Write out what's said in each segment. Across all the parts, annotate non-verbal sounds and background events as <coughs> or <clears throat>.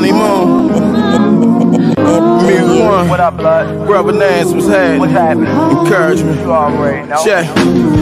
Honey Me one. What up, blood? Brother Nance was had. What's happening? Encouragement. You already know. Check.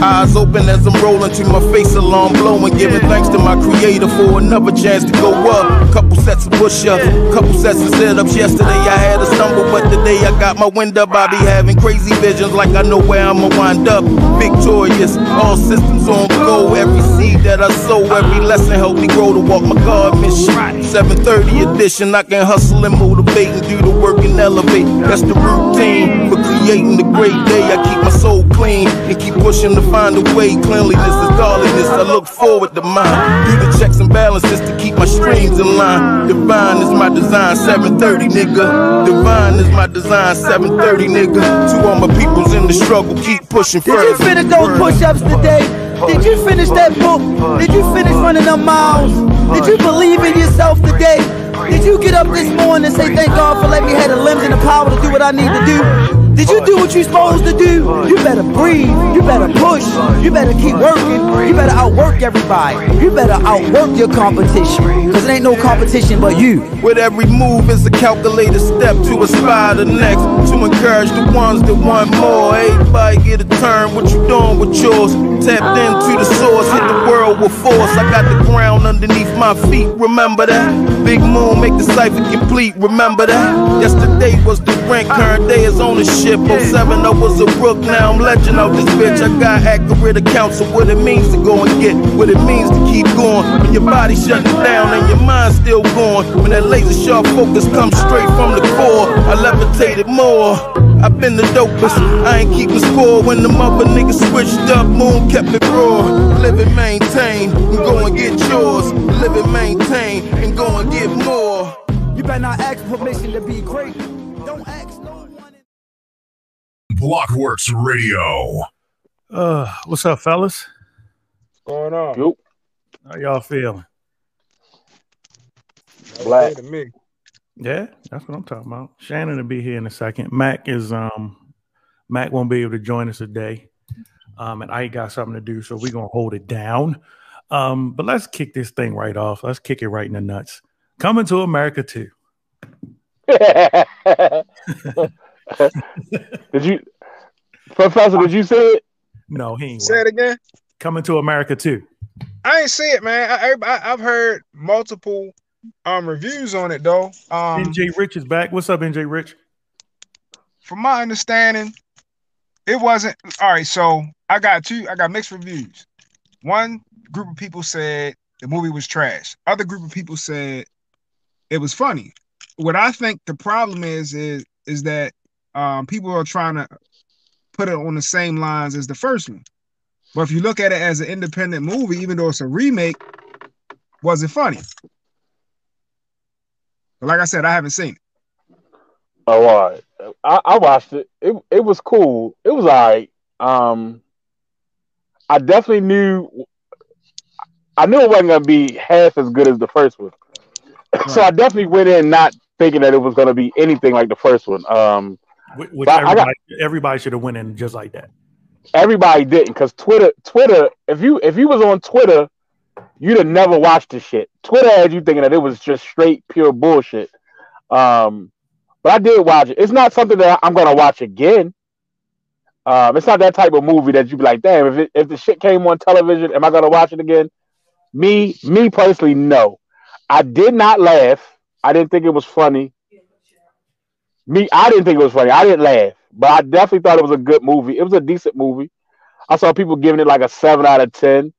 Eyes open as I'm rolling to my face, alarm blowing. Giving thanks to my creator for another chance to go up. Couple sets of push ups, couple sets of sit ups. Yesterday I had a stumble, but today I got my wind up. I be having crazy visions like I know where I'ma wind up. Victorious, all systems on go. Every seed that I sow, every lesson help me grow to walk my God mission. 730 edition, I can hustle and motivate and do the work and elevate. That's the routine for creating the great day. I keep my soul clean and keep pushing to find a way. Cleanliness is godliness. I look forward to mine. Do the checks and balances to keep my streams in line. Divine is my design, 730 nigga. Divine is my design, 730 nigga. To all my peoples in the struggle, keep pushing forward. Did you finish those push-ups today? Did you finish that book? Did you finish running them miles? Did you believe in yourself today? Did you get up this morning and say thank God for letting me have the limbs and the power to do what I need to do? Did you do what you're supposed to do? You better breathe. You better push. You better keep working. You better outwork everybody. You better outwork your competition. Because it ain't no competition but you. With every move is a calculated step to aspire the next. To encourage the ones that want more. Everybody get a turn. What you doing with yours? Tapped into the source. Hit the world with force. I got the ground underneath my feet. Remember that? Big moon make the cipher complete. Remember that? Yesterday was the rank. Current day is the ship. 07 I was a rook. Now I'm legend of this bitch. I got accurate accounts of what it means to go and get. What it means to keep going. When your body shutting down and your mind still going. When that laser sharp focus comes straight from the core. I levitated more. I've been the dopest. I ain't keeping score when the mother niggas switched up. Moon kept it raw. Live and maintain and go and get yours. Live and maintain and go and get more. You better not ask permission to be great. Don't ask. Blockworks Radio. Uh, what's up, fellas? What's going on? Yep. How y'all feeling? Black. To me. Yeah, that's what I'm talking about. Shannon will be here in a second. Mac is um Mac won't be able to join us today. Um, and I got something to do, so we're gonna hold it down. Um, but let's kick this thing right off. Let's kick it right in the nuts. Coming to America too. <laughs> <laughs> did you, Professor? Did you see it? No, he ain't. Say it again. Coming to America too. I ain't see it, man. I, I I've heard multiple um reviews on it though. Um, NJ Rich is back. What's up, NJ Rich? from my understanding, it wasn't all right. So I got two. I got mixed reviews. One group of people said the movie was trash. Other group of people said it was funny. What I think the problem is is is that um, people are trying to put it on the same lines as the first one. But if you look at it as an independent movie, even though it's a remake, was it funny? But like I said, I haven't seen it. Oh, all right. I, I watched it. It it was cool. It was all right. Um, I definitely knew. I knew it wasn't gonna be half as good as the first one, <clears throat> so I definitely went in not thinking that it was gonna be anything like the first one. Um, Which, But I got- everybody, everybody should have went in just like that. everybody didn't because Twitter, Twitter. If you if you was on Twitter, you'd have never watched the shit. Twitter had you thinking that it was just straight pure bullshit. Um, but I did watch it. It's not something that I'm gonna watch again. Um, it's not that type of movie that you'd be like, damn, if it, if the shit came on television, am I gonna watch it again? Me, me personally, no. I did not laugh. I didn't think it was funny. Me, I didn't think it was funny. I didn't laugh, but I definitely thought it was a good movie. It was a decent movie. I saw people giving it like a seven out of ten.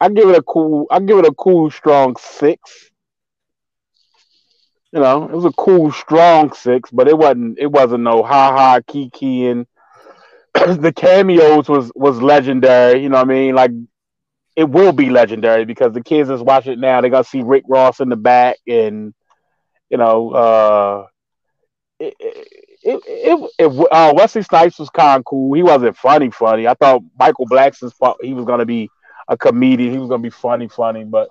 I give it a cool. I give it a cool, strong six. You know, it was a cool, strong six, but it wasn't. It wasn't no ha ha kiki and <clears throat> the cameos was was legendary. You know what I mean? Like it will be legendary because the kids that's watching it now, they're gonna see Rick Ross in the back, and you know, uh, it, it, it, it, uh, Wesley Snipes was kind of cool. He wasn't funny, funny. I thought Michael Blackson's he was gonna be a comedian. He was gonna be funny, funny, but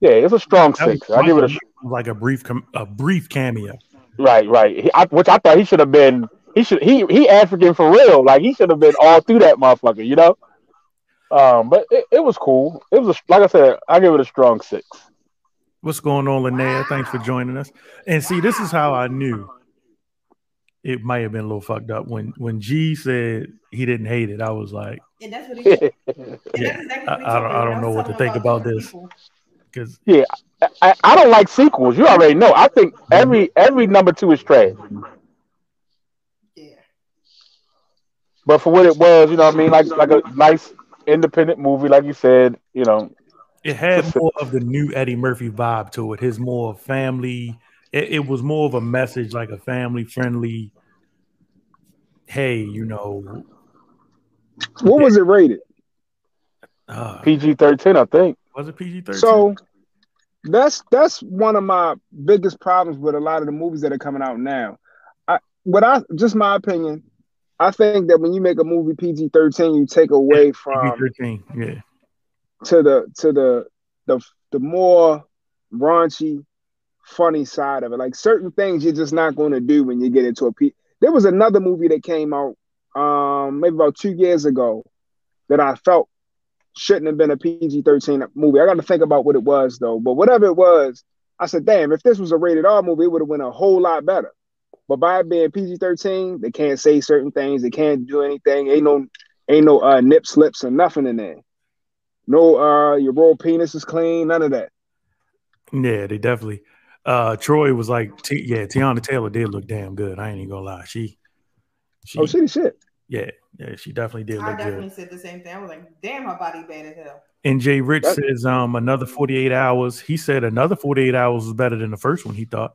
yeah, it's a strong six. I give it a like a brief com- a brief cameo. Right, right. He, I, which I thought he should have been. He should. He he African for real. Like he should have been all through that motherfucker. You know. Um, but it, it was cool. It was a, like I said. I give it a strong six. What's going on, Linnea? Thanks for joining us. And see, this is how I knew it might have been a little fucked up when when G said he didn't hate it. I was like, And that's what he did. <laughs> yeah, I, I don't, I don't know what to think about this because Yeah, I, I don't like sequels. You already know. I think every every number two is trash. Yeah. But for what it was, you know, what I mean, like like a nice independent movie, like you said, you know, it had more of the new Eddie Murphy vibe to it. His more family. It, it was more of a message, like a family friendly. Hey, you know, What was it rated? uh, PG thirteen, I think. was it PG thirteen? So that's that's one of my biggest problems with a lot of the movies that are coming out now. I what I just my opinion, I think that when you make a movie PG thirteen, you take away from PG thirteen. Yeah, to the to the the the more raunchy, funny side of it. Like certain things you're just not going to do when you get into a. There was another movie that came out um maybe about two years ago that I felt shouldn't have been a PG thirteen movie. I got to think about what it was though. But whatever it was, I said, damn, if this was a rated R movie, it would have went a whole lot better. But by being PG thirteen, they can't say certain things. They can't do anything. Ain't no ain't no uh, nip slips or nothing in there. No, uh, your raw penis is clean. None of that. yeah, they definitely. Uh, Troy was like, T- yeah, Teyana Taylor did look damn good. I ain't even gonna lie. She, she, Oh, shitty shit. yeah, yeah, she definitely did I look definitely good. said the same thing. I was like, damn, her body bad as hell. And Jay Rich That- says, um, another forty eight hours. He said another forty eight hours was better than the first one. He thought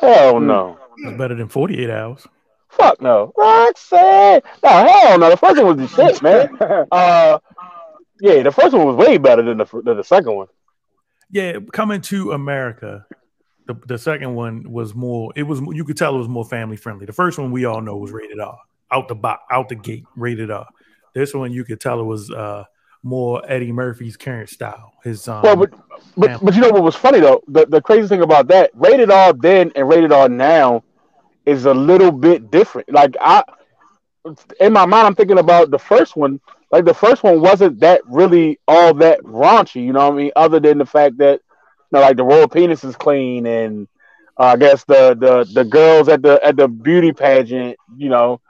Hell no. it was better than forty eight hours. Fuck no. Roxanne. No, hell no. The first one was the shit, man. <laughs> Uh, yeah, the first one was way better than the than the second one. Yeah, coming to America, the, the second one was more. It was you could tell it was more family friendly. The first one we all know was rated R, out the box, out the gate, rated R. This one you could tell it was uh more Eddie Murphy's current style. His um, Well, but but, but you know what was funny though? The the crazy thing about that, rated R then and rated R now is a little bit different. Like I in my mind I'm thinking about the first one. Like the first one wasn't that really all that raunchy, you know what I mean? Other than the fact that you know, like the royal penis is clean and uh, I guess the, the the girls at the at the beauty pageant, you know.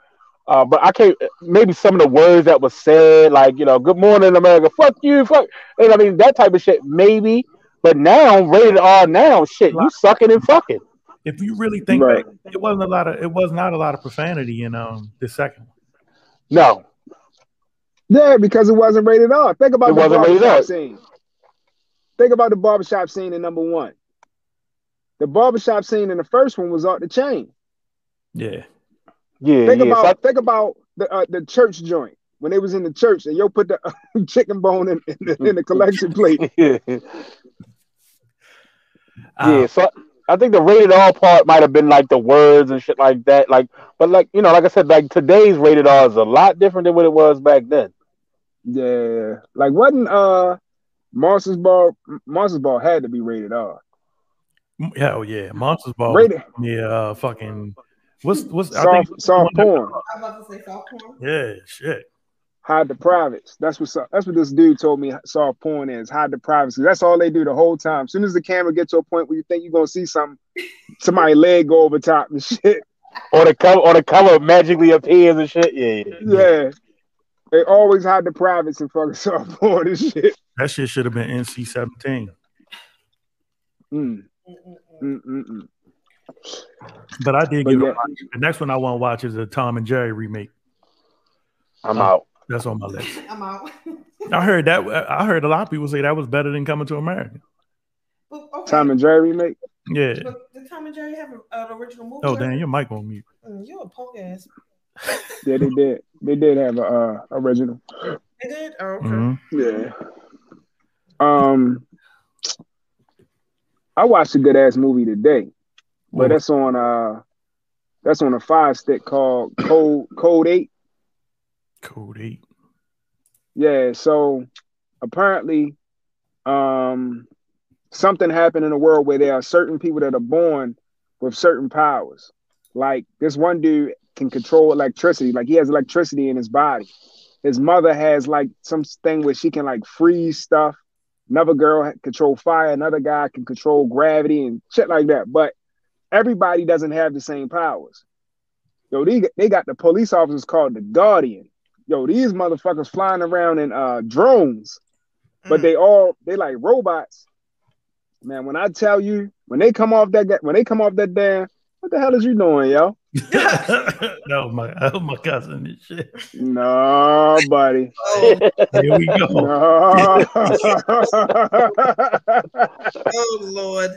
Uh, but I can't. Maybe some of the words that was said, like you know, "Good morning, America," "fuck you," "fuck," you know, I mean that type of shit. Maybe, but now rated R now, shit, you sucking and fucking. if you really think Right. back, it wasn't a lot of it was not a lot of profanity in um the second one. No, Yeah, because it wasn't rated R. Think about It the wasn't barbershop R. scene. Think about the barbershop scene in number one. The barbershop scene in the first one was off the chain. Yeah, yeah, Think yeah. about so think about the uh, the church joint when they was in the church and yo put the <laughs> chicken bone in, in, the, in the collection plate. I- <laughs> yeah, yeah. Uh, So I think the rated R part might have been like the words and shit like that. Like, but like you know, like I said, like today's rated R is a lot different than what it was back then. Yeah, like wasn't uh Monsters Ball Monsters Ball had to be rated R. hell yeah, Monsters Ball. Rated Yeah, uh, fucking. What's what's I soft think soft porn. I was about to say soft porn. Yeah, shit. Hide the privates. That's what so- that's what this dude told me. Soft porn is hide the privacy. That's all they do the whole time. As soon as the camera gets to a point where you think you're gonna see something, somebody leg go over top and shit. Or the cover, or the cover magically appears and shit. Yeah, yeah. Yeah, they always hide the privates in fucking soft porn and shit. That shit should have been NC seventeen. Mm, Mm-mm-mm. mm, mm, mm. But I did But give yeah. The next one I want to watch is the Tom and Jerry remake. I'm Uh, out. That's on my list. <laughs> I'm out. I heard that. I heard a lot of people say that was better than Coming to America. But, okay. Tom and Jerry remake. Yeah. But did Tom and Jerry have an uh, original movie? Oh damn, your mic on mute. Mm, you a punk ass. Yeah, they did. They did have a uh, original. They did? Oh, okay. Mhm. Yeah. Um, I watched a good ass movie today, but that's on uh, that's on a fire stick called Code Code Eight. Code eight. Yeah. So apparently, um, something happened in the world where there are certain people that are born with certain powers. Like this one dude can control electricity. Like he has electricity in his body. His mother has like some thing where she can like freeze stuff. Another girl control fire. Another guy can control gravity and shit like that. But everybody doesn't have the same powers. Yo, they, they got the police officers called the Guardian. Yo, these motherfuckers flying around in uh drones, but they all they like robots. Man, when I tell you, when they come off that when they come off that damn, what the hell is you doing, yo? <laughs> that was my that was my cousin and shit. No, buddy. Oh, Here we go. No. <laughs> oh Lord.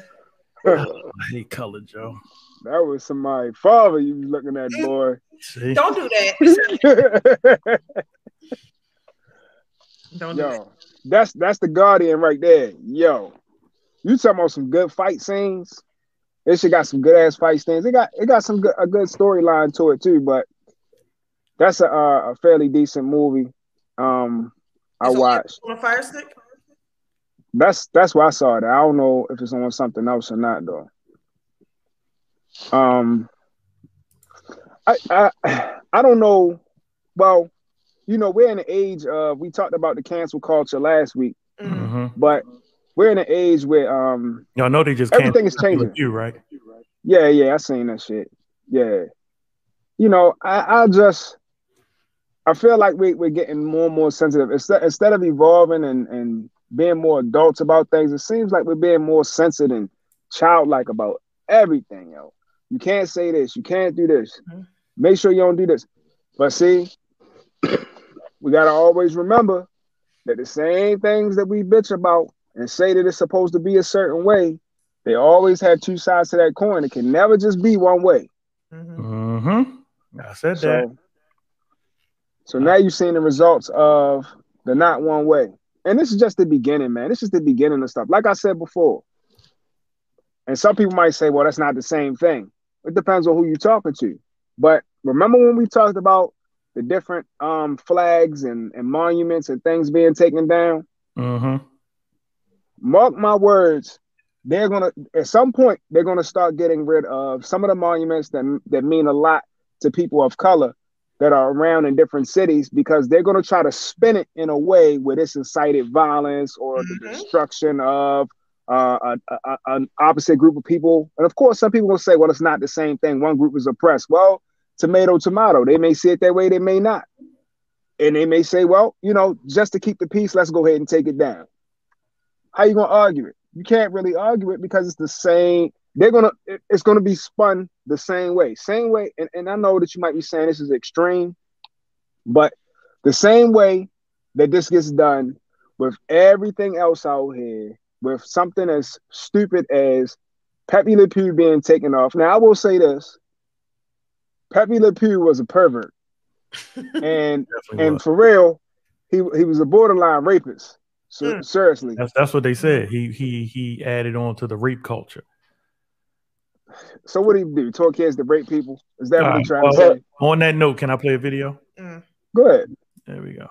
I hate color, Joe. that was somebody father you was looking at, boy. See, Don't do that. <laughs> Don't do that. Yo, that's that's the guardian right there. Yo, you talking about some good fight scenes? This shit got some good ass fight scenes. It got it got some good a good storyline to it too. But that's a uh, a fairly decent movie. Um, I It's watched. on a fire stick. That's that's why I saw it. I don't know if it's on something else or not though. Um, I I I don't know. Well, you know, we're in the age of we talked about the cancel culture last week, Mm. hmm but we're in an age where um y'all know they just Everything is changing. You right? yeah yeah I seen that shit yeah you know I I just I feel like we we're getting more and more sensitive instead instead of evolving and and being more adults about things it seems like we're being more sensitive and childlike about everything yo you can't say this you can't do this Mhm. make sure you don't do this but see <clears throat> we got to always remember that the same things that we bitch about and say that it's supposed to be a certain way they always have two sides to that coin. It can never just be one way. Mhm. Mm-hmm. I said that. So, so now you've seen the results of the not one way. And this is just the beginning, man. This is the beginning of stuff. Like I said before. And some people might say, well, that's not the same thing. It depends on who you're talking to. But remember when we talked about the different um, flags and, and monuments and things being taken down? Mm-hmm. Mark my words, they're gonna at some point they're gonna start getting rid of some of the monuments that that mean a lot to people of color that are around in different cities because they're gonna try to spin it in a way where this incited violence or the Mhm. destruction of uh, a, a- an opposite group of people. And of course, some people will say, "Well, it's not the same thing. One group is oppressed." Well, tomato, tomato. They may see it that way. They may not. And they may say, "Well, you know, just to keep the peace, let's go ahead and take it down." How you gonna argue it? You can't really argue it because it's the same. They're gonna it- it's gonna be spun the same way, same way. And, and I know that you might be saying this is extreme, but the same way that this gets done with everything else out here, with something as stupid as Pepe Le Pew being taken off. Now I will say this: Pepe Le Pew was a pervert, <laughs> and and was. for real, he he was a borderline rapist. So Hmm. seriously, That's that's what they said. He he he added on to the rape culture. So what do you do? Taught kids to rape people? Is that what Uh, you're trying well, to say? On that note, can I play a video? Mm. Go ahead. There we go.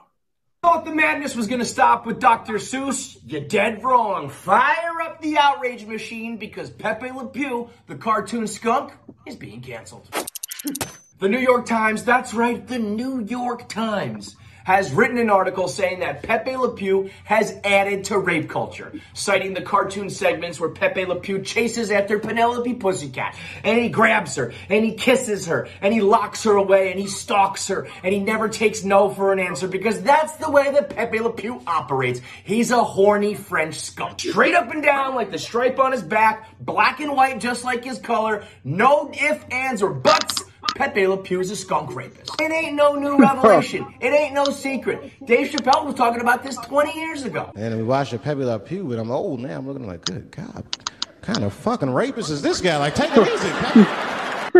Thought the madness was gonna stop with Dr. Seuss? You're dead wrong. Fire up the outrage machine because Pepe Le Pew, the cartoon skunk, is being canceled. <laughs> The New York Times, that's right, the New York Times, has written an article saying that Pepe Le Pew has added to rape culture, citing the cartoon segments where Pepe Le Pew chases after Penelope Pussycat, and he grabs her, and he kisses her, and he locks her away, and he stalks her, and he never takes no for an answer because that's the way that Pepe Le Pew operates. He's a horny French skunk. Straight up and down like the stripe on his back, black and white just like his color, no ifs, ands, or buts. Pepe Le Pew is a skunk rapist. It ain't no new <laughs> revelation. it ain't no secret. Dave Chappelle was talking about this 20 years ago. And we watched the Pepe Le Pew, but I'm oh, old now. I'm looking like, good God, kind of fucking rapist is this guy? Like, take it easy.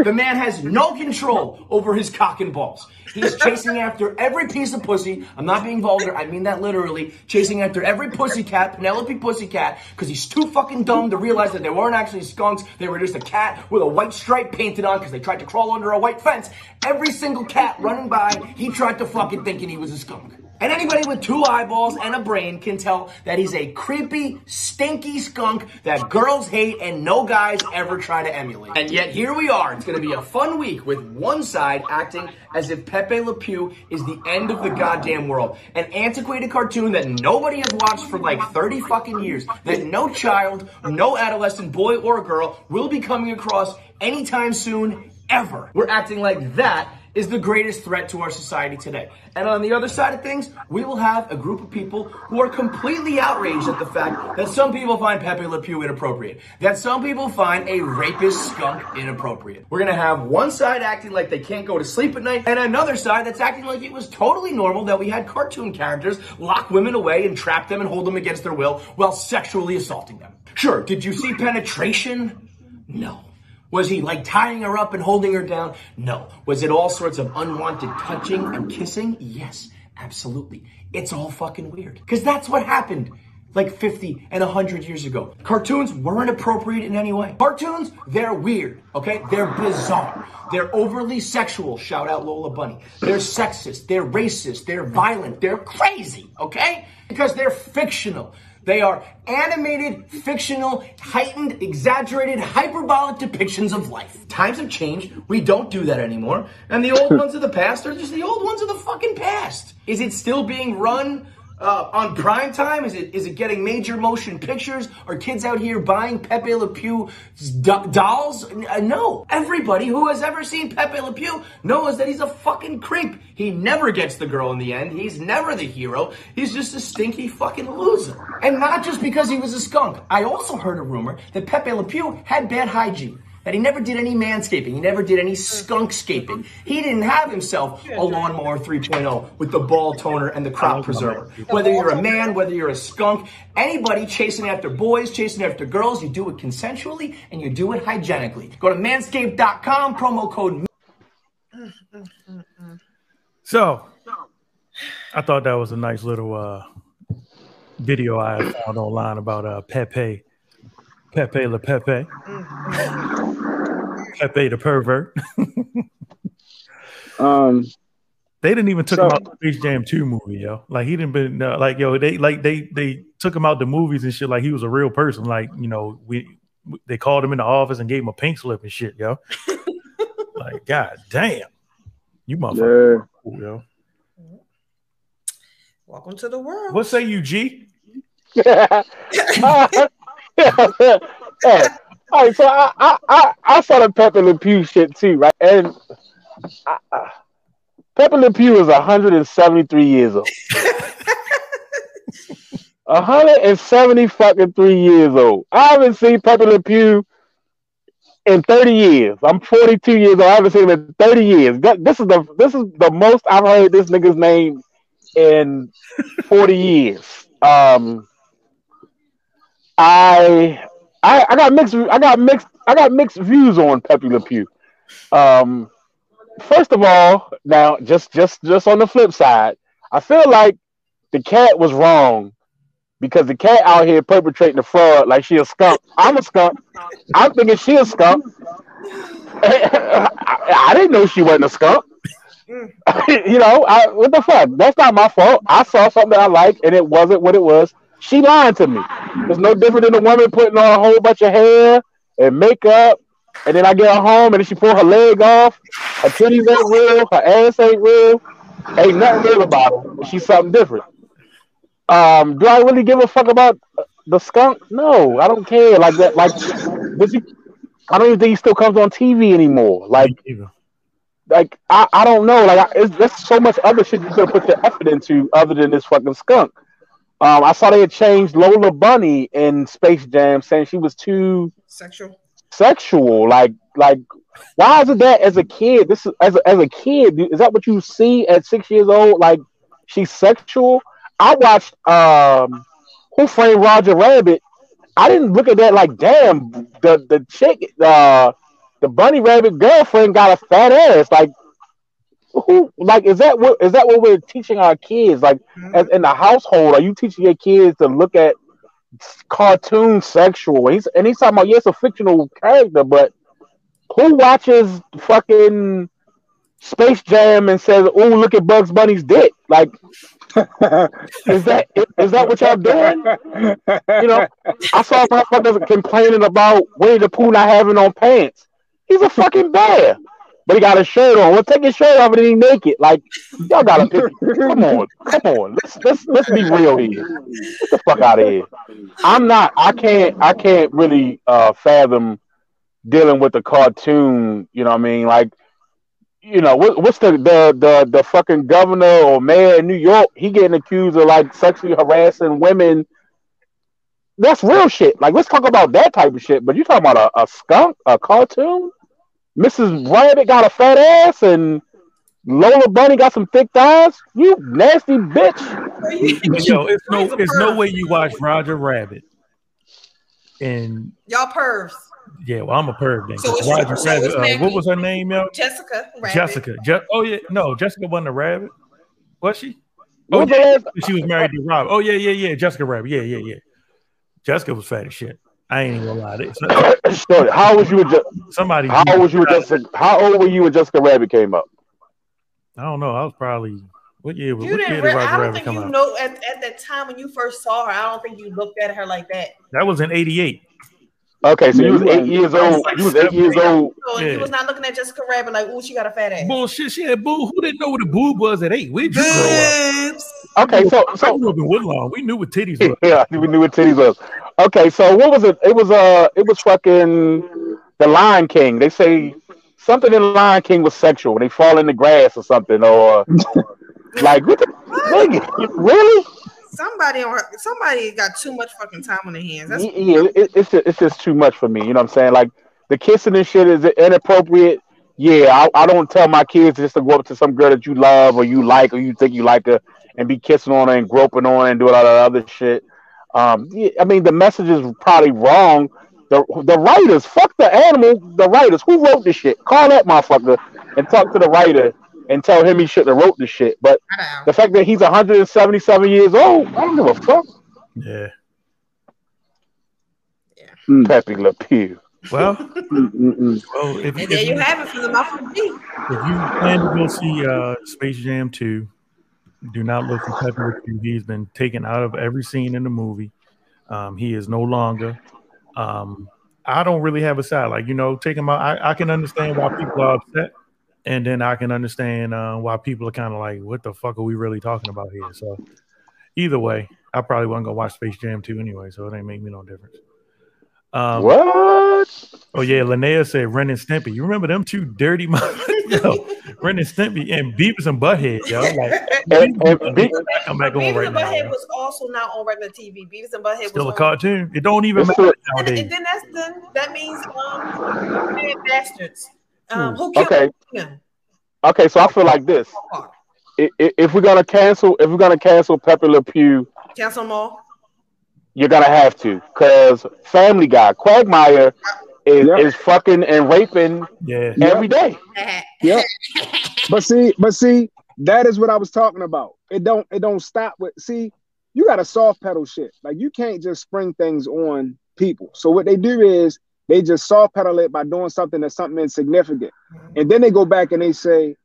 The man has no control over his cock and balls. He's chasing after every piece of pussy. I'm not being vulgar. I mean that literally. Chasing after every pussy cat, Penelope pussy cat, because he's too fucking dumb to realize that they weren't actually skunks. They were just a cat with a white stripe painted on because they tried to crawl under a white fence. Every single cat running by, he tried to fucking thinking he was a skunk. And anybody with two eyeballs and a brain can tell that he's a creepy, stinky skunk that girls hate and no guys ever try to emulate. And yet here we are. It's going to be a fun week with one side acting as if Pepe Le Pew is the end of the goddamn world. An antiquated cartoon that nobody has watched for like 30 fucking years. That no child, no adolescent boy or girl will be coming across anytime soon, ever. We're acting like that is the greatest threat to our society today. And on the other side of things, we will have a group of people who are completely outraged at the fact that some people find Pepe Le Pew inappropriate, that some people find a rapist skunk inappropriate. We're gonna have one side acting like they can't go to sleep at night, and another side that's acting like it was totally normal that we had cartoon characters lock women away and trap them and hold them against their will while sexually assaulting them. Sure, did you see penetration? No. Was he like tying her up and holding her down? No. Was it all sorts of unwanted touching and kissing? Yes, absolutely. It's all fucking weird. Because that's what happened like 50 and 100 years ago. Cartoons weren't appropriate in any way. Cartoons, they're weird, okay? They're bizarre. They're overly sexual, shout out Lola Bunny. They're sexist, they're racist, they're violent, they're crazy, okay? Because they're fictional. They are animated, fictional, heightened, exaggerated, hyperbolic depictions of life. Times have changed. We don't do that anymore. And the old <laughs> ones of the past are just the old ones of the fucking past. Is it still being run uh, on prime time? Is it is it getting major motion pictures? Are kids out here buying Pepe Le Pew do- dolls? Uh, no. Everybody who has ever seen Pepe Le Pew knows that he's a fucking creep. He never gets the girl in the end. He's never the hero. He's just a stinky fucking loser. And not just because he was a skunk. I also heard a rumor that Pepe Le Pew had bad hygiene that he never did any manscaping. He never did any skunkscaping. He didn't have himself a lawnmower 3.0 with the ball toner and the crop preserver. Whether you're a man, whether you're a skunk, anybody chasing after boys, chasing after girls, you do it consensually and you do it hygienically. Go to manscaped.com, promo code. So, I thought that was a nice little uh, video I found online about uh, Pepe, Pepe Le Pepe, Pepe the pervert. <laughs> Um, They didn't even took So- him out the Space Jam 2 movie, yo. Like he didn't been uh, like yo, they like they they took him out the movies and shit like he was a real person. Like, you know, we they called him in the office and gave him a pink slip and shit, yo. <laughs> like, god damn. You motherfucker, yeah. yo. Welcome to the world. What say you, G? <laughs> yeah. All right, so I, I, I, I saw the Pepe Le Pew shit too, right? And I, I, Pepe Le Pew is 173 years old. <laughs> 170 fucking three years old. I haven't seen Pepe Le Pew in 30 years. I'm 42 years old. I haven't seen him in 30 years. This is the this is the most I've heard this nigga's name in 40 years. Um, I, I I got mixed I got mixed I got mixed views on Pepe Le Pew. Um, first of all, now just just just on the flip side, I feel like the cat was wrong because the cat out here perpetrating the fraud like she a skunk. I'm a skunk. I'm thinking she a skunk. I, <laughs> I didn't know she wasn't a skunk. <laughs> you know, I, what the fuck? That's not my fault. I saw something I liked and it wasn't what it was. She lied to me. It's no different than a woman putting on a whole bunch of hair and makeup, and then I get her home and then she pull her leg off. Her titties ain't real. Her ass ain't real. Ain't nothing real about her. She's something different. Um, do I really give a fuck about the skunk? No, I don't care. Like that. Like, does he? I don't even think he still comes on TV anymore. Like, like I, I don't know. Like, I, it's, there's so much other shit you could have put your effort into other than this fucking skunk. Um, I saw they had changed Lola Bunny in Space Jam, saying she was too Sexual. sexual. Like, like, why is it that as a kid? This is as a, as a kid. Is that what you see at six years old? Like, she's sexual. I watched um, Who Framed Roger Rabbit. I didn't look at that like, damn, the the chick, uh, the bunny rabbit girlfriend got a fat ass. Like, who? Like, is that what is that what we're teaching our kids? Like, mm-hmm. as in the household, are you teaching your kids to look at cartoon sexual? He's and he's talking about yes, a fictional character, but who watches fucking Space Jam and says, "Oh, look at Bugs Bunny's dick." Like, <laughs> is that is that what y'all doing? You know, I saw motherfuckers complaining about Winnie the Pooh not having on pants. He's a fucking bear, but he got a shirt on. Well, take his shirt off and then he naked. Like, y'all gotta pick. Come on, come on. Let's let's let's be real here. Get the fuck out of here. I'm not. I can't. I can't really uh, fathom dealing with the cartoon. You know what I mean? Like you know, what, what's the, the the the fucking governor or mayor in New York? He getting accused of like sexually harassing women. That's real shit. Like, let's talk about that type of shit. But you talking about a, a skunk, a cartoon? Mrs. Rabbit got a fat ass, and Lola Bunny got some thick thighs. You nasty bitch. Yo, it's no, it's no way you watch Roger Rabbit. And Y'all pervs. yeah, well, I'm a perv then. So 'cause it's- Roger so Rabbit. it's Uh, what was her name, yo? Jessica. Rabbit. Jessica. Je- oh yeah, no, Jessica wasn't a rabbit. Was she? Oh yeah, she was married to Rob. Oh yeah, yeah, yeah. Jessica Rabbit. Yeah, yeah, yeah. Jessica was fat as shit. I ain't even gonna lie. They- <laughs> Shorty, how old was you? With Je- Somebody. how old was you? With Jessica, how old were you when Jessica Rabbit came up? I don't know. I was probably what year? What You year didn't. did Roger I don't Rabbit think come you out? know at, at that time when you first saw her. I don't think you looked at her like that. That was in '88. Okay, so Yeah, you was eight years old. You was eight years old. So Yeah. you was not looking at Jessica Rabbit like, "Ooh, she got a fat ass." Bullshit. She had boo. Who didn't know what a boob was at eight? Where'd you grow up? Boobs. Okay, so I so grew up in Woodlawn. We knew what titties were. <laughs> yeah, we knew what titties was. Okay, so what was it? It was uh, it was fucking the Lion King. They say something in Lion King was sexual. They fall in the grass or something, or <laughs> like what the nigga, really? Somebody on somebody got too much fucking time on their hands. That's Yeah, it, it's just, it's just too much for me. You know what I'm saying? Like the kissing and shit is inappropriate. Yeah, I, I don't tell my kids just to go up to some girl that you love or you like or you think you like her and be kissing on her and groping on her and doing all that other shit. Um, yeah, I mean the message is probably wrong. The the writers, fuck the animal. The writers, who wrote this shit? Call that motherfucker and talk to the writer and tell him he shouldn't have wrote this shit. But the fact that he's 177 years old, I don't give a fuck. Yeah. Pepe Le Pew. Well, <laughs> well, if, And there you you, have it from the mouth of me. if you plan to go see uh, Space Jam 2, do not look for Pepe Le Pew. He's been taken out of every scene in the movie. Um, he is no longer. Um, I don't really have a side. Like, you know, take him out. I, I can understand why people are upset. And then I can understand uh, why people are kind of like, what the fuck are we really talking about here? So, either way, I probably wasn't going to watch Space Jam 2 anyway. So, it ain't make me no difference. Um, What? Oh yeah, Linnea said Ren and Stimpy. You remember them two dirty <laughs> motherfuckers? yo, Ren and Stimpy and Beavis and Butthead, yo. Like And, and Be- come back on Beavis right and now. Butthead yo. was also not on regular TV. Beavis and Butthead Still a was on- cartoon. It don't even It's matter a- And, nowadays. and then that's then that means um bad bastards. Um, who killed Okay. him? Okay, so I feel like this. I- i- If we're gonna cancel, if we're gonna cancel Pepe Le Pew, Cancel them all. you're gonna have to, cause Family Guy, Quagmire, is, Yep. is fucking and raping Yeah. every day. Yep. But see, but see, that is what I was talking about. It don't it don't stop with see, you gotta soft pedal shit. Like you can't just spring things on people. So what they do is they just soft pedal it by doing something that's something insignificant. And then they go back and they say,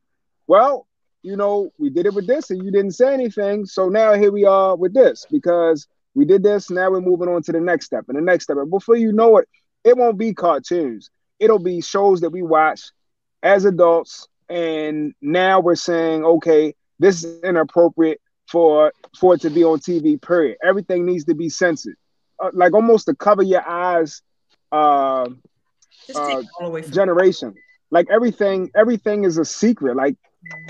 Well, you know, we did it with this and you didn't say anything. So now here we are with this because we did this. Now we're moving on to the next step and the next step. And before you know it, it won't be cartoons. It'll be shows that we watch as adults. And now we're saying, okay, this is inappropriate for for it to be on TV. Period. Everything needs to be censored, uh, like almost to cover your eyes. Uh, uh, take it all away from generation. Like everything, everything is a secret. Like,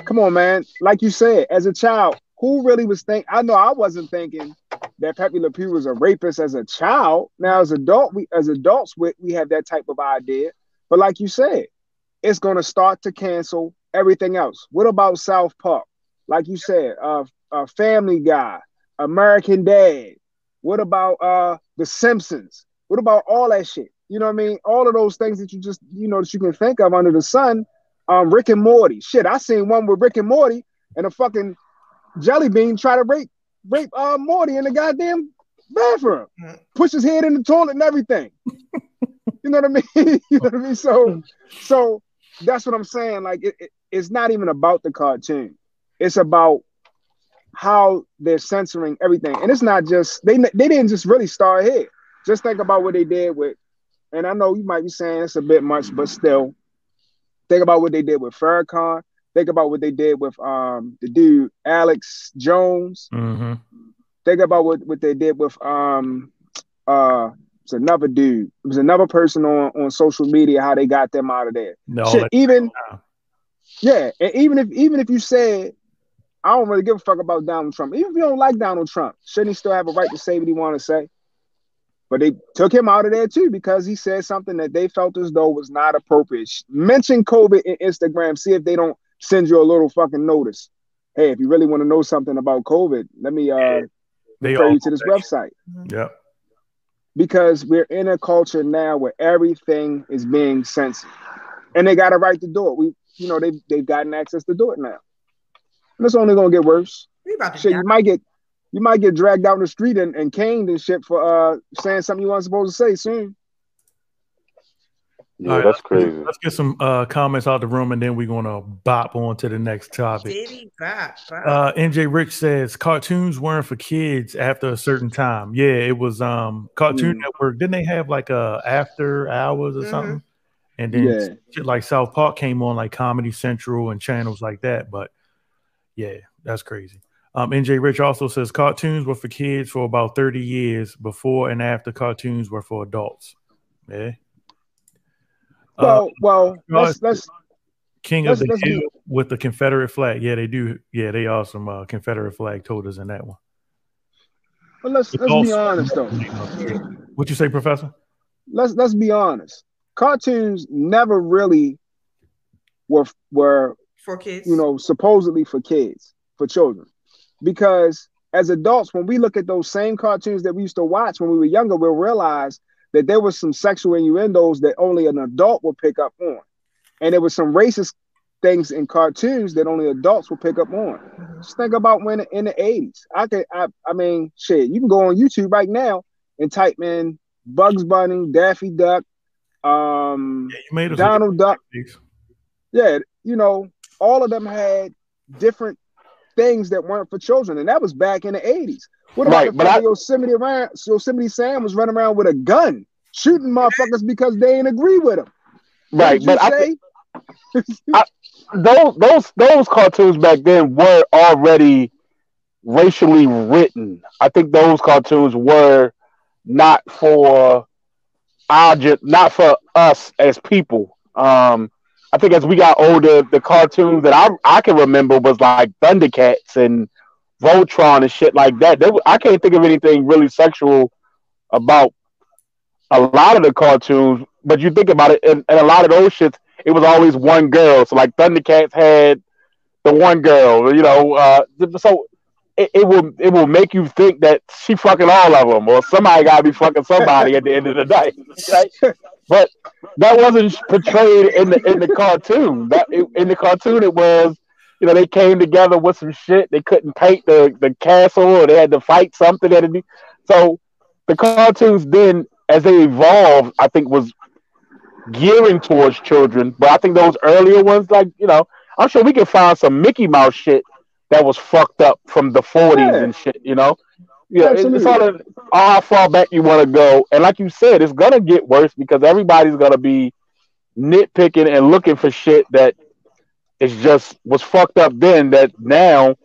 come on, man. Like you said, as a child, who really was thinking? I know I wasn't thinking that Pepe Le Pew was a rapist as a child. Now, as adult, we as adults, we, we have that type of idea. But like you said, it's going to start to cancel everything else. What about South Park? Like you said, uh, uh Family Guy, American Dad. What about uh The Simpsons? What about all that shit? You know what I mean? All of those things that you just you know that you can think of under the sun. Um, Rick and Morty. Shit, I seen one with Rick and Morty and a fucking jelly bean try to rape rape uh Morty in the goddamn bathroom. Push his head in the toilet and everything. <laughs> you know what I mean? <laughs> you know what I mean? So so that's what I'm saying. Like it, it, it's not even about the cartoon. It's about how they're censoring everything, and it's not just they they didn't just really start here. Just think about what they did with, and I know you might be saying it's a bit much, but still, think about what they did with Farrakhan. Think about what they did with um the dude Alex Jones. Mm-hmm. Think about what, what they did with um uh it's another dude. It was another person on, on social media how they got them out of there. No, Shit, even yeah, and even if even if you said I don't really give a fuck about Donald Trump, even if you don't like Donald Trump, shouldn't he still have a right to say what he want to say? But they took him out of there too because he said something that they felt as though was not appropriate. Mention COVID in Instagram, see if they don't send you a little fucking notice. Hey, if you really want to know something about COVID, let me uh They refer you to this website Yep. because we're in a culture now where everything is being censored, and they got a right to do it. We, you know, they they've gotten access to do it now, and it's only gonna get worse. We about to Shit, you might get you might get dragged out in the street and, and caned and shit for uh saying something you weren't supposed to say soon. Yeah, All right, that's crazy. Let's get some uh, comments out the room, and then we're gonna bop on to the next topic. Bop, bop. Uh, NJ Rich says cartoons weren't for kids after a certain time. Yeah, it was um Cartoon Mm. Network. Didn't they have like a after hours or Mhm. something? And then Yeah. shit like South Park came on like Comedy Central and channels like that. But yeah, that's crazy. Um, NJ Rich also says cartoons were for kids for about 30 years before and after cartoons were for adults. Yeah. Uh, Well, well, let's let's King let's- of the let's Hill with the Confederate flag. Yeah, they do. Yeah, they are some uh, Confederate flag toters in that one. but let's It's let's be honest though. What you say, Professor? Let's let's be honest. Cartoons never really were were for kids. you know, supposedly for kids, for children. Because as adults, when we look at those same cartoons that we used to watch when we were younger, we'll realize that there was some sexual innuendos that only an adult would pick up on. And there was some racist things in cartoons that only adults would pick up on. Just think about when in the 80s. I could I, I mean shit, you can go on YouTube right now and type in Bugs Bunny, Daffy Duck, um Yeah, Donald Duck yeah, you know, all of them had different things that weren't for children, and that was back in the eighties. What about Right, the but I- Yosemite around Yosemite Sam was running around with a gun, shooting motherfuckers because they didn't agree with him? Right, but I say? those those those cartoons back then were already racially written. I think those cartoons were not for our not for us as people. Um, I think as we got older, the cartoons that I I can remember was like Thundercats and Voltron and shit like that. I can't think of anything really sexual about a lot of the cartoons. But you think about it, and, and a lot of those shits, it was always one girl. So like Thundercats had the one girl, you know. Uh, so it, it will it will make you think that she fucking all of them, or somebody got to be fucking somebody at the end of the day. <laughs> Right? But that wasn't portrayed in the in the cartoon. That in the cartoon it was, you know, they came together with some shit. They couldn't paint the the castle, or they had to fight something. They had. So the cartoons then, as they evolved, I think was gearing towards children. But I think those earlier ones, like you know, I'm sure we can find some Mickey Mouse shit that was fucked up from the 40s Yeah. and shit. You know, yeah, it's, it's all, in- all how far back you want to go. And like you said, it's gonna get worse because everybody's gonna be nitpicking and looking for shit that is just was fucked up then. That now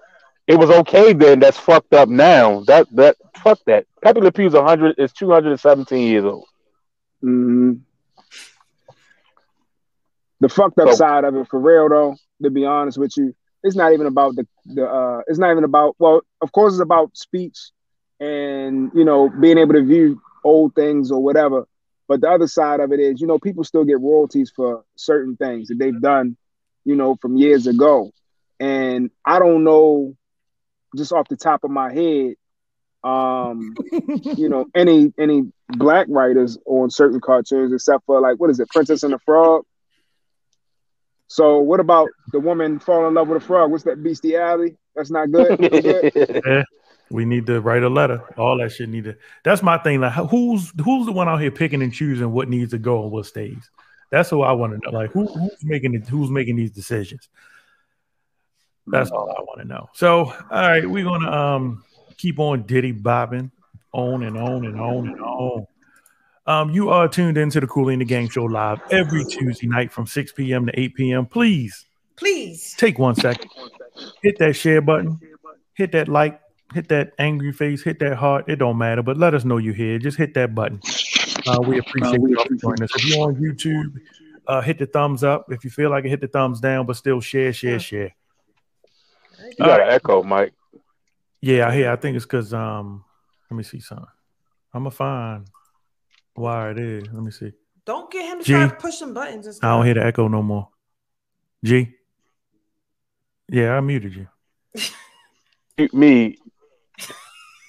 it was okay then. That's fucked up now. That that fuck that. Pepe Le Pew's 100 is 217 years old. Mhm. The fucked up So- side of it, for real though, to be honest with you, it's not even about the the. Uh, it's not even about. Well, of course, it's about speech and you know being able to view old things or whatever. But the other side of it is, you know, people still get royalties for certain things that they've done, you know, from years ago. And I don't know, just off the top of my head, um, <laughs> you know, any any black writers on certain cartoons, except for like what is it, Princess and the Frog. So what about the woman falling in love with a frog? What's that bestiality? That's not good. That's good? <laughs> We need to write a letter. All that shit need to. That's my thing. Like, who's who's the one out here picking and choosing what needs to go and what stays? That's who I want to know. Like, who, who's making it? Who's making these decisions? That's all I want to know. So, all right, we're gonna um keep on diddy bobbing on and on and on and on. Um, you are tuned into the Cooling the Game Show live every Tuesday night from 6 p.m. to 8 p.m. Please Please. take one second, hit that share button, hit that like, hit that angry face, hit that heart. It don't matter, but let us know you're here. Just hit that button. Uh, we appreciate you all joining us. If you're on YouTube, uh, hit the thumbs up. If you feel like it, hit the thumbs down, but still share, share, share. You got an echo, Mike. Yeah, I hear. I think it's because um, let me see something. I'm gonna find why it is. Let me see. Don't get him to G. start pushing buttons and I don't hear the echo no more. G. Yeah, I muted you Mute <laughs> Me,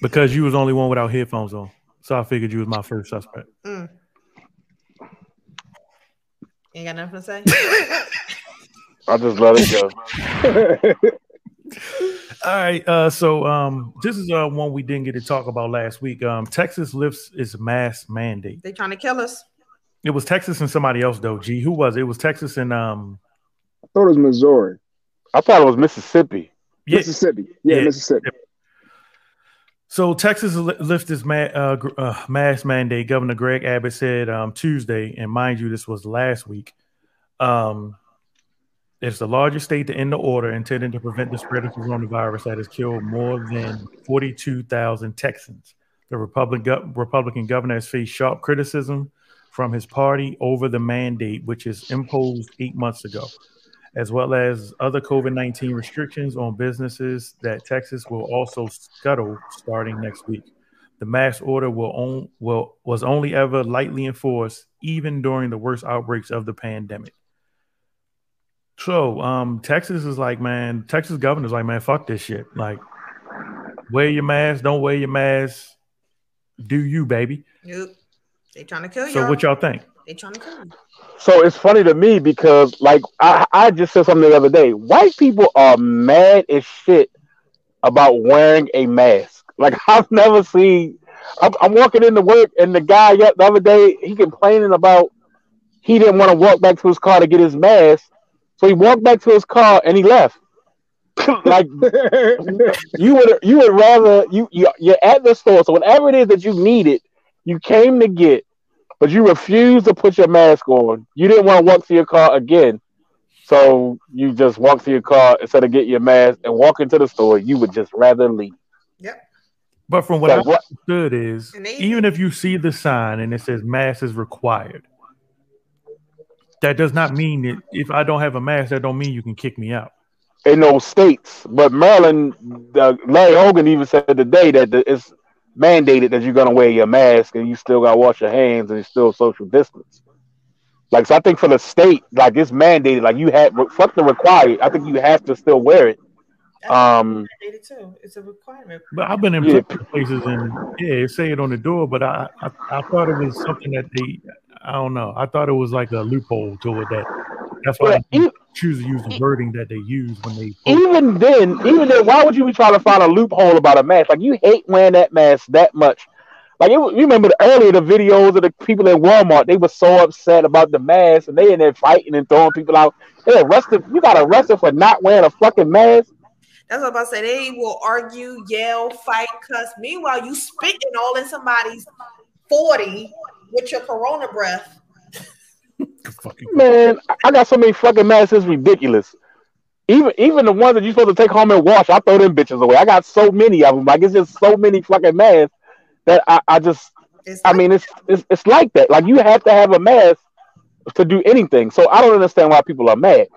because you was the only one without headphones on. So I figured you was my first suspect. Mm. Ain't got nothing to say. <laughs> I just let it go. <laughs> All right. Uh, so um, this is uh, one we didn't get to talk about last week. Um, Texas lifts its mask mandate. they trying to kill us. It was Texas and somebody else though. Gee, who was it? It was Texas and um, I thought it was Missouri, I thought it was Mississippi. yeah. Mississippi. Yeah, Yeah. Mississippi. So Texas li- lifts its ma- uh, uh, mask mandate. Governor Greg Abbott said um, Tuesday, and mind you, this was last week. Um, it's the largest state to end the order intended to prevent the spread of coronavirus that has killed more than 42,000 Texans. The Republican, gov- Republican governor has faced sharp criticism from his party over the mandate, which is imposed eight months ago, as well as other COVID 19 restrictions on businesses that Texas will also scuttle starting next week. The mask order will, on, will was only ever lightly enforced, even during the worst outbreaks of the pandemic. So, um, Texas is like, man, Texas governor's like, man, fuck this shit. Like, wear your mask, don't wear your mask. Do you, baby? Nope. They trying to kill you. So, what y'all think? They trying to kill you. So it's funny to me because, like, I, I just said something the other day. White people are mad as shit about wearing a mask. <laughs> Like, I've never seen. I'm, I'm walking into work, and the guy yeah, the other day he complaining about he didn't want to walk back to his car to get his mask, so he walked back to his car and he left. <laughs> like <laughs> you would you would rather you, you you're at the store, so whatever it is that you needed, you came to get, but you refused to put your mask on. You didn't want to walk to your car again. So you just walk to your car instead of get your mask and walk into the store. You would just rather leave. Yep. But from what So I what- understood is, even if you see the sign and it says mask is required, that does not mean that if I don't have a mask, that don't mean you can kick me out. in those states. But Maryland, uh, Larry Hogan even said today that the, it's mandated that you're gonna wear your mask and you still gotta wash your hands and it's still social distance. Like so, I think for the state, like it's mandated. Like you have fuck the required. I think you have to still wear it. Um, Mandated too. It's a requirement. But I've been in Yeah. places and yeah, it say it on the door, but I, I I thought it was something that they I don't know. I thought it was like a loophole to it that that's why But they e- choose to use the wording that they use when they even then, even then, why would you be trying to find a loophole about a mask? Like you hate wearing that mask that much. Like it, you remember the, earlier the videos of the people at Walmart, they were so upset about the mask and they in there fighting and throwing people out. They arrested. You got arrested for not wearing a fucking mask. That's what I'm about to say. They will argue, yell, fight, cuss. Meanwhile, you spitting all in somebody's 40 with your corona breath. Fucking Man, I- I got so many fucking masks. It's ridiculous. Even even the ones that you're supposed to take home and wash, I throw them bitches away. I got so many of them. Like it's just so many fucking masks that I, I just. It's I mean, it's, it's it's like that. Like you have to have a mask to do anything. So I don't understand why people are mad.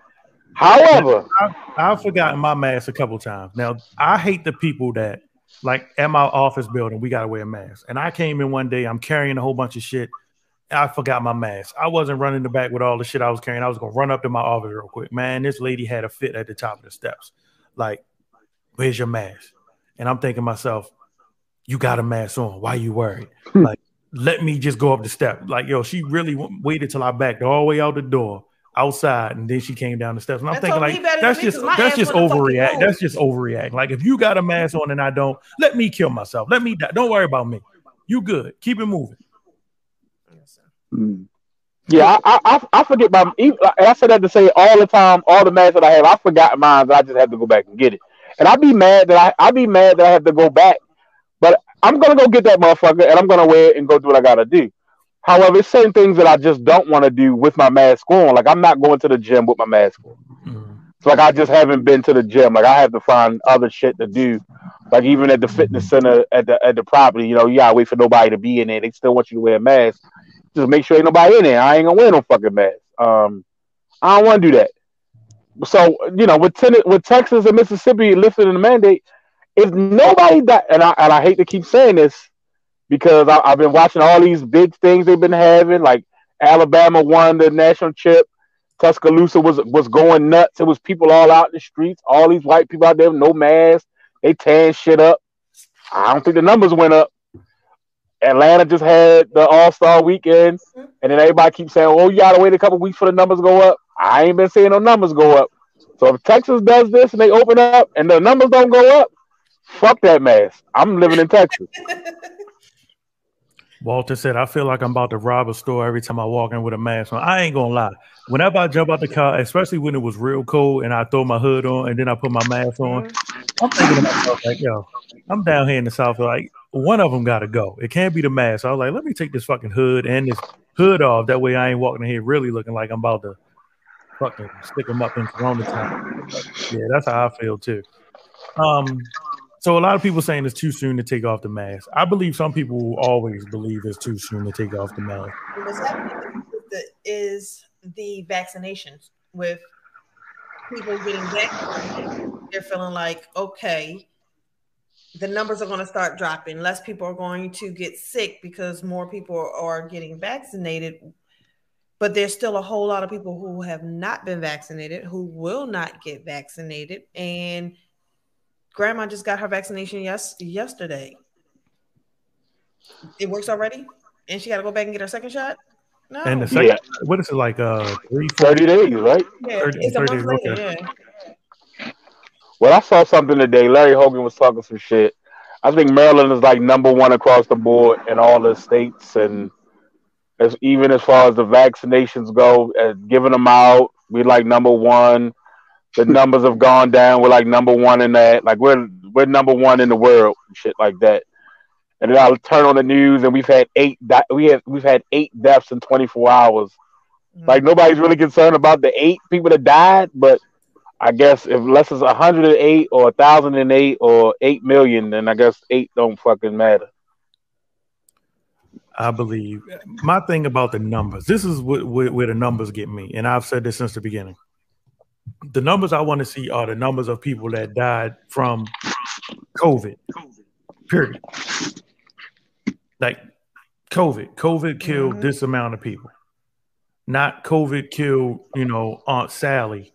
However, I've, I've forgotten my mask a couple times. Now I hate the people that like at my office building we gotta wear a mask. And I came in one day, I'm carrying a whole bunch of shit. I forgot my mask. I wasn't running the back with all the shit I was carrying. I was gonna run up to my office real quick. Man, this lady had a fit at the top of the steps. Like, where's your mask? And I'm thinking to myself, you got a mask on. Why you worried? <laughs> like, let me just go up the step. Like, yo, she really waited till I backed all the way out the door outside, and then she came down the steps. And I'm That thinking, like, that's than me, just 'cause my that's just overreact. That's just overreact. Like, if you got a mask on and I don't, let me kill myself. Let me die. Don't worry about me. You good. Keep it moving. Mm. Yeah, I, I I forget my. And I said that to say all the time, all the masks that I have, I forgot mine. That I just have to go back and get it. And I'd be mad that I I'd be mad that I have to go back. But I'm gonna go get that motherfucker, and I'm gonna wear it and go do what I gotta do. However, it's certain things that I just don't want to do with my mask on. Like I'm not going to the gym with my mask on. So like I just haven't been to the gym. Like I have to find other shit to do. Like even at the fitness center at the at the property, you know, you gotta wait for nobody to be in there. They still want you to wear a mask. Just make sure ain't nobody in there. I ain't gonna wear no fucking mask. Um, I don't want to do that. So you know, with ten- with Texas and Mississippi lifting the mandate, if nobody that and I and I hate to keep saying this because I, I've been watching all these big things they've been having, like Alabama won the national chip. Tuscaloosa was was going nuts. It was people all out in the streets, all these white people out there with no mask. They tearing shit up. I don't think the numbers went up. Atlanta just had the All Star weekend, and then everybody keeps saying, "Oh, you gotta wait a couple weeks for the numbers to go up." I ain't been seeing no numbers go up. So if Texas does this and they open up and the numbers don't go up, fuck that mask. I'm living in Texas. <laughs> Walter said, I feel like I'm about to rob a store every time I walk in with a mask on. I ain't gonna lie. Whenever I jump out the car, especially when it was real cold and I throw my hood on and then I put my mask on, mm-hmm. I'm thinking to myself, like, yo, I'm down here in the South, like, one of them gotta go. It can't be the mask. So I was like, let me take this fucking hood and this hood off. That way I ain't walking in here really looking like I'm about to fucking stick them up in Corona time. Yeah, that's how I feel too. Um, so a lot of people saying it's too soon to take off the mask. I believe some people will always believe it's too soon to take off the mask. What's happening is the vaccinations with people getting vaccinated. They're feeling like, okay, the numbers are going to start dropping. Less people are going to get sick because more people are getting vaccinated. But there's still a whole lot of people who have not been vaccinated, who will not get vaccinated. And grandma just got her vaccination yes yesterday. It works already, and she got to go back and get her second shot. No, And the second, Yeah. what is it like? Uh, three, 30 days, right? yeah, 30 it's a 30 month later. okay. Yeah, Well, I saw something today. Larry Hogan was talking some shit. I think Maryland is like number one across the board in all the states, and as even as far as the vaccinations go, uh, giving them out, we like number one. The <laughs> numbers have gone down. We're like number one in that. Like we're we're number one in the world, shit like that. And then I'll turn on the news, and we've had eight. Di- we have we've had eight deaths in 24 hours. Like nobody's really concerned about the eight people that died, but I guess if less is 108 or 1,008 or 8 million, then I guess 8 don't fucking matter. I believe my thing about the numbers. This is what, where, where the numbers get me, and I've said this since the beginning. The numbers I want to see are the numbers of people that died from COVID. Period. Like COVID. COVID killed mm-hmm. this amount of people. Not COVID killed, you know, Aunt Sally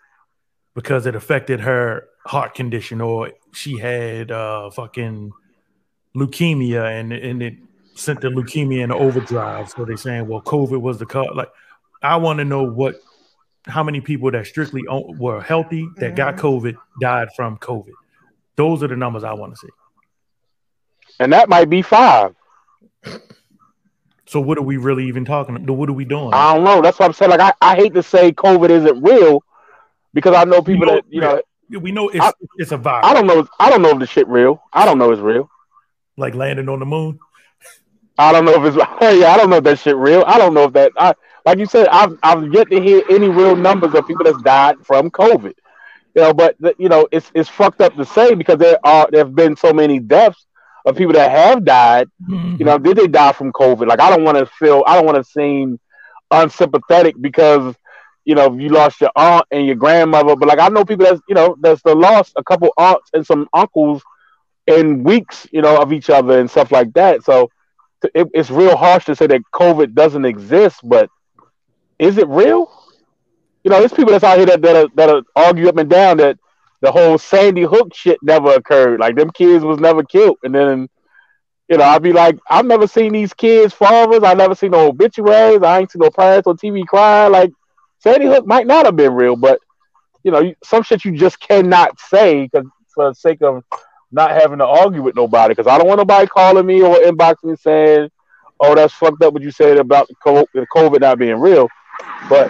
because it affected her heart condition or she had uh fucking leukemia and and it sent the leukemia in overdrive. So they're saying, well, COVID was the cause. Like, I want to know what, how many people that strictly o- were healthy that got COVID died from COVID. Those are the numbers I want to see. And that might be five. So what are we really even talking? What are we doing? I don't know. That's what I'm saying. Like, I, I hate to say COVID isn't real because I know people that, you know, we know it's I- it's a virus. I don't know. I don't know if the shit real. I don't know if it's real. like landing on the moon. I don't know if it's <laughs> yeah, I don't know if that shit real. I don't know if that I like you said, I've I've yet to hear any real numbers of people that's died from COVID. You know, but the, you know, it's it's fucked up to say because there are there have been so many deaths of people that have died. You mm-hmm. know, did they die from COVID? Like I don't want to feel I don't want to seem unsympathetic because you know you lost your aunt and your grandmother, but like I know people that's you know that's the lost a couple aunts and some uncles in weeks, you know, of each other and stuff like that. So it, it's real harsh to say that COVID doesn't exist, but is it real? You know, there's people that's out here that that that argue up and down that the whole Sandy Hook shit never occurred. Like them kids was never killed, and then you know I'd be like, I've never seen these kids' fathers. I never seen no obituaries. I ain't seen no parents on TV crying. Like Sandy Hook might not have been real, but you know, some shit you just cannot say because for the sake of not having to argue with nobody. Because I don't want nobody calling me or inboxing me saying, "Oh, that's fucked up what you said about the COVID not being real." But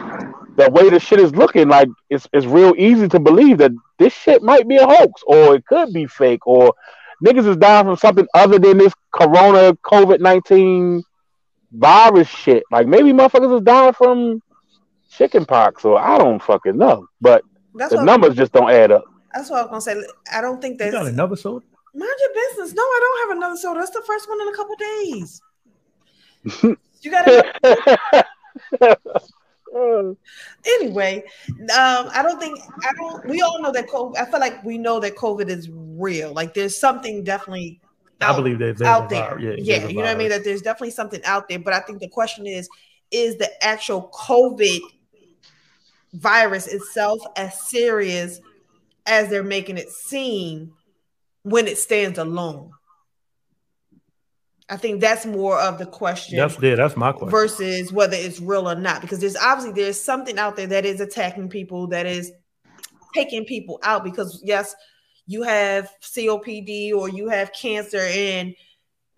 the way the shit is looking, like it's it's real easy to believe that this shit might be a hoax or it could be fake or niggas is dying from something other than this corona COVID nineteen virus shit. Like maybe motherfuckers is dying from chicken pox or I don't fucking know. But That's the what- numbers just don't add up. That's what I was gonna say. I don't think You that's got another soda? mind your business. No, I don't have another soda. That's the first one in a couple days. <laughs> you got to <laughs> anyway. Um, I don't think I don't. We all know that COVID. I feel like we know that COVID is real. Like there's something definitely I believe that there's out a there. Yeah, Yeah, there's you know what I mean. That there's definitely something out there. But I think the question is: Is the actual COVID virus itself as serious as they're making it seem when it stands alone? I think that's more of the question That's yeah, that's my question. versus whether it's real or not because there's obviously there's something out there that is attacking people that is taking people out because yes you have COPD or you have cancer and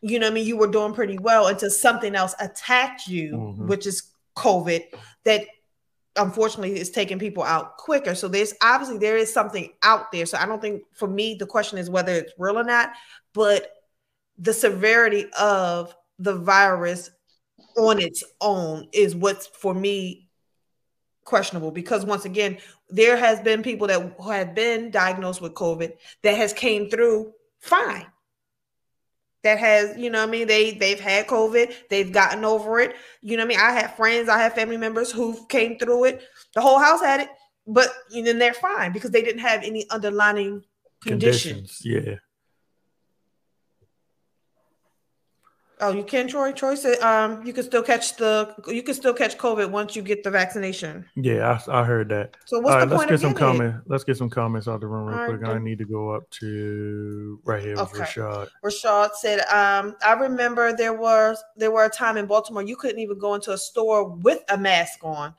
you know what I mean you were doing pretty well until something else attacked you Mhm. which is covid that unfortunately is taking people out quicker. So there's obviously there is something out there. So I don't think for me the question is whether it's real or not but the severity of the virus on its own is what's for me questionable. Because once again there has been people that have been diagnosed with covid that has came through fine that has you know i mean they they've had covid they've gotten over it you know i mean i have friends i have family members who came through it the whole house had it but then they're fine because they didn't have any underlying conditions. Conditions. Yeah. Oh, you can, Troy. Troy said um you can still catch the you can still catch COVID once you get the vaccination. Yeah, I, I heard that. So what's All the let's point get of some comments. Let's get some comments out the room real All right, quick. I need to go up to right here with Okay. Rashad. Rashad said, um, I remember there was there were a time in Baltimore you couldn't even go into a store with a mask on.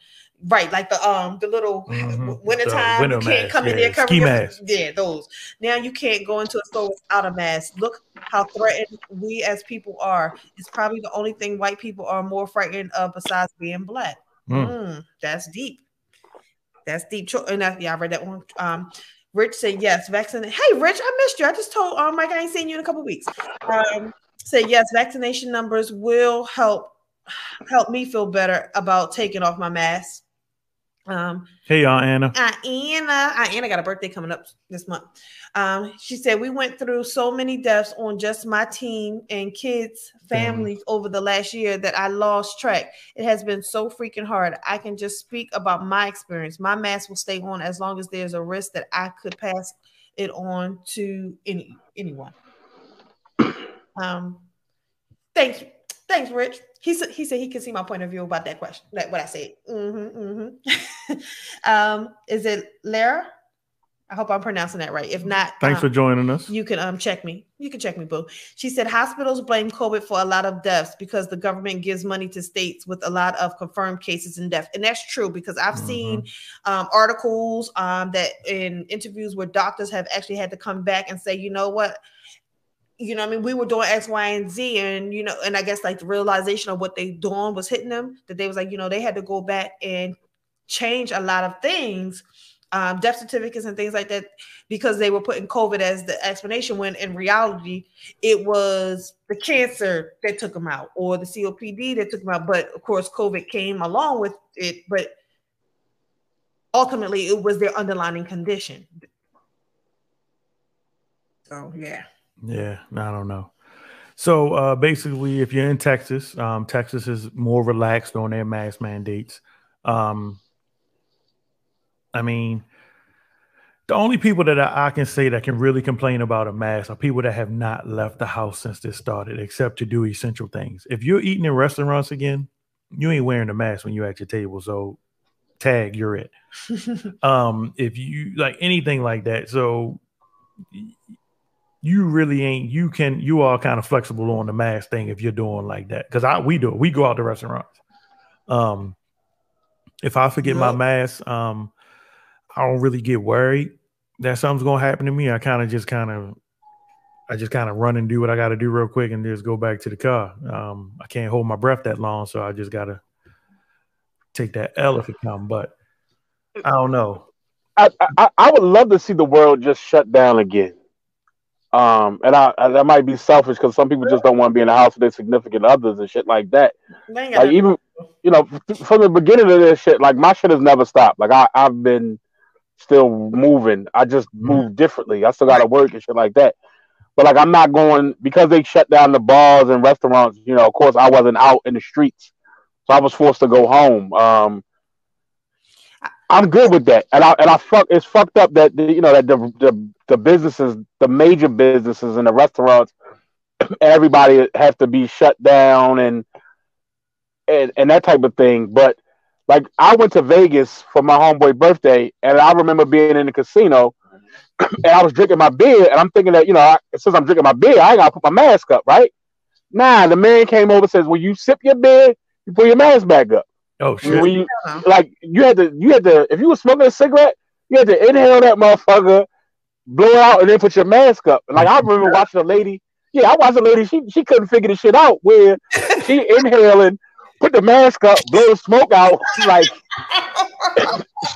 Right, like the um the little Mhm. wintertime, winter you can't mask, come in there cover ski your mask. yeah, those. Now you can't go into a store without a mask. Look how threatened we as people are. It's probably the only thing white people are more frightened of besides being black. Mm. Mm, that's deep. That's deep. And that, yeah, I read that one. Um, Rich said yes, vaccinate. Hey, Rich, I missed you. I just told um, Mike I ain't seen you in a couple weeks. Um, said yes, vaccination numbers will help help me feel better about taking off my mask. Um, Hey, y'all, Anna. uh, Anna, uh, Anna got a birthday coming up this month. Um, she said we went through so many deaths on just my team and kids, families over the last year that I lost track. It has been so freaking hard. I can just speak about my experience. My mask will stay on as long as there's a risk that I could pass it on to any anyone. Um, thanks, thanks, Rich. He said he said he could see my point of view about that question. That what I said. hmm hmm <laughs> um, is it Lara? I hope I'm pronouncing that right. If not, Thanks um, for joining us. You can um check me. You can check me, boo. She said hospitals blame COVID for a lot of deaths because the government gives money to states with a lot of confirmed cases and death. And that's true because I've seen um, articles um, that in interviews where doctors have actually had to come back and say, you know what, you know, I mean, we were doing X, Y, and Z, and you know, and I guess like the realization of what they doing was hitting them that they was like, you know, they had to go back and change a lot of things, um, death certificates and things like that, because they were putting COVID as the explanation when in reality it was the cancer that took them out or the COPD that took them out. But of course, COVID came along with it, but ultimately it was their underlying condition. So yeah. Yeah, I don't know. So uh, basically, if you're in Texas, um, Texas is more relaxed on their mask mandates. Um, I mean, the only people that I, I can say that can really complain about a mask are people that have not left the house since this started, except to do essential things. If you're eating in restaurants again, you ain't wearing a mask when you're at your table. So tag, you're it. <laughs> um, if you like anything like that, so you really ain't you can you are kind of flexible on the mask thing if you're doing like that because i we do it we go out to restaurants um if i forget my mask um i don't really get worried that something's gonna happen to me i kind of just kind of i just kind of run and do what i gotta do real quick and just go back to the car um i can't hold my breath that long so i just gotta take that L if it come. But I don't know. I, I I would love to see the world just shut down again. Um, and I, I that might be selfish because some people just don't want to be in the house with their significant others and shit like that. They ain't got Like even you know from the beginning of this shit, like my shit has never stopped. Like I I've been still moving. I just move differently. I still got to work and shit like that. But like I'm not going because they shut down the bars and restaurants. You know, of course I wasn't out in the streets, so I was forced to go home. Um, I'm good with that, and I and I fuck. It's fucked up that the, you know that the the the businesses, the major businesses and the restaurants, <clears throat> everybody have to be shut down and and and that type of thing. But like I went to Vegas for my homeboy birthday, and I remember being in the casino, <clears throat> and I was drinking my beer, and I'm thinking that you know I, since I'm drinking my beer, I ain't gotta put my mask up, right? Nah, the man came over and says, "When you sip your beer, you put your mask back up." Oh shit! When you like, you had to, you had to, if you were smoking a cigarette, you had to inhale that motherfucker, blow it out, and then put your mask up. Like I remember watching a lady, yeah, I watched a lady, she she couldn't figure the shit out where she <laughs> inhaling, put the mask up, blow the smoke out, <laughs> like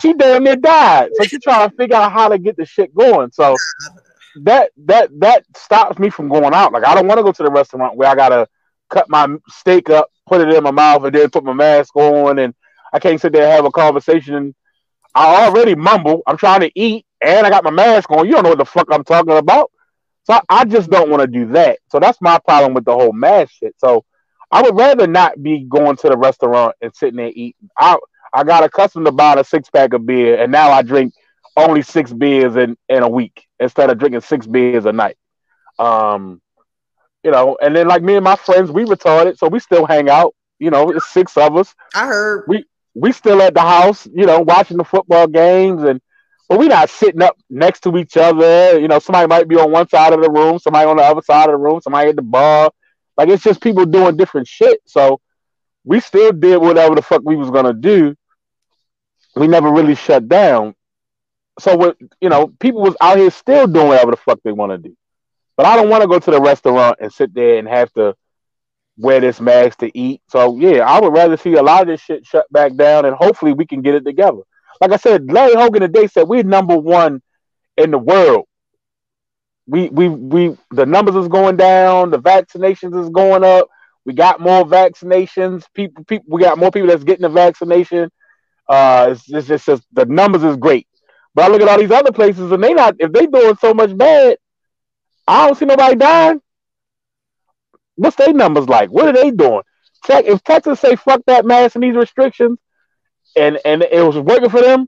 she damn near died. So she trying to figure out how to get the shit going. So that that that stops me from going out. Like I don't want to go to the restaurant where I gotta cut my steak up, put it in my mouth, and then put my mask on, and I can't sit there and have a conversation. I already mumble. I'm trying to eat, and I got my mask on. You don't know what the fuck I'm talking about. So I, just don't want to do that. So that's my problem with the whole mask shit. So I would rather not be going to the restaurant and sitting there eating. I I got accustomed to buying a six pack of beer, and now I drink only six beers in, in a week instead of drinking six beers a night. Um, you know, and then like me and my friends, we retarded, so we still hang out. You know, it's six of us. I heard we we still at the house, you know, watching the football games, and but we not sitting up next to each other. You know, somebody might be on one side of the room, somebody on the other side of the room, somebody at the bar. Like it's just people doing different shit. So we still did whatever the fuck we was gonna do. We never really shut down. So what you know, people was out here still doing whatever the fuck they want to do. But I don't want to go to the restaurant and sit there and have to wear this mask to eat. So yeah, I would rather see a lot of this shit shut back down and hopefully we can get it together. Like I said, Larry Hogan today said we're number one in the world. We we we the numbers is going down, the vaccinations is going up. We got more vaccinations. People people we got more people that's getting the vaccination. Uh it's, it's just, the numbers is great. But I look at all these other places and they not if they doing so much bad, I don't see nobody dying. What's their numbers like? What are they doing? Check if Texas say fuck that mask and these restrictions, and and it was working for them,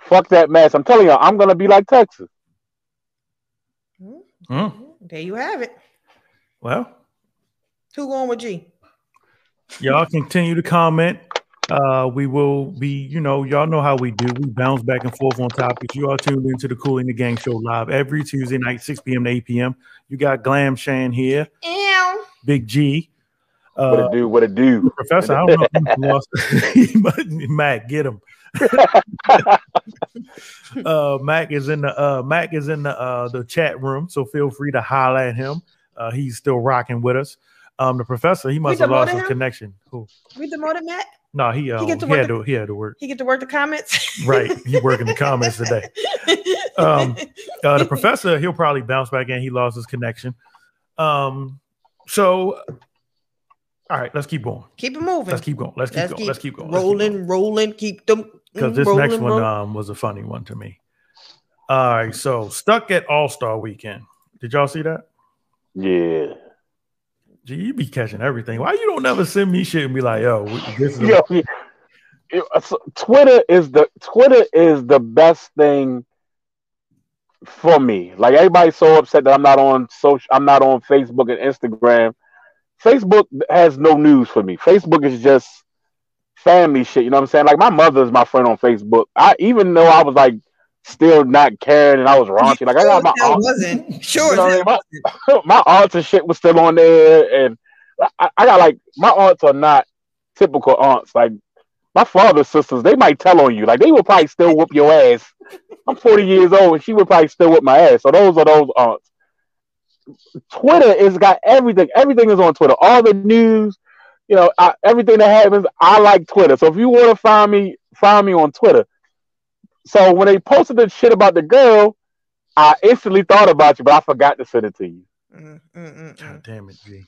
fuck that mask. I'm telling you, I'm gonna be like Texas. Hmm. there you have it. Well, Who going with G? y'all continue to comment. Uh, we will be, you know, y'all know how we do. We bounce back and forth on topics. You are tuned into the Cooling the Gang show live every Tuesday night, 6 p.m. to 8 p.m. You got Glam Shan here, Ew. Big G. What Uh, it do? What it do? Professor, I don't know who lost. <laughs> Mac, get him. <laughs> uh, Mac is in the uh, Mac is in the uh, the chat room, so feel free to holler at him. Uh, he's still rocking with us. Um, the professor, he must have lost his him? connection. Who? We demoted Matt. No, he uh, He he, get to had work to he had to work. He get to work the comments. <laughs> Right, he working the comments today. <laughs> Um, uh, the professor, he'll probably bounce back in. He lost his connection. Um, so all right, let's keep going. Keep it moving. Let's keep going. Let's keep going. Let's keep going. Rolling, rolling. Keep them. because mm, this rolling, next one rolling. um, was a funny one to me. All right, so stuck at All Star Weekend. Did y'all see that? Yeah. Gee, you be catching everything. Why you don't ever send me shit and be like, "Yo, this is." <laughs> Yo. Twitter is the Twitter is the best thing for me. Like everybody's so upset that I'm not on social. I'm not on Facebook and Instagram. Facebook has no news for me. Facebook is just family shit. You know what I'm saying? Like my mother is my friend on Facebook. I even though I was like still not caring and I was raunchy. Like I got my Sure as hell aunt- wasn't. Sure you know I mean? my, <laughs> my aunts and shit was still on there, and I, I got like my aunts are not typical aunts. Like my father's sisters, they might tell on you. Like they will probably still whoop your ass. I'm 40 years old, and she would probably still whip my ass. So those are those aunts. Twitter is got everything. Everything is on Twitter. All the news. you know, I, everything that happens, I like Twitter. So if you want to find me, find me on Twitter. So when they posted the shit about the girl, I instantly thought about you, but I forgot to send it to you. Mm, mm, mm, God damn it, G. Because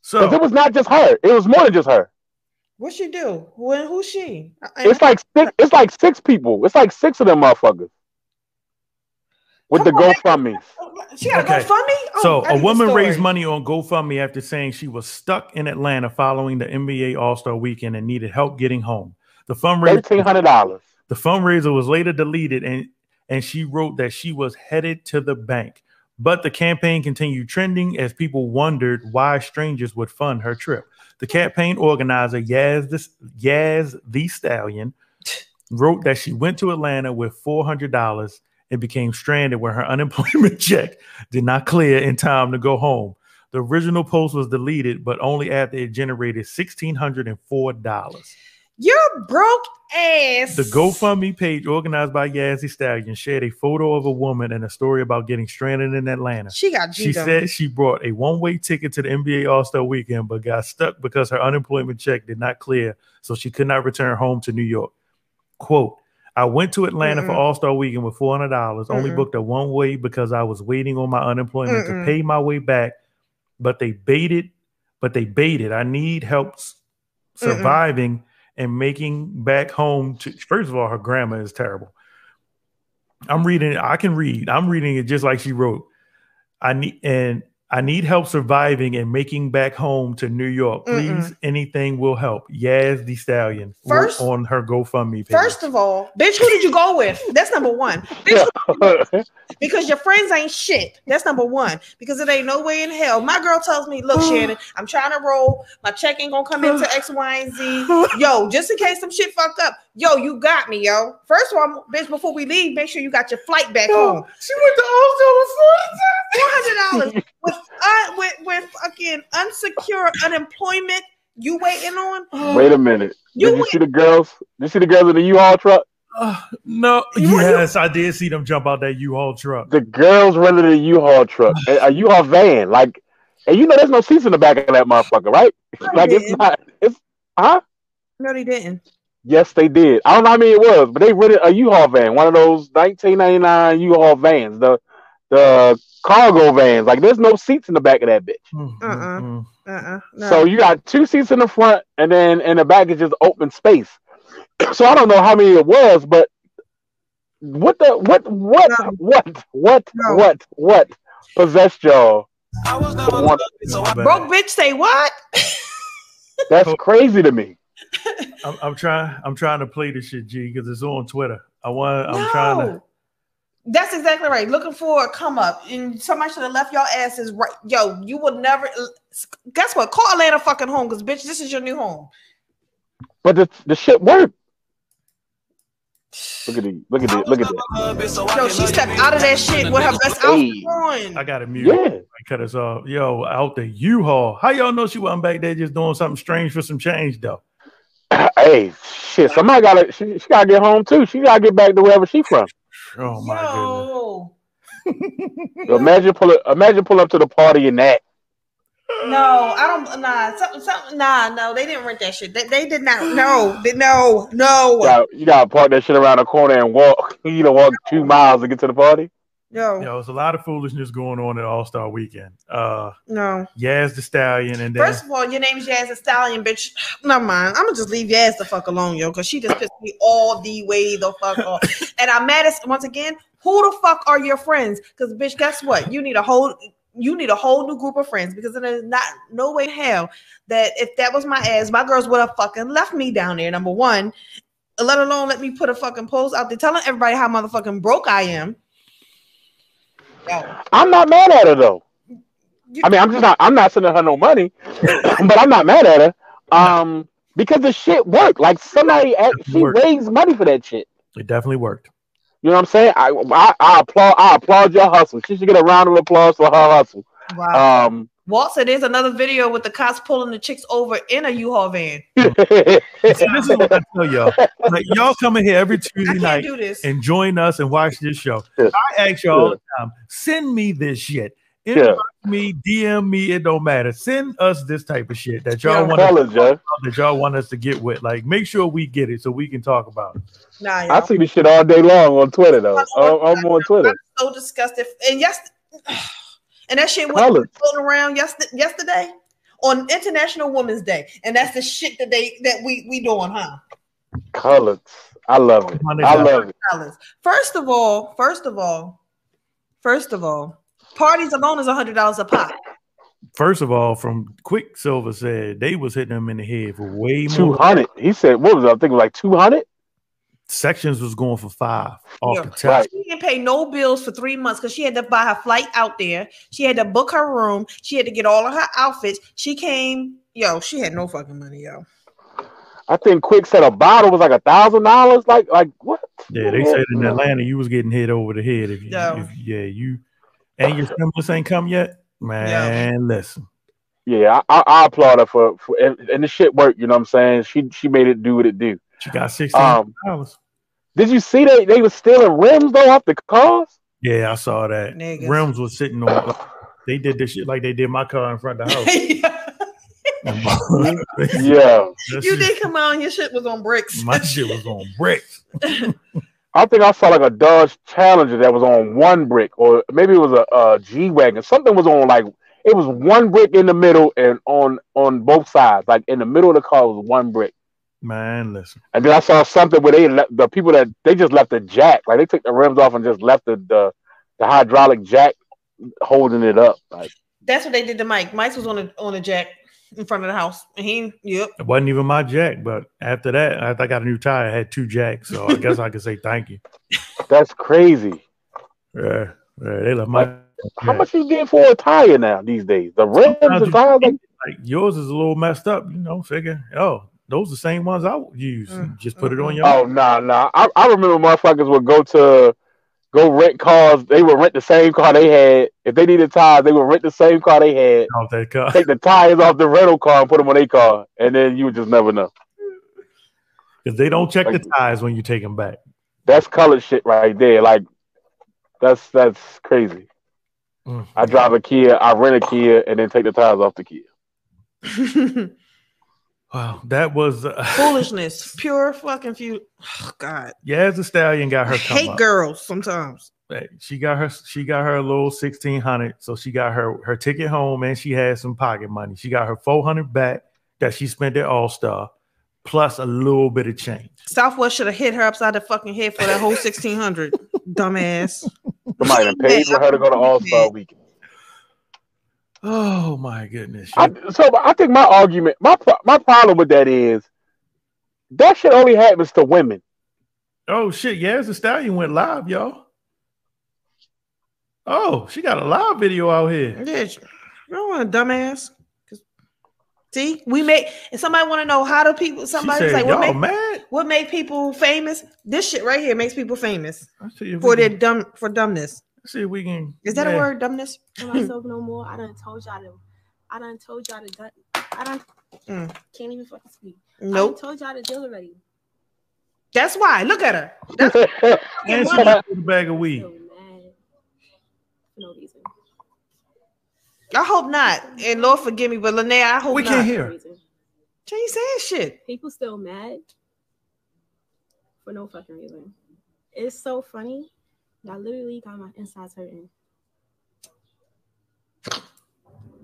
So it was not just her; it was more than just her. What she do? When who's she? I- I- It's like six. It's like six people. It's like six of them motherfuckers with the Come on, GoFundmes. she got Okay. a GoFundMe. Oh, So a woman raised money on GoFundMe after saying she was stuck in Atlanta following the NBA All Star Weekend and needed help getting home. The fundraiser, Thirteen hundred dollars. The fundraiser was later deleted and and she wrote that she was headed to the bank. But the campaign continued trending as people wondered why strangers would fund her trip. The campaign organizer, Yaz, this, Yaz the Stallion, wrote that she went to Atlanta with $400 and became stranded when her <laughs> unemployment check did not clear in time to go home. The original post was deleted, but only after it generated $1,604. Your broke ass. The GoFundMe page organized by Yaz the Stallion shared a photo of a woman and a story about getting stranded in Atlanta. She got G-dum. She said she brought a one-way ticket to the NBA All-Star weekend but got stuck because her unemployment check did not clear, so she could not return home to New York. Quote, I went to Atlanta Mm-mm. for All Star Weekend with four hundred dollars. Only booked a one way because I was waiting on my unemployment Mm-mm. to pay my way back. But they baited, but they baited. I need help surviving, Mm-mm and making back home. To first of all, her grammar is terrible. I'm reading. I can read. I'm reading it just like she wrote. I need and I need help surviving and making back home to New York. Please, Mm-mm. anything will help. Yaz the Stallion First- on her GoFundMe page. First of all, bitch, who did you go with? That's number one. Bitch, <laughs> because your friends ain't shit. That's number one. Because it ain't no way in hell. My girl tells me, look, <sighs> Shannon, I'm trying to roll. My check ain't gonna come into X, Y, and Z. <sighs> Yo, just in case some shit fucked up. Yo, you got me, yo. First of all, bitch, before we leave, make sure you got your flight back home. She went to Four hundred dollars <laughs> with uh, with with fucking unsecure unemployment. You waiting on? Wait a minute. You Did you went- see the girls? Did you see the girls in the U-Haul truck? Uh, no, yes, I did see them jump out that U-Haul truck. The girls rented a U-Haul truck, <sighs> a, a U-Haul van. Like, and you know, there's no seats in the back of that motherfucker, right? Like, it's not. It's huh? No, they didn't. Yes, they did. I don't know how many it was, but they rented a U-Haul van, one of those 1999 U-Haul vans, the the cargo vans. Like, there's no seats in the back of that bitch. Mm, Uh-uh. mm, mm. Uh-uh. No. So you got two seats in the front, and then in the back is just open space. <clears throat> So I don't know how many it was, but what the what what No. what what No. what what possessed y'all? to want- My bad. Broke bitch say what? That's <laughs> crazy to me. I'm, I'm trying. I'm trying to play this shit, G, because it's on Twitter. I want. I'm trying to. That's exactly right. Looking for a come up, and somebody should have left your asses right. Yo, you would never. Guess what? Call Atlanta fucking home, because bitch, this is your new home. But the the shit worked. <sighs> Look at the look at the look at that. Yo, she stepped out of that shit with her best Hey. outfit on. I got to mute. Yeah. I cut us off. Yo, out the U-Haul. How y'all know she wasn't back there just doing something strange for some change though? Hey, shit! Somebody gotta she, she gotta get home too. She gotta get back to wherever she from. Oh my goodness. Imagine pull up, imagine pull up to the party in that. <sighs> no, I don't. Nah, something, something. Nah, no, they didn't rent that shit. They, they did not. No, they, no, no. You gotta, you gotta park that shit around the corner and walk. <laughs> You know, walk two miles to get to the party. Yo, Yo, there's a lot of foolishness going on at All Star Weekend. Uh, no. Yaz the Stallion, and then First of all, your name's Yaz the Stallion, bitch. Never mind. I'm gonna just leave Yaz the fuck alone, yo, because she just pissed me all the way the fuck off. <laughs> and I'm mad at once again. Who the fuck are your friends? Because bitch, guess what? You need a whole you need a whole new group of friends because there's not no way hell that if that was my ass, my girls would have fucking left me down there. Number one, let alone let me put a fucking post out there telling everybody how motherfucking broke I am. Yo, I'm not mad at her though. you- I mean, I'm just not. I'm not sending her no money, <laughs> but I'm not mad at her. Um, because the shit worked. Like somebody, act- she Worked. raised money for that shit. it definitely worked. You know what I'm saying? I, I, I applaud. I applaud your hustle. She should get a round of applause for her hustle. wow. Um, Walt said there's another video with the cops pulling the chicks over in a U-Haul van. <laughs> See, this is what I tell y'all. Like y'all come in here every Tuesday night do this. and join us and watch this show. I ask y'all all the time, send me this shit. Inbox me, DM me, it don't matter. Send us this type of shit that y'all Yeah. want us, us, that y'all want us to get with. Like, make sure we get it so we can talk about it. Nah, I y'all. see this shit all day long on Twitter though. I'm, I'm on Twitter. so disgusted. And yes, <sighs> and that shit was floating around yesterday, yesterday on International Women's Day, and that's the shit that they that we we doing, huh? Colors. I love it. I love it. Dollars. First of all, first of all, first of all, parties alone is a hundred dollars a pop. First of all, from Quicksilver said they was hitting them in the head for way Two more. hundred. He said, "What was it? I think it was like two hundred. Sections was going for five off Yeah. the top. She didn't pay no bills for three months because she had to buy her flight out there. She had to book her room. She had to get all of her outfits. She came, yo, she had no fucking money, yo. I think Quick said a bottle was like a thousand dollars. Like, like what? Yeah, they said in Atlanta you was getting hit over the head if you, Yeah. if, yeah, you and your stimulus ain't come yet. Man, listen. Yeah, I, I, I applaud her for, for and, and the shit worked. You know what I'm saying? She she made it do what it do. She got sixteen Um, dollars. Did you see they they was stealing rims though off the cars? Yeah, I saw that. Niggas. Rims was sitting on. They did this shit like they did my car in front of the house. <laughs> Yeah, <laughs> That you shit- did come out and your shit was on bricks. My shit was on bricks. <laughs> I think I saw like a Dodge Challenger that was on one brick, or maybe it was a, a G wagon. Something was on like it was one brick in the middle and on on both sides. Like in the middle of the car was one brick. Man, listen. And then I saw something where they left the people that they just left the jack, like they took the rims off and just left the the, the hydraulic jack holding it up. Like That's what they did to Mike. Mike was on a on a jack in front of the house. And he yep. It wasn't even my jack, but after that, after I got a new tire, I had two jacks. So I guess I could say thank you. <laughs> that's crazy. Yeah, yeah they left my. How much you get for a tire now these days? The rims Sometimes and tires like like yours is a little messed up, you know. Figure, oh, those the same ones I would use. Just put it on your. Oh nah nah. I, I remember motherfuckers would go to go rent cars. They would rent the same car they had. If they needed tires, they would rent the same car they had. Off that car. Take the tires off the rental car and put them on their car, and then you would just never know. Because they don't check the tires when you take them back. That's colored shit right there. Like that's that's crazy. Mm. I drive a Kia, I rent a Kia, and then take the tires off the Kia. <laughs> Wow, that was uh, Foolishness. <laughs> Pure fucking few. Oh, God. yeah. Yaz the Stallion got her I come hate up. girls sometimes. Hey, She got her. She got her little sixteen hundred. So she got her her ticket home, and she had some pocket money. She got her four hundred back that she spent at All Star, plus a little bit of change. Southwest should have hit her upside the fucking head for that whole sixteen hundred. <laughs> Dumbass. Somebody done paid for her to go to All Star Weekend. Oh my goodness! I, so I think my argument, my my problem with that is that shit only happens to women. Oh shit! Yeah, Yaz the Stallion went live, y'all. Oh, she got a live video out here. Yeah, you don't want a dumbass. 'Cause- See, we make. And somebody want to know how do people? Somebody was said, like, "What "Y'all make mad?" what make people famous?" This shit right here makes people famous for their dumb for dumbness. See if we can. Is that a word? Dumbness. <laughs> to myself <laughs> no more. I done told y'all to. I done told y'all to. I done Mm. can't even fucking speak. I Nope. done told y'all to deal already. That's why. Look at her. And <laughs> she a bag of weed. For no reason. I hope not. And Lord forgive me, but Linnea, I hope We not. can't hear. her. She ain't saying shit. People still mad for no fucking reason. It's so funny. Y'all literally got my insides hurting.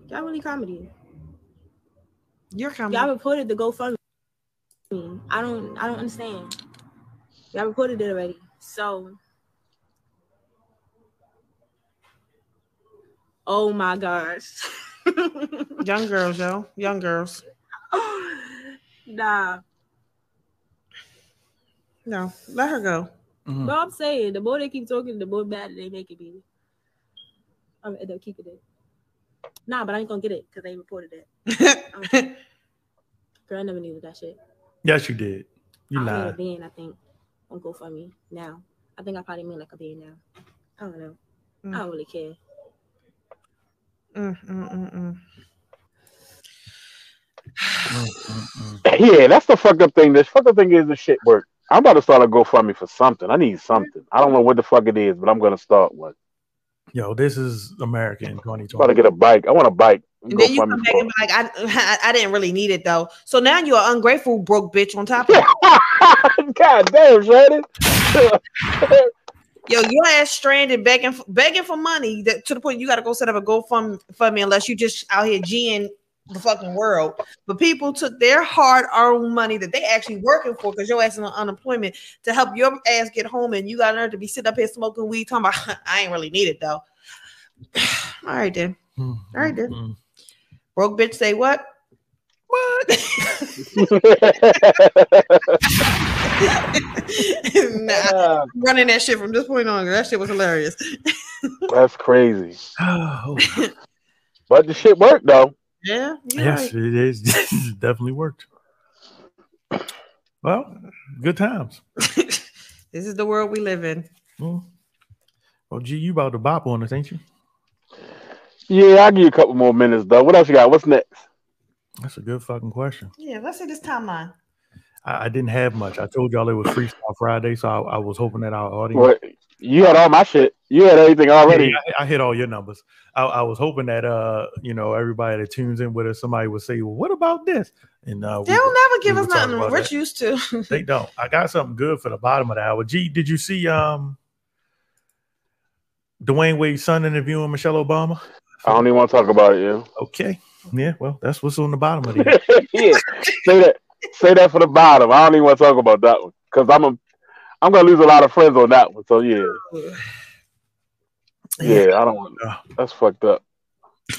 Y'all really comedy. You're comedy. Y'all reported the GoFundMe. I don't. I don't understand. Y'all reported it already. So. Oh my gosh. <laughs> Young girls, yo. Young girls. nah. No, let her go. Mm-hmm. But I'm saying the more they keep talking, the more mad they make it be. I'm gonna end up keeping it. Nah, but I ain't gonna get it because they reported it. <laughs> Um, Girl, I never needed that shit. Yes, you did. You I made a lied. band, I think, on GoFundMe now. I think I probably made like a band now. I don't know. I don't really care. Mm, <sighs> mm, mm, mm. Yeah, that's the fucked up thing. The fucked up thing is the shit work. I'm about to start a GoFundMe for something. I need something. I don't know what the fuck it is, but I'm gonna start one. Yo, this is America in 2020. About to get a bike. I want a bike. And then you come back and be like, I, <laughs> I, I didn't really need it though. So now you're an ungrateful broke bitch on top of it. <laughs> God damn, Shannon. Yo, your ass stranded begging for, begging for money that, to the point you got to go set up a GoFundMe unless you just out here G'ing the fucking world. But people took their hard earned money that they actually working for because your ass is on unemployment to help your ass get home, and you got to to be sitting up here smoking weed talking about <laughs> I ain't really need it though. <sighs> All right then. Hmm, hmm, All right then. Hmm. Broke bitch say what? What? <laughs> nah, <laughs> uh. I'm running that shit from this point on. That shit was hilarious. That's crazy. <sighs> Oh. but the shit worked though. Yeah. you're Yes, right. it is. <laughs> It definitely worked. Well, good times. <laughs> This is the world we live in. Mm. Well, gee, you about to bop on us, ain't you? Yeah, I'll give you a couple more minutes though. What else you got? What's next? That's a good fucking question. Yeah, let's see this timeline. I, I didn't have much. I told y'all it was Freestyle Friday, so I, I was hoping that our audience. What? You had all my shit. You had everything already. Yeah, I, I hit all your numbers. I, I was hoping that uh, you know, everybody that tunes in with us, somebody would say, "Well, what about this?" And uh, They we don't never give we us nothing. about Rich that. used to. <laughs> They don't. I got something good for the bottom of the hour. G, did you see um Dwyane Wade's son interviewing Michelle Obama? I don't even want to talk about it. Yeah. Okay. Yeah, well, that's what's on the bottom of the <laughs> yeah. Say that. Say that for the bottom. I don't even want to talk about that one because I'm a, I'm gonna lose a lot of friends on that one. So yeah. <sighs> Yeah, I don't want. That's fucked up.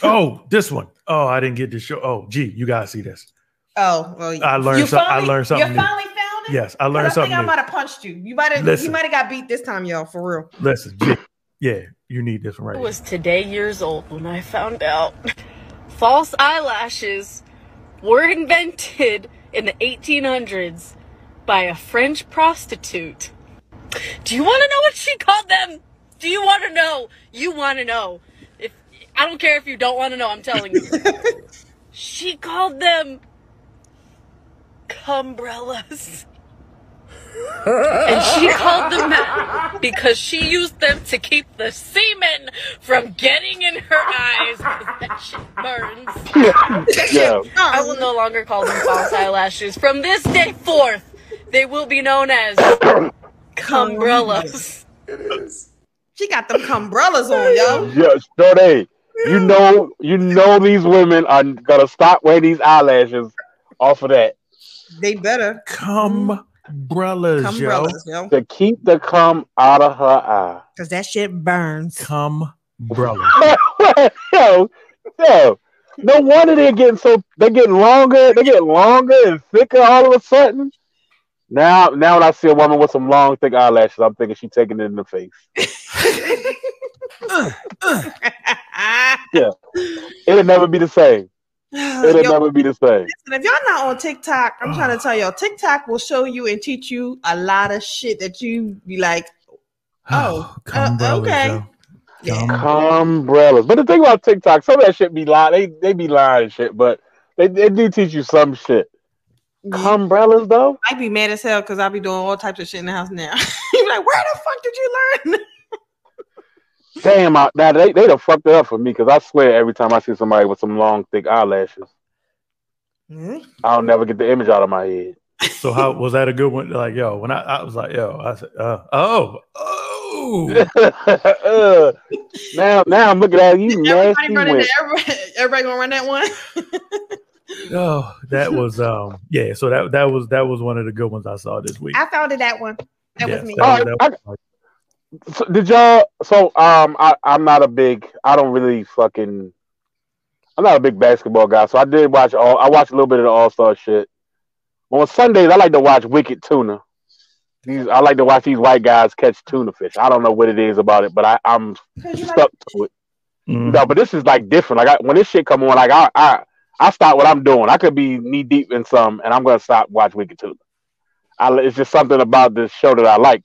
Oh, this one. Oh, I didn't get this show. Oh, gee, you gotta see this. Oh, well, I learned you some- I learned something You new. finally found it. Yes, I 'Cause learned I something think I might have punched you. You might have. You might have got beat this time, y'all. For real. Listen, G, yeah, you need this one right I here. was today years old when I found out false eyelashes were invented in the 1800s by a French prostitute. Do you want to know what she called them? Do you want to know? You want to know. If I don't care if you don't want to know, I'm telling you. <laughs> she called them cumbrellas. and she called them that because she used them to keep the semen from getting in her eyes because that shit burns. <laughs> Yeah. I will no longer call them false eyelashes. From this day forth, they will be known as <coughs> cumbrellas. She got them cumbrellas on, yo. Yeah, Sade, you know, you know these women are gonna stop wearing these eyelashes off of that They better. Cum umbrellas, Cumbrellas, yo. yo. to keep the cum out of her eye. Cause that shit burns. Cum umbrella. <laughs> yo, yo, no wonder they're getting so they're getting longer, they're getting longer and thicker all of a sudden. Now, now when I see a woman with some long, thick eyelashes, I'm thinking she's taking it in the face. <laughs> <laughs> yeah, it'll never be the same. <sighs> It'll Yo, never be the same. listen, if y'all not on TikTok, I'm trying to tell y'all, TikTok will show you and teach you a lot of shit that you be like, <sighs> oh, uh, Cumbrellas, okay. yo. Umbrellas. But the thing about TikTok, some of that shit be lying. They they be lying and shit, but they, they do teach you some shit. Umbrellas though? I'd be mad as hell because I'd be doing all types of shit in the house now. <laughs> you be like, where the fuck did you learn? <laughs> Damn, I, now they they done fucked it up for me because I swear every time I see somebody with some long, thick eyelashes, I'll never get the image out of my head. So how <laughs> was that a good one? Like, yo, when I, I was like, yo, I said, uh, oh, oh, Uh, now now I'm looking at you, Everybody nasty running Everybody, everybody gonna run that one. Oh, that was um, yeah. So that that was that was one of the good ones I saw this week. I found it that one. That Yes, was me. that was- that was- So did y'all? So um, I I'm not a big. I don't really fucking. I'm not a big basketball guy, so I did watch all. I watched a little bit of the All Star shit. On Sundays, I like to watch Wicked Tuna. These I like to watch these white guys catch tuna fish. I don't know what it is about it, but I, I'm stuck to it. Mm-hmm. No, but this is like different. Like I, when this shit come on, like I, I I stop what I'm doing. I could be knee deep in some, and I'm gonna stop watch Wicked Tuna. I, it's just something about this show that I like.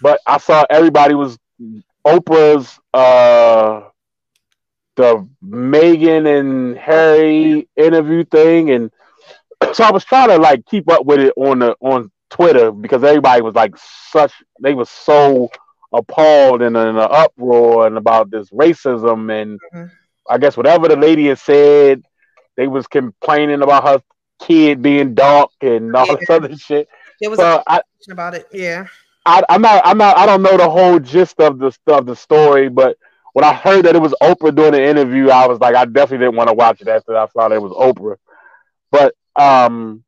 But I saw everybody was Oprah's uh the Meghan and Harry interview thing, and <clears throat> so I was trying to like keep up with it on the on Twitter because everybody was like such they was so appalled and in an uproar and about this racism and Mhm. I guess whatever the lady had said, they was complaining about her kid being dark and all this other shit. There was So a I, question about it. Yeah. I, I'm not, I'm not, I don't know the whole gist of the of the story, but when I heard that it was Oprah doing the interview, I was like, I definitely didn't want to watch it after I saw that it was Oprah. But um,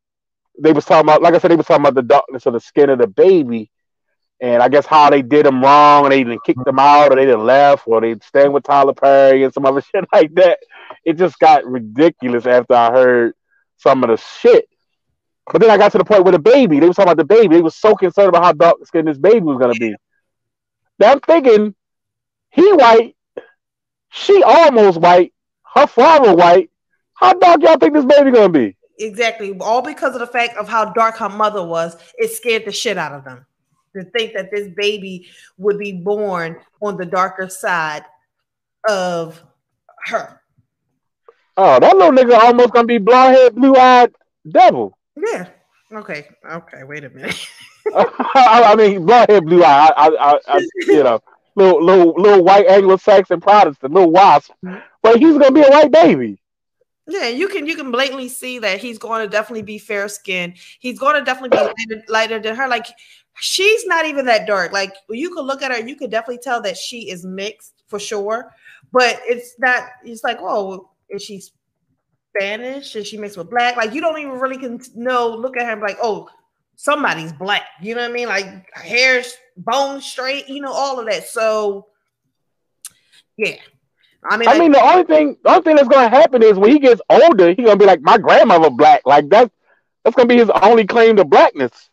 they was talking about, like I said, they was talking about the darkness of the skin of the baby, and I guess how they did him wrong, and they didn't kick them out, or they didn't left, or they staying with Tyler Perry and some other <laughs> shit like that. It just got ridiculous after I heard some of the shit. But then I got to the point with the baby. They was talking about the baby. They was so concerned about how dark skinned this baby was gonna be. Now I'm thinking, he white, she almost white, her father white. How dark y'all think this baby gonna be? Exactly. All because of the fact of how dark her mother was, it scared the shit out of them. To think that this baby would be born on the darker side of her. Oh, that little nigga almost gonna be blonde head, blue eyed devil. Yeah. Okay. Okay. Wait a minute. <laughs> I, mean, blonde head, blue eye. I, I, I, I you know, little, little, little white Anglo-Saxon Protestant, little wasp. But he's gonna be a white baby. Yeah, you can you can blatantly see that he's going to definitely be fair skinned. He's going to definitely be lighter, lighter than her. Like she's not even that dark. Like you could look at her, you could definitely tell that she is mixed for sure. But it's not. It's like, oh, is she Spanish? Is she mixed with black? Like you don't even really can know. Look at her like, oh, somebody's black. You know what I mean? Like hair's bone straight. You know all of that. So yeah, I mean, I like- mean, the only thing, the only thing that's gonna happen is when he gets older, he's gonna be like my grandmother black. Like that, that's gonna be his only claim to blackness.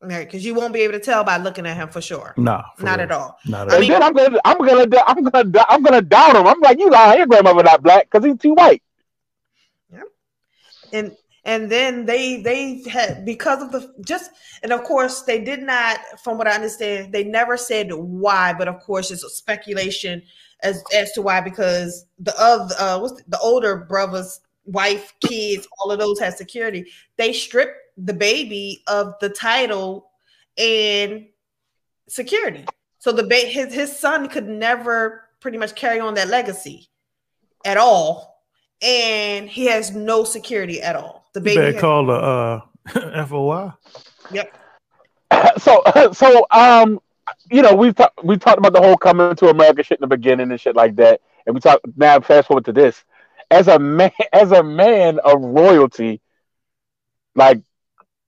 Because you won't be able to tell by looking at him for sure. Nah, not at all. Not I and mean, then I'm gonna, I'm gonna, I'm gonna, I'm gonna doubt him. I'm like, you lying, your grandmother not black because he's too white. Yeah, and and then they they had because of the just and of course they did not from what i understand they never said why but of course it's a speculation as as to why because the other uh what's the, the older brothers wife kids all of those had security they stripped the baby of the title and security so the ba- his his son could never pretty much carry on that legacy at all and he has no security at all the baby better has- call the uh, <laughs> FOI. Yep. so, <laughs> so, um, you know, we've talked, we talked about the whole coming to America shit in the beginning and shit like that, and we talk now. Fast forward to this, as a man, <laughs> as a man of royalty, like,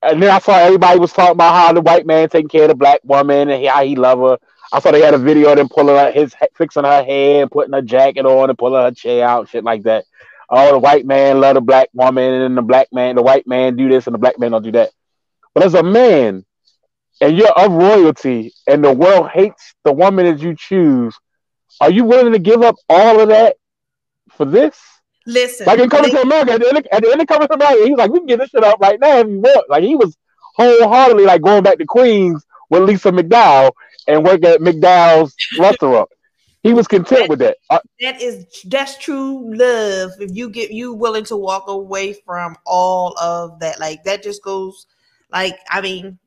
and then I saw everybody was talking about how the white man taking care of the black woman and how he love her. I saw they had a video of them pulling her, his fixing her hair and putting her jacket on and pulling her chair out, shit like that. Oh, the white man love the black woman, and the black man, the white man do this, and the black man don't do that. But as a man, and you're of royalty, and the world hates the woman that you choose, are you willing to give up all of that for this? Listen, Like in Coming to America, at the, end of, at the end of Coming to America, he's like, we can get this shit up right now if you want. Like he was wholeheartedly like going back to Queens with Lisa McDowell and work at McDowell's restaurant. <laughs> He was content with that. Uh, that is that's true love if you get you willing to walk away from all of that like that just goes like i mean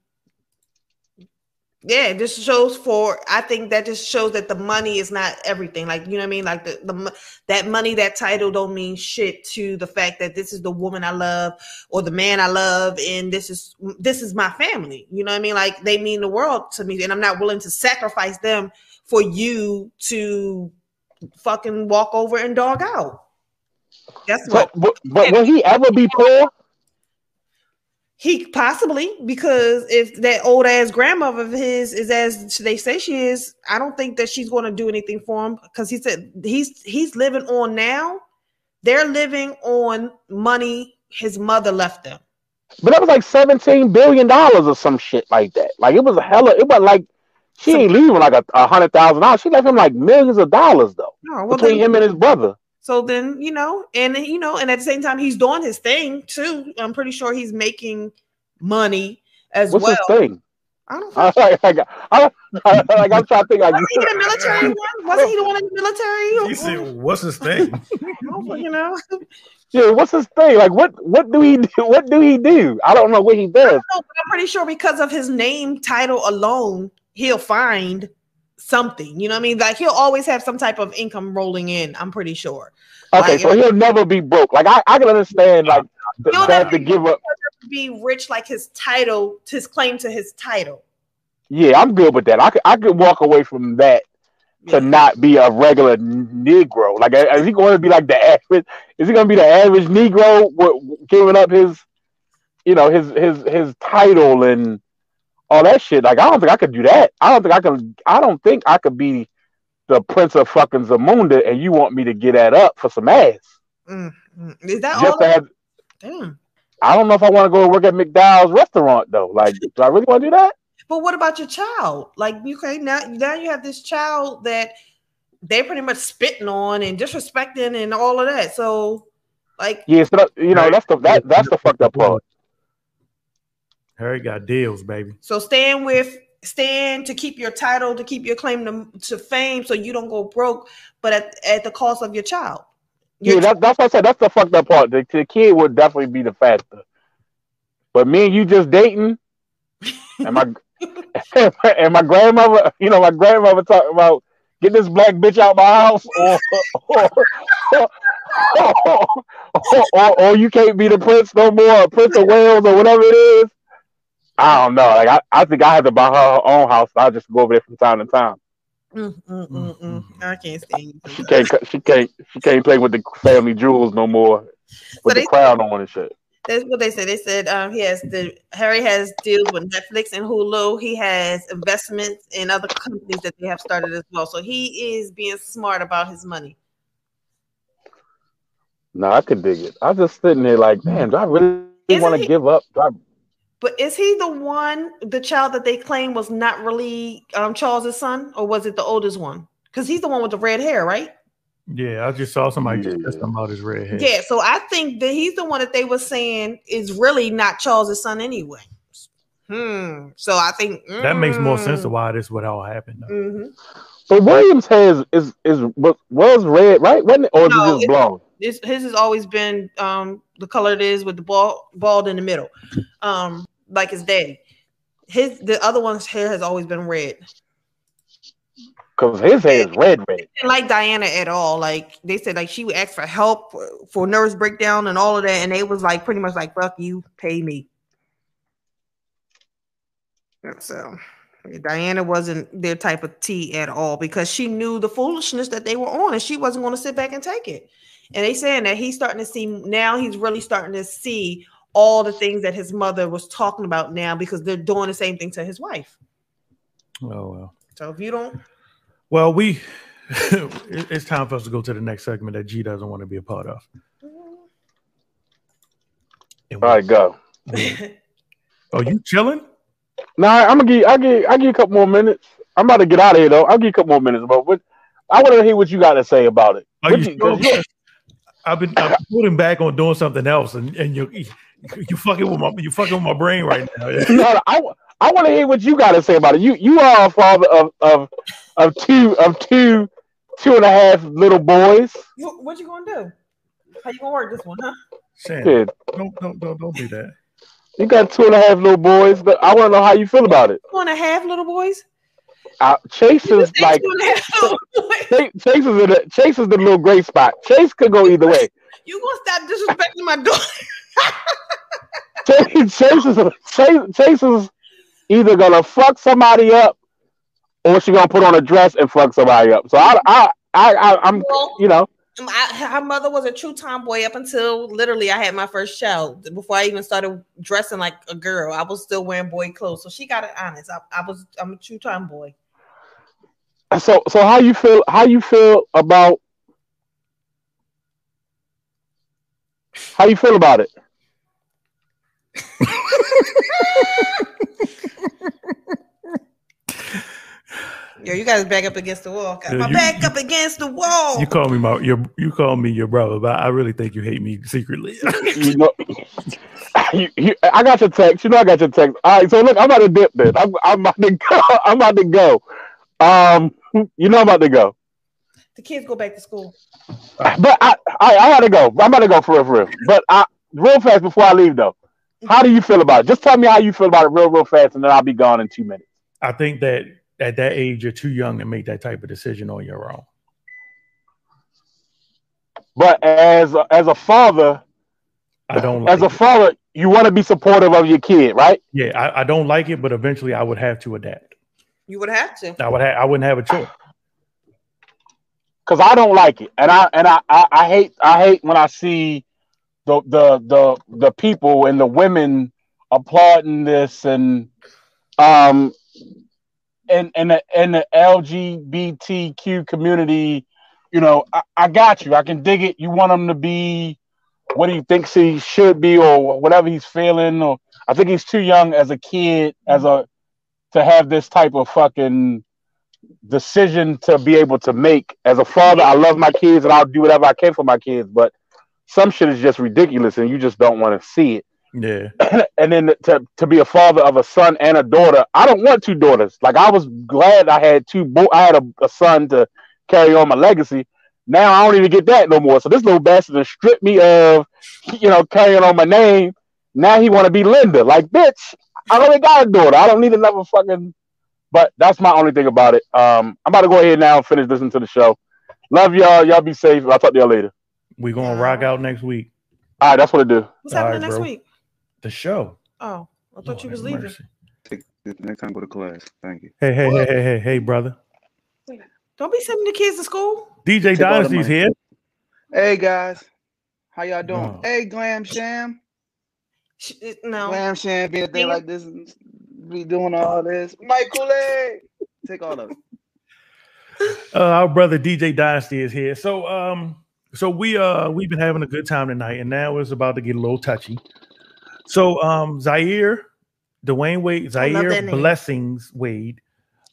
yeah it just shows for i think that just shows that the money is not everything like you know what i mean? Like the, the that money that title don't mean shit to the fact that this is the woman i love or the man i love and this is this is my family you know what i mean? Like they mean the world to me and i'm not willing to sacrifice them for you to fucking walk over and dog out. That's what but, but will he ever be poor? He possibly because if that old ass grandmother of his is as they say she is, I don't think that she's going to do anything for him because he said he's he's living on now. They're living on money his mother left them. But that was like seventeen billion dollars or some shit like that. Like it was a hella. It was like she ain't leaving like a, a hundred thousand dollars. She left him like millions of dollars though Oh, well, between then- him and his brother. So then you know, and you know, and at the same time he's doing his thing too. I'm pretty sure he's making money as well. What's well. his thing? I don't <laughs> I, like, like, I, I, like I'm trying to think. Like, Wasn't he the military <laughs> one? Wasn't he the one in the military? He said, "What's his thing?" <laughs> you know. yeah, what's his thing? Like, what what do he do? What do he do? I don't know what he does. No, but I'm pretty sure because of his name title alone, he'll find something. You know what I mean? Like he'll always have some type of income rolling in. I'm pretty sure. Okay, Like, so he'll never be broke. Like I, I can understand like the, He'll never to give up. be rich like his title, his claim to his title. Yeah, I'm good with that. I could I could walk away from that to not be a regular Negro. Like, is he going to be like the average? Is he going to be the average Negro giving up his, you know, his his his title and all that shit? Like, I don't think I could do that. I don't think I can. I don't think I could be the Prince of fucking Zamunda, and you want me to get that up for some ass? Mm, mm. Is that Just all? to have, Damn. I don't know if I want to go work at McDowell's restaurant though. Like, do I really want to do that? But what about your child? Like, you okay now? Now you have this child that they're pretty much spitting on and disrespecting and all of that. So, like, Yeah, so that, you know that's the that that's the fucked up part. Harry got deals, baby. so stand with stand to keep your title, to keep your claim to, to fame, so you don't go broke, but at, at the cost of your child. Yeah, that, that's what I said. That's the fucked up part. The, the kid would definitely be the factor. But me and you just dating, <laughs> and my <laughs> and my grandmother, you know, my grandmother talking about get this black bitch out my house, or or, or, or, or you can't be the prince no more, Prince of Wales, or whatever it is. I don't know. Like I, I think I have to buy her her own house. I'll just go over there from time to time. Mm, mm, mm. I can't stand you. She can't. She can't. She can't play with the family jewels no more. With they- the crown on and shit. That's what they said. They said um, he has the Harry has deals with Netflix and Hulu. He has investments in other companies that they have started as well. So he is being smart about his money. No, I could dig it. I'm just sitting there like, man, do I really want to give up? Do I, But is he the one, the child that they claim was not really um, Charles's son, or was it the oldest one? Because he's the one with the red hair, right? Yeah, I just saw somebody just test him out his red hair. Yeah. So I think that he's the one that they were saying is really not Charles's son anyway. Hmm. So I think That makes more mm, sense of why this would all happen. Though. mhm. but Williams' hair is is, is was, was red, right? Wasn't it? Or is it just it's- blonde? His, his has always been um the color it is with the bald bald in the middle, um like his daddy. His the other one's hair has always been red. Because his hair is red, red. like Diana at all. Like they said, like she would ask for help for, for nervous breakdown and all of that, and they was like pretty much like "fuck you, pay me." So Diana wasn't their type of tea at all because she knew the foolishness that they were on, and she wasn't going to sit back and take it. And they saying that he's starting to see now. He's really starting to see all the things that his mother was talking about now because they're doing the same thing to his wife. Oh well. So if you don't, Well, we <laughs> it's time for us to go to the next segment that G doesn't want to be a part of. All right, go. <laughs> Oh, you chilling? Nah, I'm gonna give. I give. I give you a couple more minutes. I'm about to get out of here though. I'll give you a couple more minutes, but what? I want to hear what you got to say about it. Are What you you- sure? I've been I've been putting back on doing something else, and, and you you fucking with my you fucking with my brain right now. no, I, I want to hear what you got to say about it. You you are a father of of of two of two two and a half little boys. what, what you gonna do? How you gonna work this one, huh? Shan, Shit. don't don't don't don't do that. You got two and a half little boys. But I want to know how you feel about it. Two and a half little boys. Uh, Chase is like Two and a half little <laughs> boys. Chase, Chase is in the, Chase is the little gray spot. Chase could go either way. You gonna stop disrespecting my daughter? <laughs> Chase, is Chase, Chase is either gonna fuck somebody up or she gonna put on a dress and fuck somebody up. So I I I, I I'm you know Um, I, her mother was a true tomboy up until literally I had my first child. Before I even started dressing like a girl, I was still wearing boy clothes. So she got it honest. I, I was I'm a true tomboy. so so how you feel how you feel about how you feel about it? Yo, you got guys back up against the wall. Got Yeah, my you- back up against the wall. You call me my your you call me your brother, but I really think you hate me secretly. <laughs> You know, you, you, I got your text. You know I got your text. All right, so look, I'm about to dip this. I'm, I'm about to go. <laughs> I'm about to go. Um, you know I'm about to go. the kids go back to school. But I, I, I gotta go. I'm about to go for real, for real. But I, real fast before I leave though, how do you feel about it? Just tell me how you feel about it, real, real fast, and then I'll be gone in two minutes. I think that at that age, you're too young to make that type of decision on your own. But as a, as a father, I don't. as Like a father, you want to be supportive of your kid, right? yeah, I, I don't like it, but eventually I would have to adapt. You would have to. I would have. I wouldn't have a choice. Because I don't like it, and I and I, I I hate I hate when I see the the the the people and the women applauding this and um and and the, and the LGBTQ community, you know, I, I got you. I can dig it. You want him to be what he thinks he should be or whatever he's feeling. Or I think he's too young as a kid as a to have this type of fucking decision to be able to make. As a father, I love my kids and I'll do whatever I can for my kids, but some shit is just ridiculous and you just don't want to see it Yeah. <clears throat> and then to, to be a father of a son and a daughter. I don't want two daughters. Like I was glad I had two. Bo- I had a, a son to carry on my legacy. Now I don't even get that no more. So this little bastard has stripped me of, you know, carrying on my name. Now he want to be Linda. Like bitch, I already got a daughter. I don't need another fucking. But that's my only thing about it. Um, I'm about to go ahead now and finish listening to the show. Love y'all. Y'all be safe. I'll talk to y'all later. We gonna rock out next week. All right, that's what I do. What's happening All right, next bro. week? The show. Oh, I thought you was leaving. mercy. Take this next time go to class. Thank you. Hey, hey, hey, hey, hey, hey, brother. Don't be sending the kids to school. DJ Take all Dynasty's here. Hey guys, how y'all doing? Oh. Hey Glam Sham, Sh- No. Glam Sham being a day like this, and be doing all this. Mike Kool-Aid, take all of it. <laughs> Uh, our brother DJ Dynasty is here. So um so we uh we've been having a good time tonight and now it's about to get a little touchy. So um Zaire, Dwyane Wade, I love that Zaire. Blessings Wade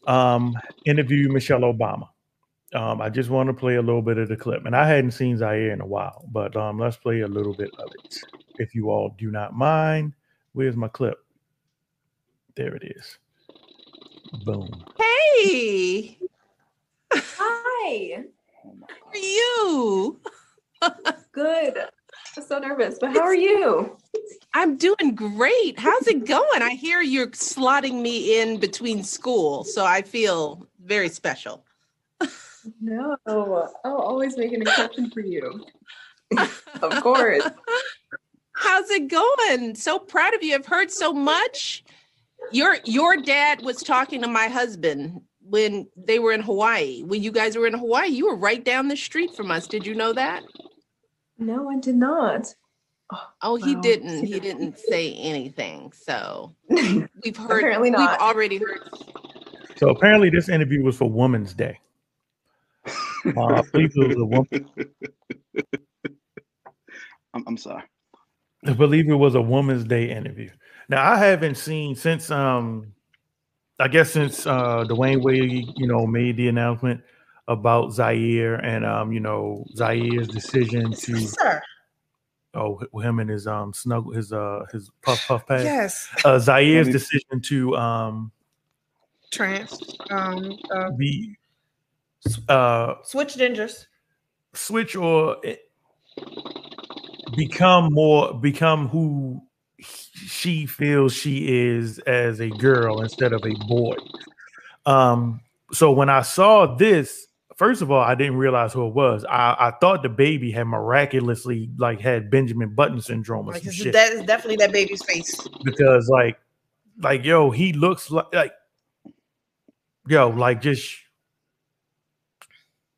um interviewed Michelle Obama. Um I just want to play a little bit of the clip. And I hadn't seen Zaire in a while, but um let's play a little bit of it. If you all do not mind. Where's my clip? There it is. Boom. Hey, Hi. Oh how are you? Good. I'm so nervous, but how are you? I'm doing great. How's it going? I hear you're slotting me in between school, so I feel very special. No. I'll always make an exception for you. <laughs> of course. How's it going? So proud of you. I've heard so much. Your your dad was talking to my husband when they were in Hawaii. When you guys were in Hawaii, you were right down the street from us. Did you know that? No, I did not. Oh, he Wow. didn't. He didn't say anything. So <laughs> we've heard. Apparently not. We've already heard. So apparently, this interview was for Women's Day. <laughs> Uh, I believe it was a woman. I'm, I'm sorry. I believe it was a Women's Day interview. Now I haven't seen since um, I guess since uh, Dwyane Wade, you know, made the announcement about Zaire and um, you know, Zaire's decision to Sir. oh him and his um snuggle his uh his puff puff pass. Yes. Uh, Zaire's decision to um Trans. Um. Uh, be uh switch gingers. switch or eh, become more become who she feels she is as a girl instead of a boy um so when i saw this first of all i didn't realize who it was i i thought the baby had miraculously like had benjamin button syndrome or Like some shit that is definitely that baby's face. because like like yo he looks like like yo like just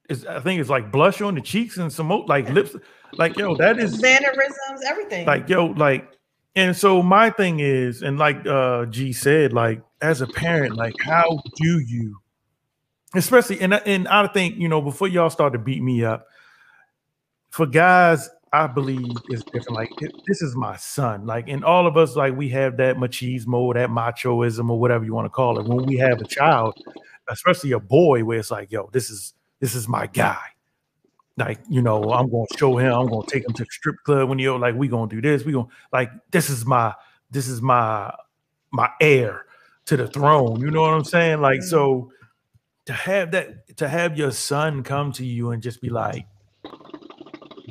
it's, I think it's like blush on the cheeks and some like lips like yo that is Mannerisms, everything. like yo like and so my thing is and like uh g said like as a parent like how do you especially and, I- and i think you know before y'all start to beat me up for guys i believe it's different like this is my son like and all of us like we have that machismo that machoism or whatever you want to call it when we have a child especially a boy where it's like yo this is this is my guy like you know i'm gonna show him i'm gonna take him to the strip club when you're like we gonna do this we gonna like this is my this is my my heir to the throne you know what i'm saying like so mm-hmm. to have that to have your son come to you and just be like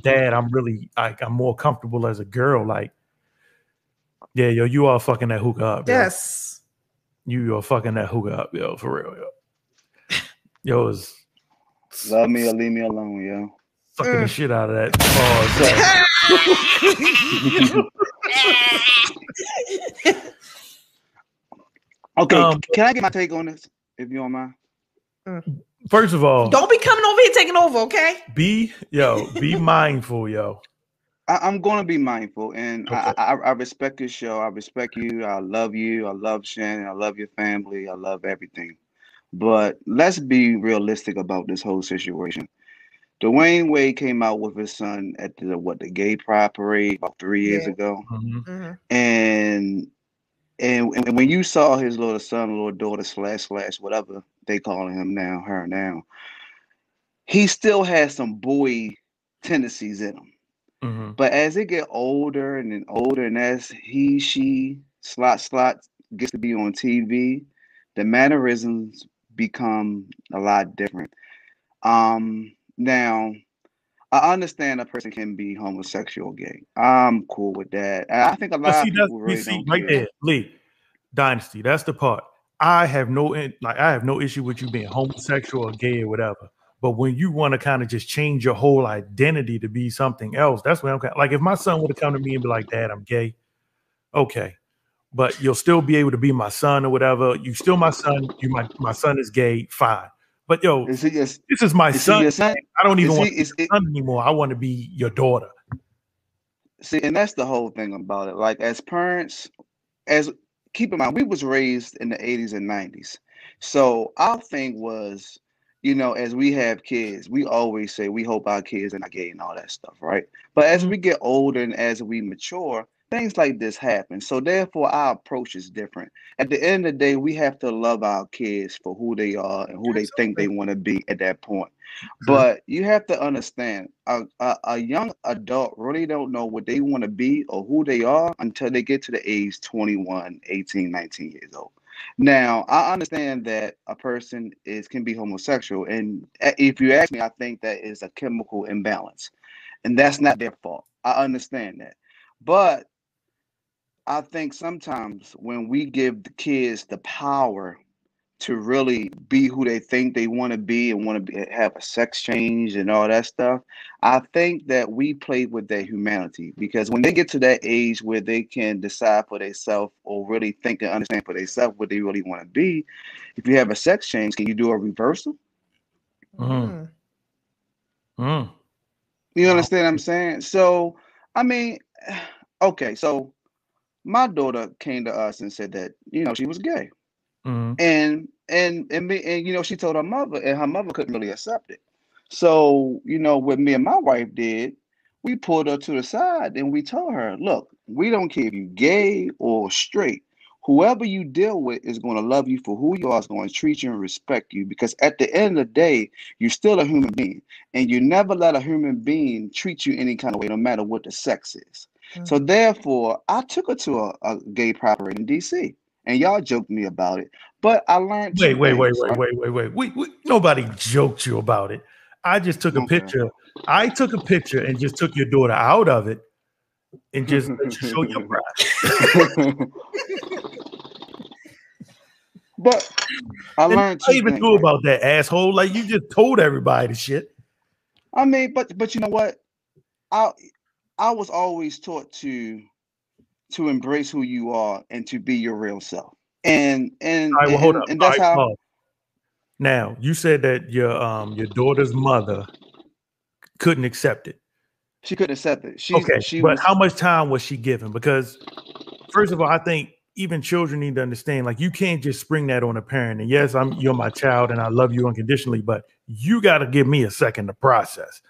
dad i'm really like i'm more comfortable as a girl like yeah yo you are fucking that hookah up yo. yes. you are fucking that hookah up yo for real yo Yo, is Love me or leave me alone, yo. sucking Mm. the shit out of that. pause. <laughs> Okay, Um, can I get my take on this, if you don't mind? First of all, Don't be coming over here taking over, okay? be yo, be <laughs> mindful, yo. I, I'm going to be mindful, and I, I, I respect your show. I respect you. I love you. I love Shannon. I love your family. I love everything. But let's be realistic about this whole situation. Dwyane Wade came out with his son at the what the gay pride parade about three years Yeah. ago, Mhm. and and and when you saw his little son, little daughter, slash slash whatever they calling him now, her now, he still has some boy tendencies in him. Mhm. But as they get older and then older, and as he, she, slot, slot gets to be on TV, the mannerisms become a lot different. Um, now, I understand a person can be homosexual gay. I'm cool with that. I think a lot see, of people really see don't right care. there, Lee, Dynasty. That's the part. I have no in- like I have no issue with you being homosexual or gay or whatever. But when you want to kind of just change your whole identity to be something else, that's when I'm kind like if my son would have come to me and be like, Dad, I'm gay, okay. But you'll still be able to be my son or whatever. You still my son. You my my son is gay, fine. But yo, Is he this is my is son. son? I don't even want he- to be is your son anymore. I want to be your daughter. See, and that's the whole thing about it. Like as parents, as keep in mind, we was raised in the 80s and 90s. So our thing was, you know, as we have kids, we always say we hope our kids are not gay and all that stuff, right? But as mm-hmm. we get older and as we mature, things like this happen. So therefore our approach is different. At the end of the day, we have to love our kids for who they are and who they think they want to be at that point. But you have to understand, a, a, a young adult really don't know what they want to be or who they are until they get to the age 21, 18, 19 years old. Now, I understand that a person is can be homosexual, and eh, if you ask me, I think that is a chemical imbalance, and that's not their fault. I understand that, but I think sometimes when we give the kids the power to really be who they think they want to be and want to be, have a sex change and all that stuff, I think that we play with their humanity because when they get to that age where they can decide for themselves or really think and understand for themselves what they really want to be, if you have a sex change, can you do a reversal? Mm. Mm. You understand what I'm saying? So, I mean, <sighs> okay, so my daughter came to us and said that, you know, she was gay. Mhm. and and and me and you know she told her mother and her mother couldn't really accept it so you know what me and my wife did we pulled her to the side and we told her look we don't care if you're gay or straight whoever you deal with is going to love you for who you are is going to treat you and respect you because at the end of the day you're still a human being and you never let a human being treat you any kind of way no matter what the sex is Mm. so therefore i took her to a, a gay pride parade in dc and y'all joked me about it. But I learned. Wait, wait, wait, wait, wait, wait, wait. We, we, nobody joked you about it. I just took a picture. I took a picture and just took your daughter out of it and just let you show your <laughs> pride. But I And learned. I even knew about that asshole. Like you just told everybody the shit. I mean, but but you know what? I I was always taught to to embrace who you are and to be your real self. And and right, well, hold and, up. and that's right, how. Now you said that your um your daughter's mother couldn't accept it. she couldn't accept it. She's, okay, she but was how much time was she given? Because first of all, I think even children need to understand, like you can't just spring that on a parent. And yes, I'm you're my child and I love you unconditionally, but you got to give me a second to process.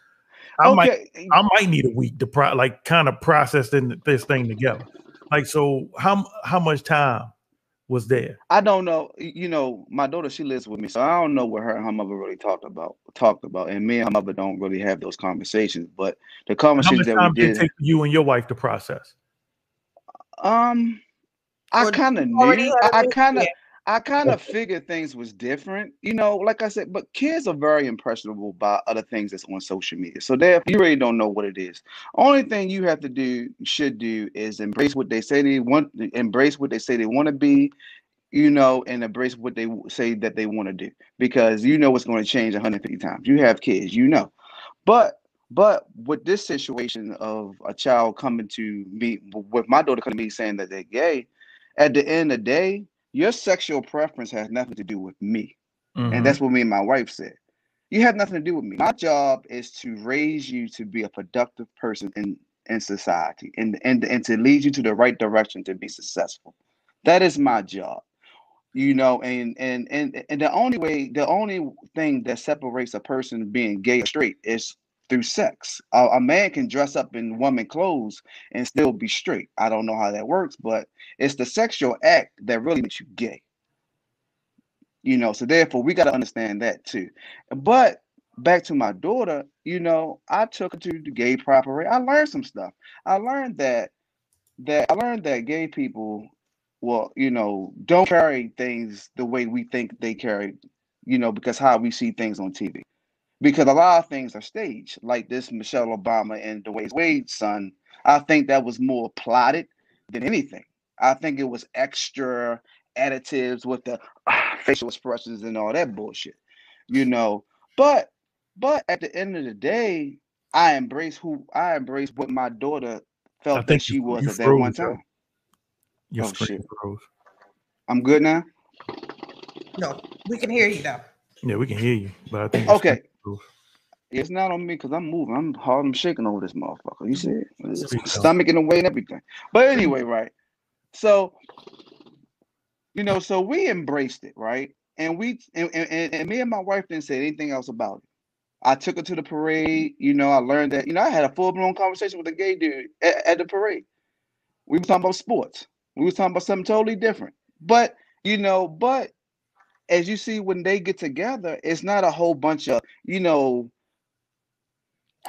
I might I might need a week to pro- like kind of process this thing together. Like so, how how much time was there? I don't know. You know, my daughter she lives with me, so I don't know what her and her mother really talked about. Talked about, and me and her mother don't really have those conversations. But the How conversations much that we did did, take you and your wife to process? um, I kind of already knew. I kind of, Yeah. I kind of figured things was different. You know, like I said, but kids are very impressionable by other things that's on social media. So therefore, you really don't know what it is. Only thing you have to do, should do, is embrace what they say they want, embrace what they say they want to be, you know, and embrace what they say that they want to do because you know it's going to change 150 times. You have kids, you know. But but with this situation of a child coming to me, with my daughter coming to me saying that they're gay, at the end of the day, your sexual preference has nothing to do with me. Mhm. And that's what me and my wife said. You have nothing to do with me. My job is to raise you to be a productive person in, in society and, and, and to lead you to the right direction to be successful. That is my job. You know, and and and and the only way, the only thing that separates a person being gay or straight is through sex. A, a man can dress up in woman clothes and still be straight. I don't know how that works, but it's the sexual act that really makes you gay. You know so therefore we got to understand that too. But back to my daughter you know i took her to the gay parade i learned some stuff. I learned that that i learned that gay people well you know don't carry things the way we think they carry you know because how we see things on tv because a lot of things are staged like this michelle obama and dwyane wade's son i think that was more plotted than anything i think it was extra additives with the ah, facial expressions and all that bullshit, you know. But but at the end of the day, I embrace who I embrace what my daughter I felt that she you, was you at that one time. Your Oh screen shit. froze. I'm good now. No, we can hear you though. Yeah, we can hear you, but I think your screen Okay. It's not on me because I'm moving. I'm hard. I'm shaking over this motherfucker. You see it? Stomach in the way and everything. But anyway, right. So you know, so we embraced it, right? And we and, and, and- and me and my wife didn't say anything else about it. I took her to the parade. You know, I learned that. You know, I had a full blown conversation with a gay dude at, at the parade. We were talking about sports. We were talking about something totally different. But you know, but as you see, when they get together, it's not a whole bunch of you know.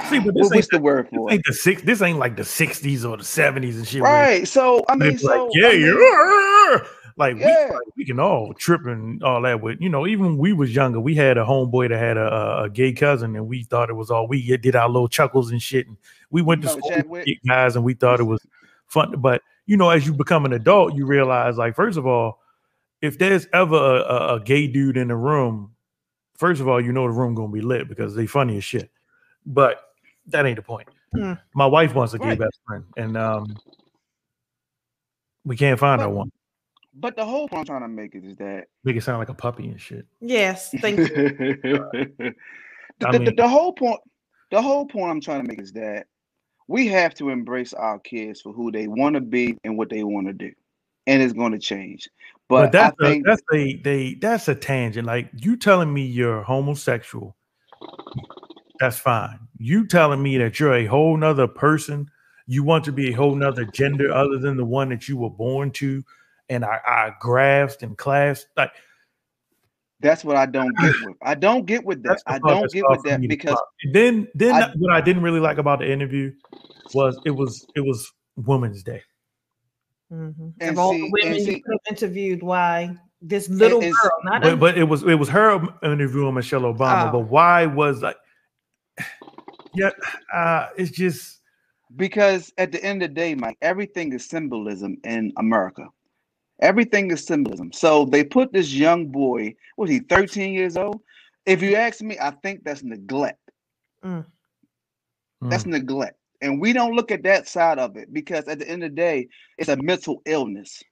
See, but what- this ain't what's the, word this for it? ain't the six. This ain't like the '60s or the '70s and shit. where Right. So I mean, it's like, so yeah, I mean, yeah. Like we, like, we can all trip and all that. With you know, even when we was younger, we had a homeboy that had a, a, a gay cousin, and we thought it was all we did our little chuckles and shit. And we went to school with guys, and we thought it was fun. But you know, as you become an adult, you realize, like, first of all, if there's ever a, a, a gay dude in the room, first of all, you know the room gonna be lit because they funny as shit. But that ain't the point. Mm. My wife wants a gay Right. best friend, and um, we can't find her one. but the whole point I'm trying to make it is that Make it sound like a puppy and shit. Yes, thank you. <laughs> the, the- mean- the whole point the whole point I'm trying to make is that we have to embrace our kids for who they want to be and what they want to do. And it's going to change. But, But, I that's think a, that's a they that's a tangent. Like you telling me you're homosexual, that's fine. You telling me that you're a whole nother person, you want to be a whole nother gender other than the one that you were born to, and I, I grasped and clasped. Like that's what I don't <clears throat> get with. I don't get with that. I don't get with that because then then I- what I didn't really like about the interview was it was it was Women's Day. Mhm. And Of all see- the women and you see- could have interviewed, why this little and girl, not But, a, but it was it was her interviewing Michelle Obama. Oh. But why was like yeah, uh, it's just because at the end of the day, Mike, everything is symbolism in America. Everything is symbolism. So they put this young boy, was he 13 years old? If you ask me, I think that's neglect. Mm. That's mm, neglect. And we don't look at that side of it because at the end of the day, it's a mental illness.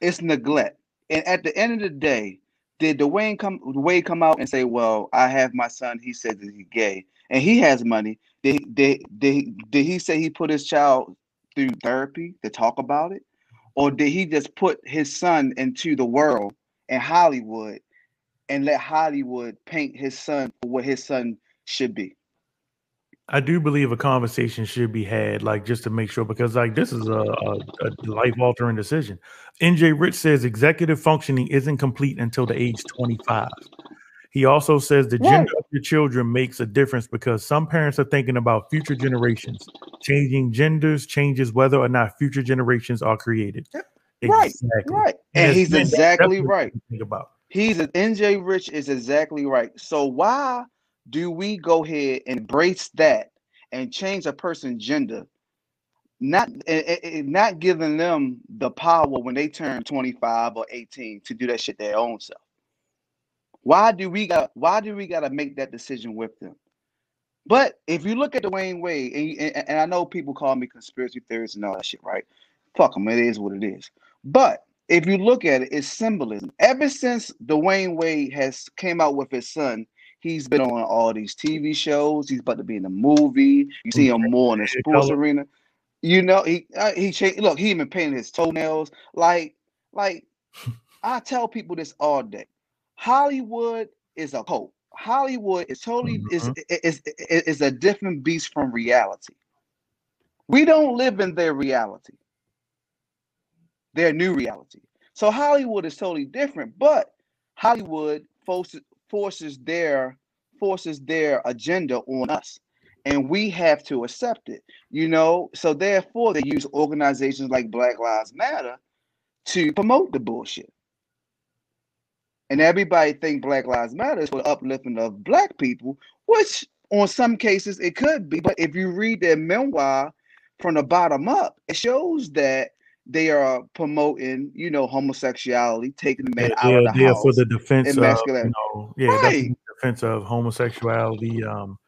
It's neglect. And at the end of the day, did Dwyane come Dwyane come out and say, Well, I have my son, he says that he's gay and he has money. Did, did, did, did he say he put his child through therapy to talk about it? Or did he just put his son into the world and Hollywood and let Hollywood paint his son for what his son should be? I do believe a conversation should be had, like just to make sure, because like this is a, a, a life altering decision. NJ Rich says executive functioning isn't complete until the age 25. He also says the gender of your children makes a difference because some parents are thinking about future generations. Changing genders changes whether or not future generations are created. Right, Exactly. right. And And it's exactly right. Think about. He's an NJ Rich is exactly right. So why do we go ahead and embrace that and change a person's gender not not giving them the power when they turn 25 or 18 to do that shit their own self. Why do we got why do we got to make that decision with them? But if you look at Dwyane Wade, and, and, and I know people call me conspiracy theorists and all that shit, right? Fuck them, it is what it is. But if you look at it, it's symbolism. Ever since Dwyane Wade has came out with his son, he's been on all these TV shows. He's about to be in a movie. You see him more in the sports arena. You know, he uh, he changed. Look, he even painted his toenails. Like, like <laughs> I tell people this all day. Hollywood is a cult. Hollywood is totally is, is is is a different beast from reality. We don't live in their reality. Their new reality. So Hollywood is totally different, but Hollywood forces forces their forces their agenda on us. And we have to accept it you know? So therefore they use organizations like black lives matter to promote the bullshit. And everybody think black lives matter is for the uplifting of black people which on some cases it could be. But if you read their memoir from the bottom up it shows that they are promoting, you know, homosexuality, taking the man out Yeah, of the yeah, house, for the defense and of you masculinity. know, yeah, that's Right. defense of homosexuality. Um,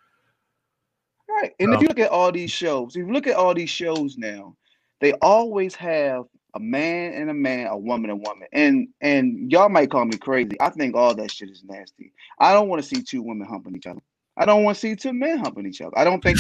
Right. And if you look at all these shows, if you look at all these shows now, they always have a man and a man, a woman and woman. And and y'all might call me crazy. I think all that shit is nasty. I don't want to see two women humping each other. I don't want to see two men humping each other. I don't think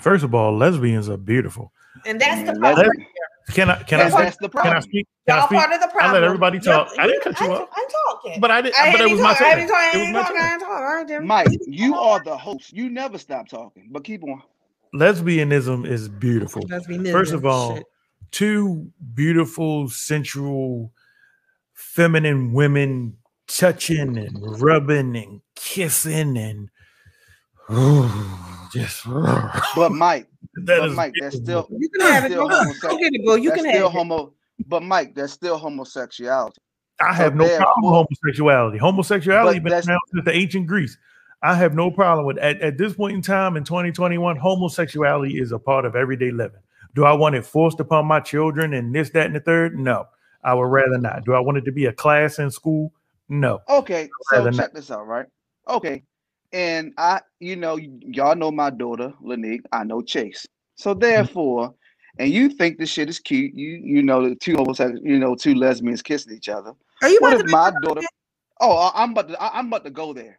first of all, lesbians are beautiful. And that's the Man, problem. lesbian- Can I can I That's- speak? that's the Can I problem. speak? Can Y'all speak? part of the problem. I let everybody Yep, talk. I didn't cut you I, up. I'm talking. But I didn't- I but it ain't was my talk- I turn. ain't talk- I It was ain't my talk- turn. I ain't talk. All right, then. Mike, you are the host. You never stop talking. But keep on. Lesbianism is beautiful. Lesbianism, First of all, shit. two beautiful, sensual, feminine women touching and rubbing and kissing and <sighs> just. <sighs> But Mike, That but is Mike, that's still You can have it. still Go, go homosexual. get it, bro. You that's can still have it. homo. But Mike, that's still homosexuality. I So have no problem with homosexuality. Homosexuality But been that's- around since the ancient Greece. I have no problem with at, at this point in time in 2021. Homosexuality is a part of everyday living. Do I want it forced upon my children and this, that, and the third? No, I would rather not. Do I want it to be a class in school? No. Okay, so rather check not. this out, right? Okay, and I, you know, y'all know my daughter Lanique. I know Chase. So therefore, and you think this shit is cute. You, you know, the two homosexual, you know, two lesbians kissing each other. Are you What if my daughter? Oh, I'm about to, I'm about to go there.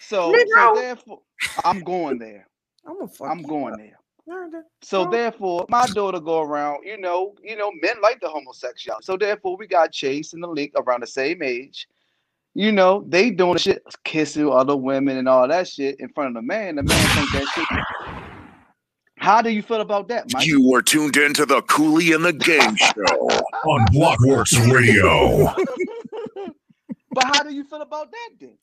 So, so therefore, I'm going there. I'm I'm going up. there. All right, then. So therefore, my daughter go around, you know, you know, men like the homosexuality. So therefore, we got Chase and Lanique around the same age. You know, they doing shit, kissing other women and all that shit in front of the man. The man think that shit. How do you feel about that, Mike? You were tuned into the Cooley and the Game <laughs> Show on Blockworks Radio. But how do you feel about that then?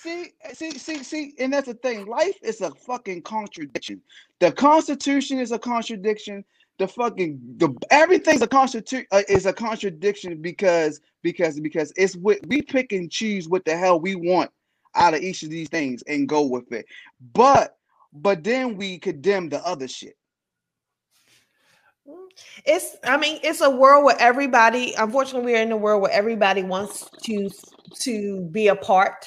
See, see, see, see, and that's the thing. Life is a fucking contradiction. The Constitution is a contradiction. The fucking the everything's a constitu- uh, is a contradiction because because because it's what we pick and choose what the hell we want out of each of these things and go with it. But but then we condemn the other shit. It's I mean, it's a world where everybody, unfortunately, we're in a world where everybody wants to to be a part.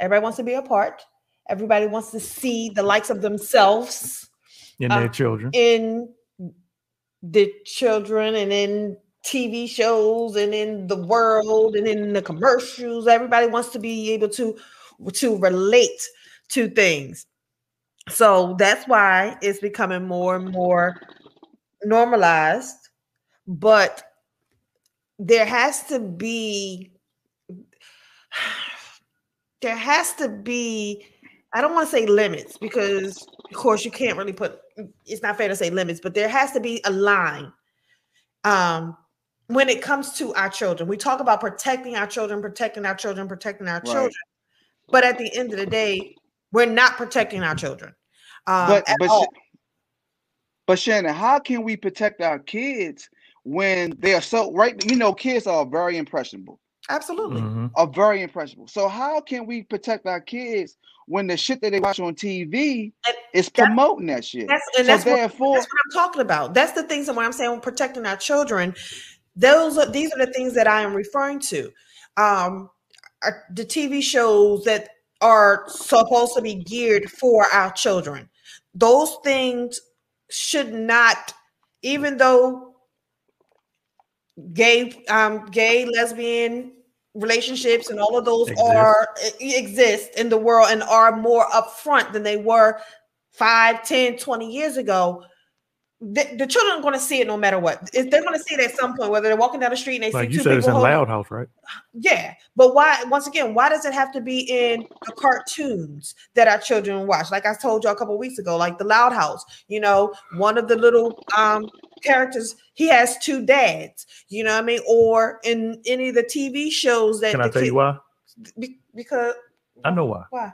Everybody wants to be a part. Everybody wants to see the likes of themselves In uh, their children. in the children and in TV shows and in the world and in the commercials. Everybody wants to be able to to relate to things. So that's why it's becoming more and more normalized. But there has to be <sighs> there has to be I don't want to say limits because of course you can't really put it's not fair to say limits, but there has to be a line. Um when it comes to our children, we talk about protecting our children, protecting our children, protecting our Right. children. But at the end of the day, we're not protecting our children. Um, but at but all. But Shannon, how can we protect our kids when they are so right? You know, kids are very impressionable. Absolutely. Mhm. are very impressionable. So how can we protect our kids when the shit that they watch on TV is promoting that shit? That's and so that's what, that's what I'm talking about. That's the things that when I'm saying we're protecting our children, those are these are the things that I am referring to. Um, are the TV shows that are supposed to be geared for our children. Those things should not, even though gay, um, gay, lesbian relationships and all of those Exist. are exist in the world and are more upfront than they were 5 10 20 years ago the, the children are going to see it no matter what If they're going to see it at some point whether they're walking down the street and they Like see you two said, it's in Loud House, right? yeah, but why? Once again, why does it have to be in the cartoons that our children watch? Like I told you a couple weeks ago, like the Loud House. You know, one of the little um characters he has two dads. You know what I mean? Or in any of the TV shows that Can I tell you why? be- because I know why. why?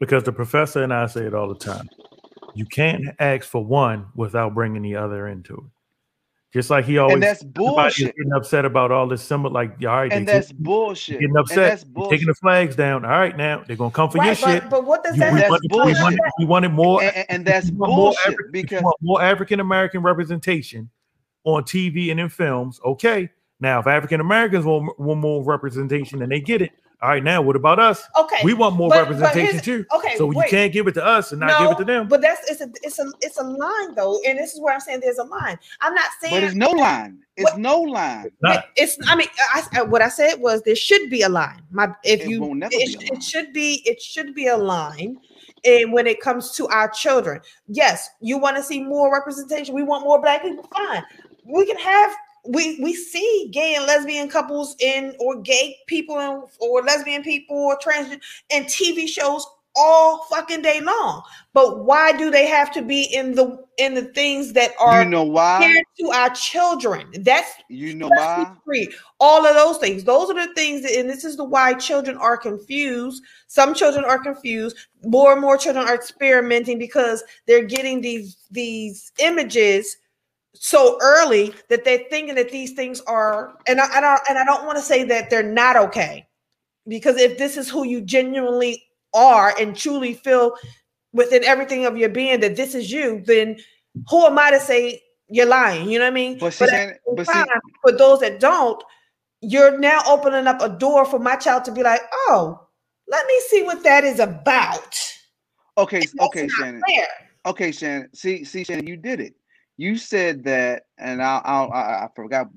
Because the professor and I say it all the time. You can't ask for one without bringing the other into it. Just like he always, and that's bullshit. Getting upset about all this similar, like, all right, and they that's took- bullshit. getting And upset, that's bullshit. taking the flags down. All right, now they're gonna come for your Right, shit. but, but what does You- that? we, That's wanted, we, wanted, we wanted more, And, and- and that's we want more bullshit Afri- because more African American representation on TV and in films. Okay, now if African Americans want, want more representation and they get it, all right. Now what about us? Okay, we want more but- but representation here's- too. okay, so you can't give it to us and not give it to them. But that's it's a it's a it's a line though, and this is where I'm saying there's a line. I'm not saying but it's no line. It's no line. Not- it's i mean I, I- what i said was there should be a line my if It you won't never it, be a it should be it should be a line and when it comes to our children yes you want to see more representation we want more black people fine we can have we we see gay and lesbian couples in or gay people and or lesbian people or trans and tv shows all fucking day long but why do they have to be in the in the things that are You know why? to our children that's You know why? Street, all of those things. Those are the things, that, and this is the why children are confused. Some children are confused. More and more children are experimenting because they're getting these these images so early that they're thinking that these things are. And I, and I, and I don't want to say that they're not okay, because if this is who you genuinely are and truly feel within everything of your being that this is you, then who am I to say you're lying? You know what I mean? But at Shannon- but same see- for those that don't, you're now opening up a door for my child to be like, oh, let me see what that is about. Okay, okay, Shannon. fair. Okay, Shannon. See, see, Shannon, you did it. You said that, and I, I, I, forgot,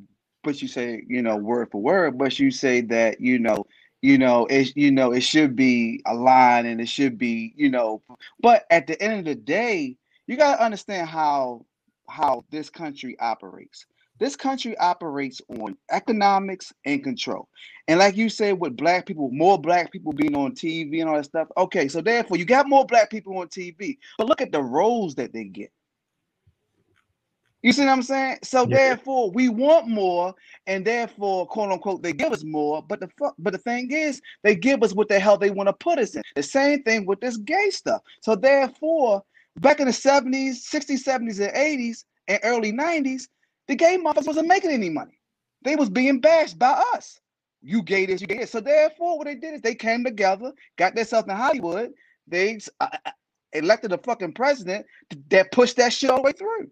but you say, you know, word for word, but you say that, you know, you know, it, you know, it should be a line, and it should be, you know, but at the end of the day, you gotta understand how how this country operates. This country operates on economics and control. And like you said, with black people, more black people being on TV and all that stuff. Okay, so therefore you got more black people on TV. But look at the roles that they get. You see what I'm saying? So Yeah. therefore we want more, and therefore, quote unquote, they give us more. But the fuck, but the thing is, they give us what the hell they want to put us in. The same thing with this gay stuff. So therefore, back in the 70s, 60s, 70s, and 80s, and early 90s, the gay motherfuckers wasn't making any money. They was being bashed by us. You gay this, you gay this. So therefore, what they did is they came together, got themselves in Hollywood. They uh, uh, elected a fucking president that pushed that shit all the way through.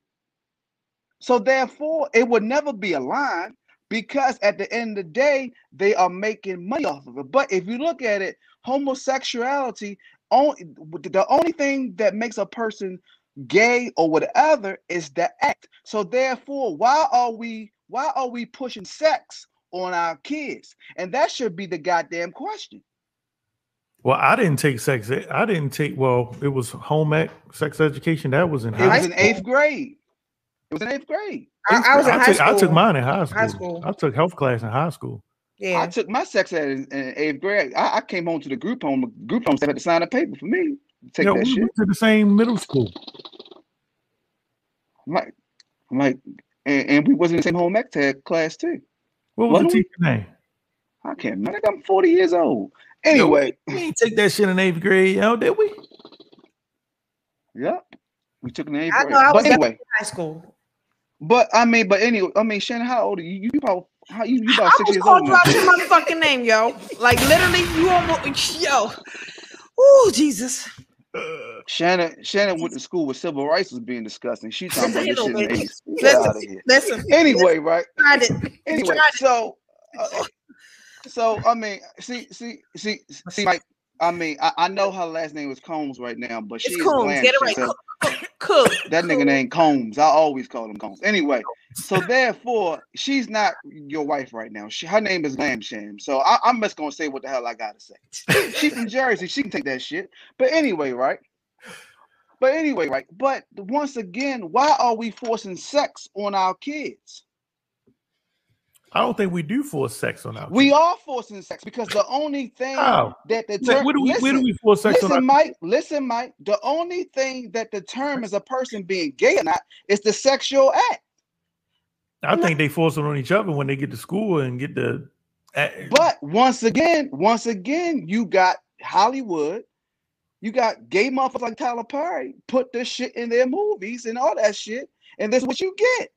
So therefore, it would never be a line because at the end of the day, they are making money off of it. But if you look at it, homosexuality, only the only thing that makes a person gay or whatever is the act. So therefore, why are we why are we pushing sex on our kids? And that should be the goddamn question. Well, I didn't take sex. I didn't take. Well, it was home ec sex education. That was in It high was in eighth grade. It was in eighth grade. I, I was in I high took, school. I took mine in high school. High school. I took health class in high school. Yeah. I took my sex ed in, in eighth grade. I, I came home to the group home. The group home had to sign a paper for me to take Yeah, that we shit. went to the same middle school. I'm like, I'm like, and, and we was in the same home ec tech class too. What was Wasn't the we? teacher name? I can't remember. I think I'm 40 years old. Anyway, we ain't take that shit in eighth grade, yo, did we? Yep. We took an eighth I grade. know I was But anyway, in high school. But I mean, but anyway, I mean, Shannon, how old are you? You probably How you, you I about six was years called old you out your motherfucking name, yo. Like literally, you almost yo. Oh Jesus. Shannon Shannon went to school where civil rights was being discussed, and she talking about this shit in the 80s. Get out of Listen, here. listen. Anyway, right? Anyway, so uh, so I mean, see, see, see, see, like I mean, I, I know her last name was Combs right now, but she's Combs. Get it right. Cool. <laughs> that nigga named Combs. I always call him Combs. Anyway, so <laughs> therefore, she's not your wife right now. She, her name is Glam Sham. So I, I'm just gonna say what the hell I gotta say. <laughs> She's from Jersey. She can take that shit. But anyway, right? But anyway, right? But once again, why are we forcing sex on our kids? I don't think we do force sex on our. We are forcing sex because the only thing that Like, determines where do we- where do we force sex on listen, Mike. Listen, Mike. The only thing that determines a person being gay or not is the sexual act. I think they force it on each other when they get to school and get the. But once again, once again, you got Hollywood, you got gay motherfuckers like Tyler Perry put this shit in their movies and all that shit, and that's what you get.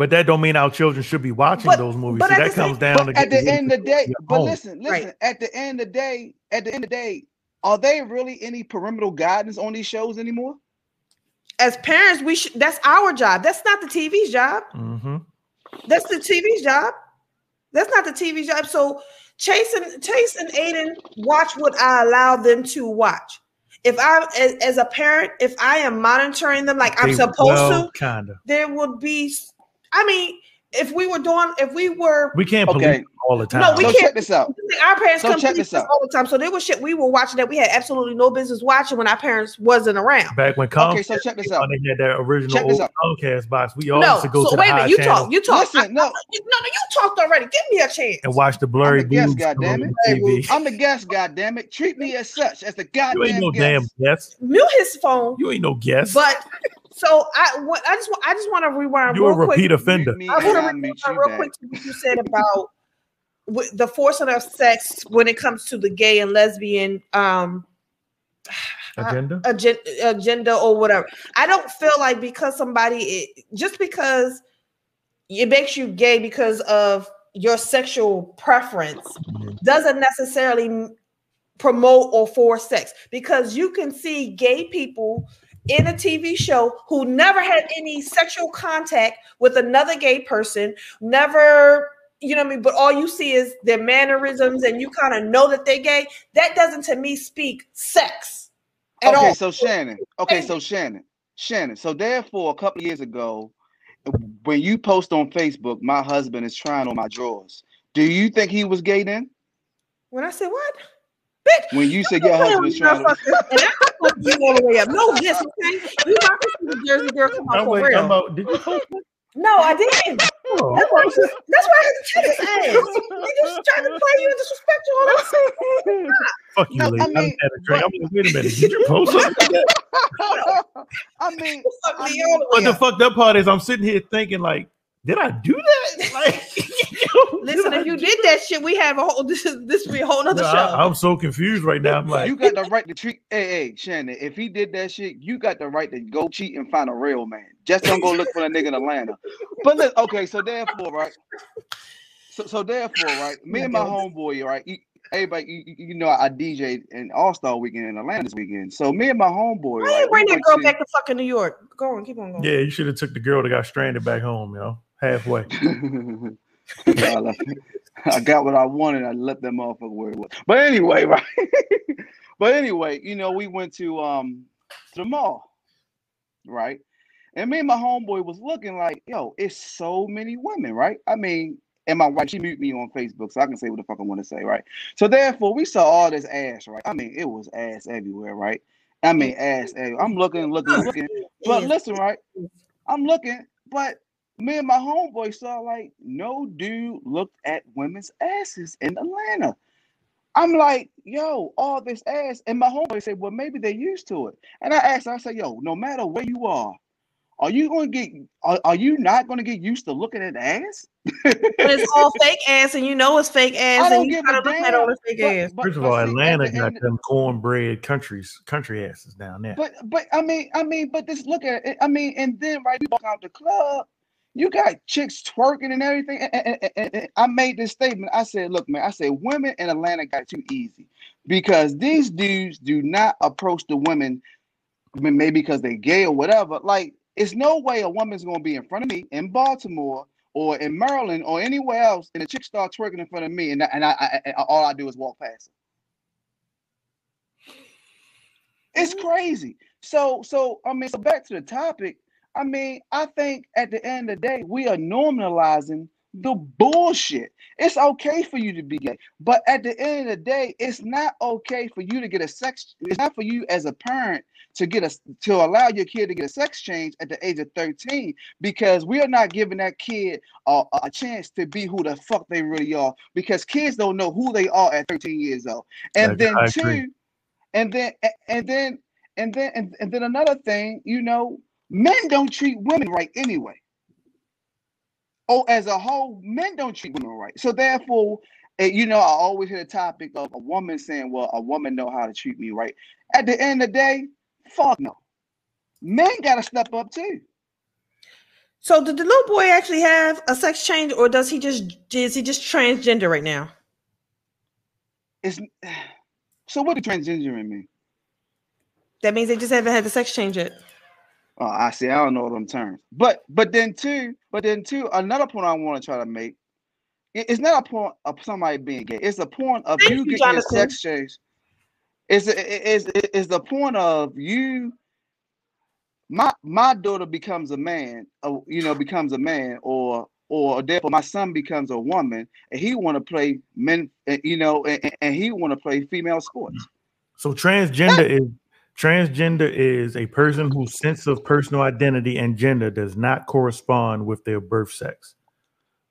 But that don't mean our children should be watching those movies. but See, at that the same- down to at the end of the day. But home. listen, listen. At the end of the day, at the end of the day, are they really any parental guidance on these shows anymore? As parents, we should. That's our job. That's not the TV's job. Mm-hmm. That's the TV's job. That's not the TV's job. So Chase and Chase and Aiden watch what I allow them to watch. If I, as, as a parent, if I am monitoring them like I'm supposed well, to, kinda. there would be. I mean, if we were doing, if we were, We can't Okay. police them all the time. no, we So can't. check this out. Our parents So come check to this us out. all the time. So there was shit we were watching that we had absolutely no business watching when our parents wasn't around. Back when Comcast, Okay, so check this out. they had that original Check this old out. Comcast box. We all No, used to go so to the wait a high minute. You channel talk. You talk. Listen, no. <laughs> no, no, you talked already. Give me a chance. and watch the blurry I'm the guest, boobs come goddamn on it. TV. I'm the guest, goddamn it. Treat me as such, as the You ain't goddamn no guest. damn guest. Mute his phone. You ain't no guest. But so I what I just I just want to rewind. You a real quick. repeat offender. Me I want to rewind real back. quick to what you said about with the forcing of sex when it comes to the gay and lesbian um <sighs> Agenda. agenda, agenda or whatever. I don't feel like because somebody it, just because it makes you gay because of your sexual preference doesn't necessarily promote or force sex because you can see gay people in a TV show who never had any sexual contact with another gay person, never, you know what I mean? But all you see is their mannerisms and you kind of know that they're gay. That doesn't to me speak sex at okay, all. so Shannon. Okay, so Shannon. Shannon. So therefore, a couple of years ago, when you post on Facebook, my husband is trying on my drawers. Do you think he was gay then? When I say what? <laughs> When you said your husband's trying to and I'm fucking you all the way up. No, this, okay? You about to see the Jersey girl come out for real. I'm uh, did you post it? No, I didn't. Oh. That's why, that's why I had to check his ass. He just trying to play you and disrespect you all that. <laughs> Fuck you, No, lady. I I mean, mean, had a drink. I'm like, wait a minute. Did you post something? like that? I mean, Fuck the But the fucked up part is I'm sitting here thinking like, did I do that? <laughs> Like, Listen, if you did that shit, we have a whole <laughs> this is this be a whole nother no, show. I, am so confused right now. I'm like, you got the right to treat. Hey, hey, Shannon. If he did that shit, you got the right to go cheat and find a real man. Just don't go look for a nigga in Atlanta. But look, okay, so therefore, right. So, so therefore, right. Me and my homeboy, right. you- Everybody, you, you know, I DJ an All Star Weekend in Atlanta this weekend. So me and my homeboy, Why right, you bring that girl to- back to fucking New York? Go on, keep on going. yeah, you should have took the girl that got stranded back home, yo, halfway. <laughs> I love it. I got what I wanted. I let them motherfucker where it was. But anyway, <laughs> right. but anyway, you know, we went to um to the mall, right? And me and my homeboy was looking like, yo, it's so many women, right? I mean, and my wife, she mute me on Facebook, so I can say what the fuck I want to say, right? So therefore, we saw all this ass, right? I mean, it was ass everywhere, right? I mean, ass. everywhere. I'm looking, looking, looking. But listen, right? I'm looking, but me and my homeboy saw like no dude looked at women's asses in Atlanta. I'm like, yo, all this ass. And my homeboy said, well, maybe they're used to it. And I asked, I said, yo, no matter where you are, are you going to get, are, are you not going to get used to looking at ass? But it's all <laughs> fake ass, and you know it's fake ass, don't and you give kind a of look at all the fake but- ass. but- First of all, Atlanta the got end- them cornbread countries, country asses down there. But but I mean I mean but this look at it. I mean and then right we walk out the club You got chicks twerking and everything. And, and- and- I made this statement. I said, look, man, I said women in Atlanta got too easy because these dudes do not approach the women, maybe because they're gay or whatever. Like, it's no way a woman's gonna be in front of me in Baltimore or in Maryland or anywhere else, and a chick start twerking in front of me, and, and I, I, I all I do is walk past her. It's mm-hmm. crazy. So, so I mean, so back to the topic. I mean, I think at the end of the day, we are normalizing the bullshit. It's okay for you to be gay, but at the end of the day, it's not okay for you to get a sex. It's not for you as a parent to get a to allow your kid to get a sex change at the age of 13 because we are not giving that kid a, a chance to be who the fuck they really are because kids don't know who they are at 13 years old. And I- then I two, and then and then and then and, and then another thing, you know, men don't treat women right anyway. Oh, as a whole, men don't treat women right. So therefore, you know, I always hear the topic of a woman saying, "Well, a woman know how to treat me right." At the end of the day, fuck no. Men gotta step up too. So did the little boy actually have a sex change, or does he just is he just transgender right now? It's <sighs> so what does transgender mean? That means they just haven't had the sex change yet. Oh, I see. I don't know them terms. But but then too, but then too, another point I want to try to make. it- It's not a point of somebody being gay. It's a point of Thank you you, getting your sex change. It's is is the point of you. My my daughter becomes a man, uh, you know, becomes a man, or or therefore my son becomes a woman, and he want to play men, uh, you know, and, and he want to play female sports. So transgender is transgender is a person whose sense of personal identity and gender does not correspond with their birth sex.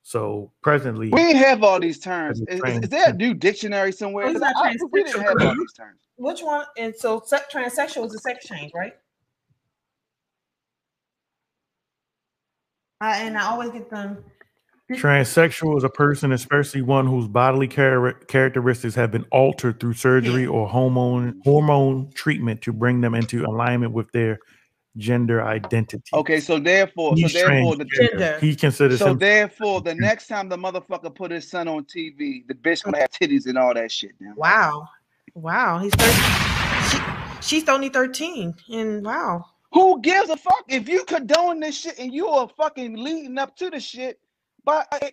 So presently, We ain't have all these terms. Is, is- is there a new dictionary somewhere? Oh, not I- we didn't have all these terms. Which one? And so se- transsexual is a sex change, right? I, and I always get them. Transsexual is a person, especially one whose bodily char- characteristics have been altered through surgery or hormone hormone treatment to bring them into alignment with their gender identity. Okay, so therefore, so therefore, the transgender. He considers so him- therefore, the next time the motherfucker put his son on TV, the bitch gonna have titties and all that shit. Now, Wow, wow, he's thirteen. She, she's only thirteen, and wow. who gives a fuck if you condone this shit and you are fucking leading up to the shit? But uh, I,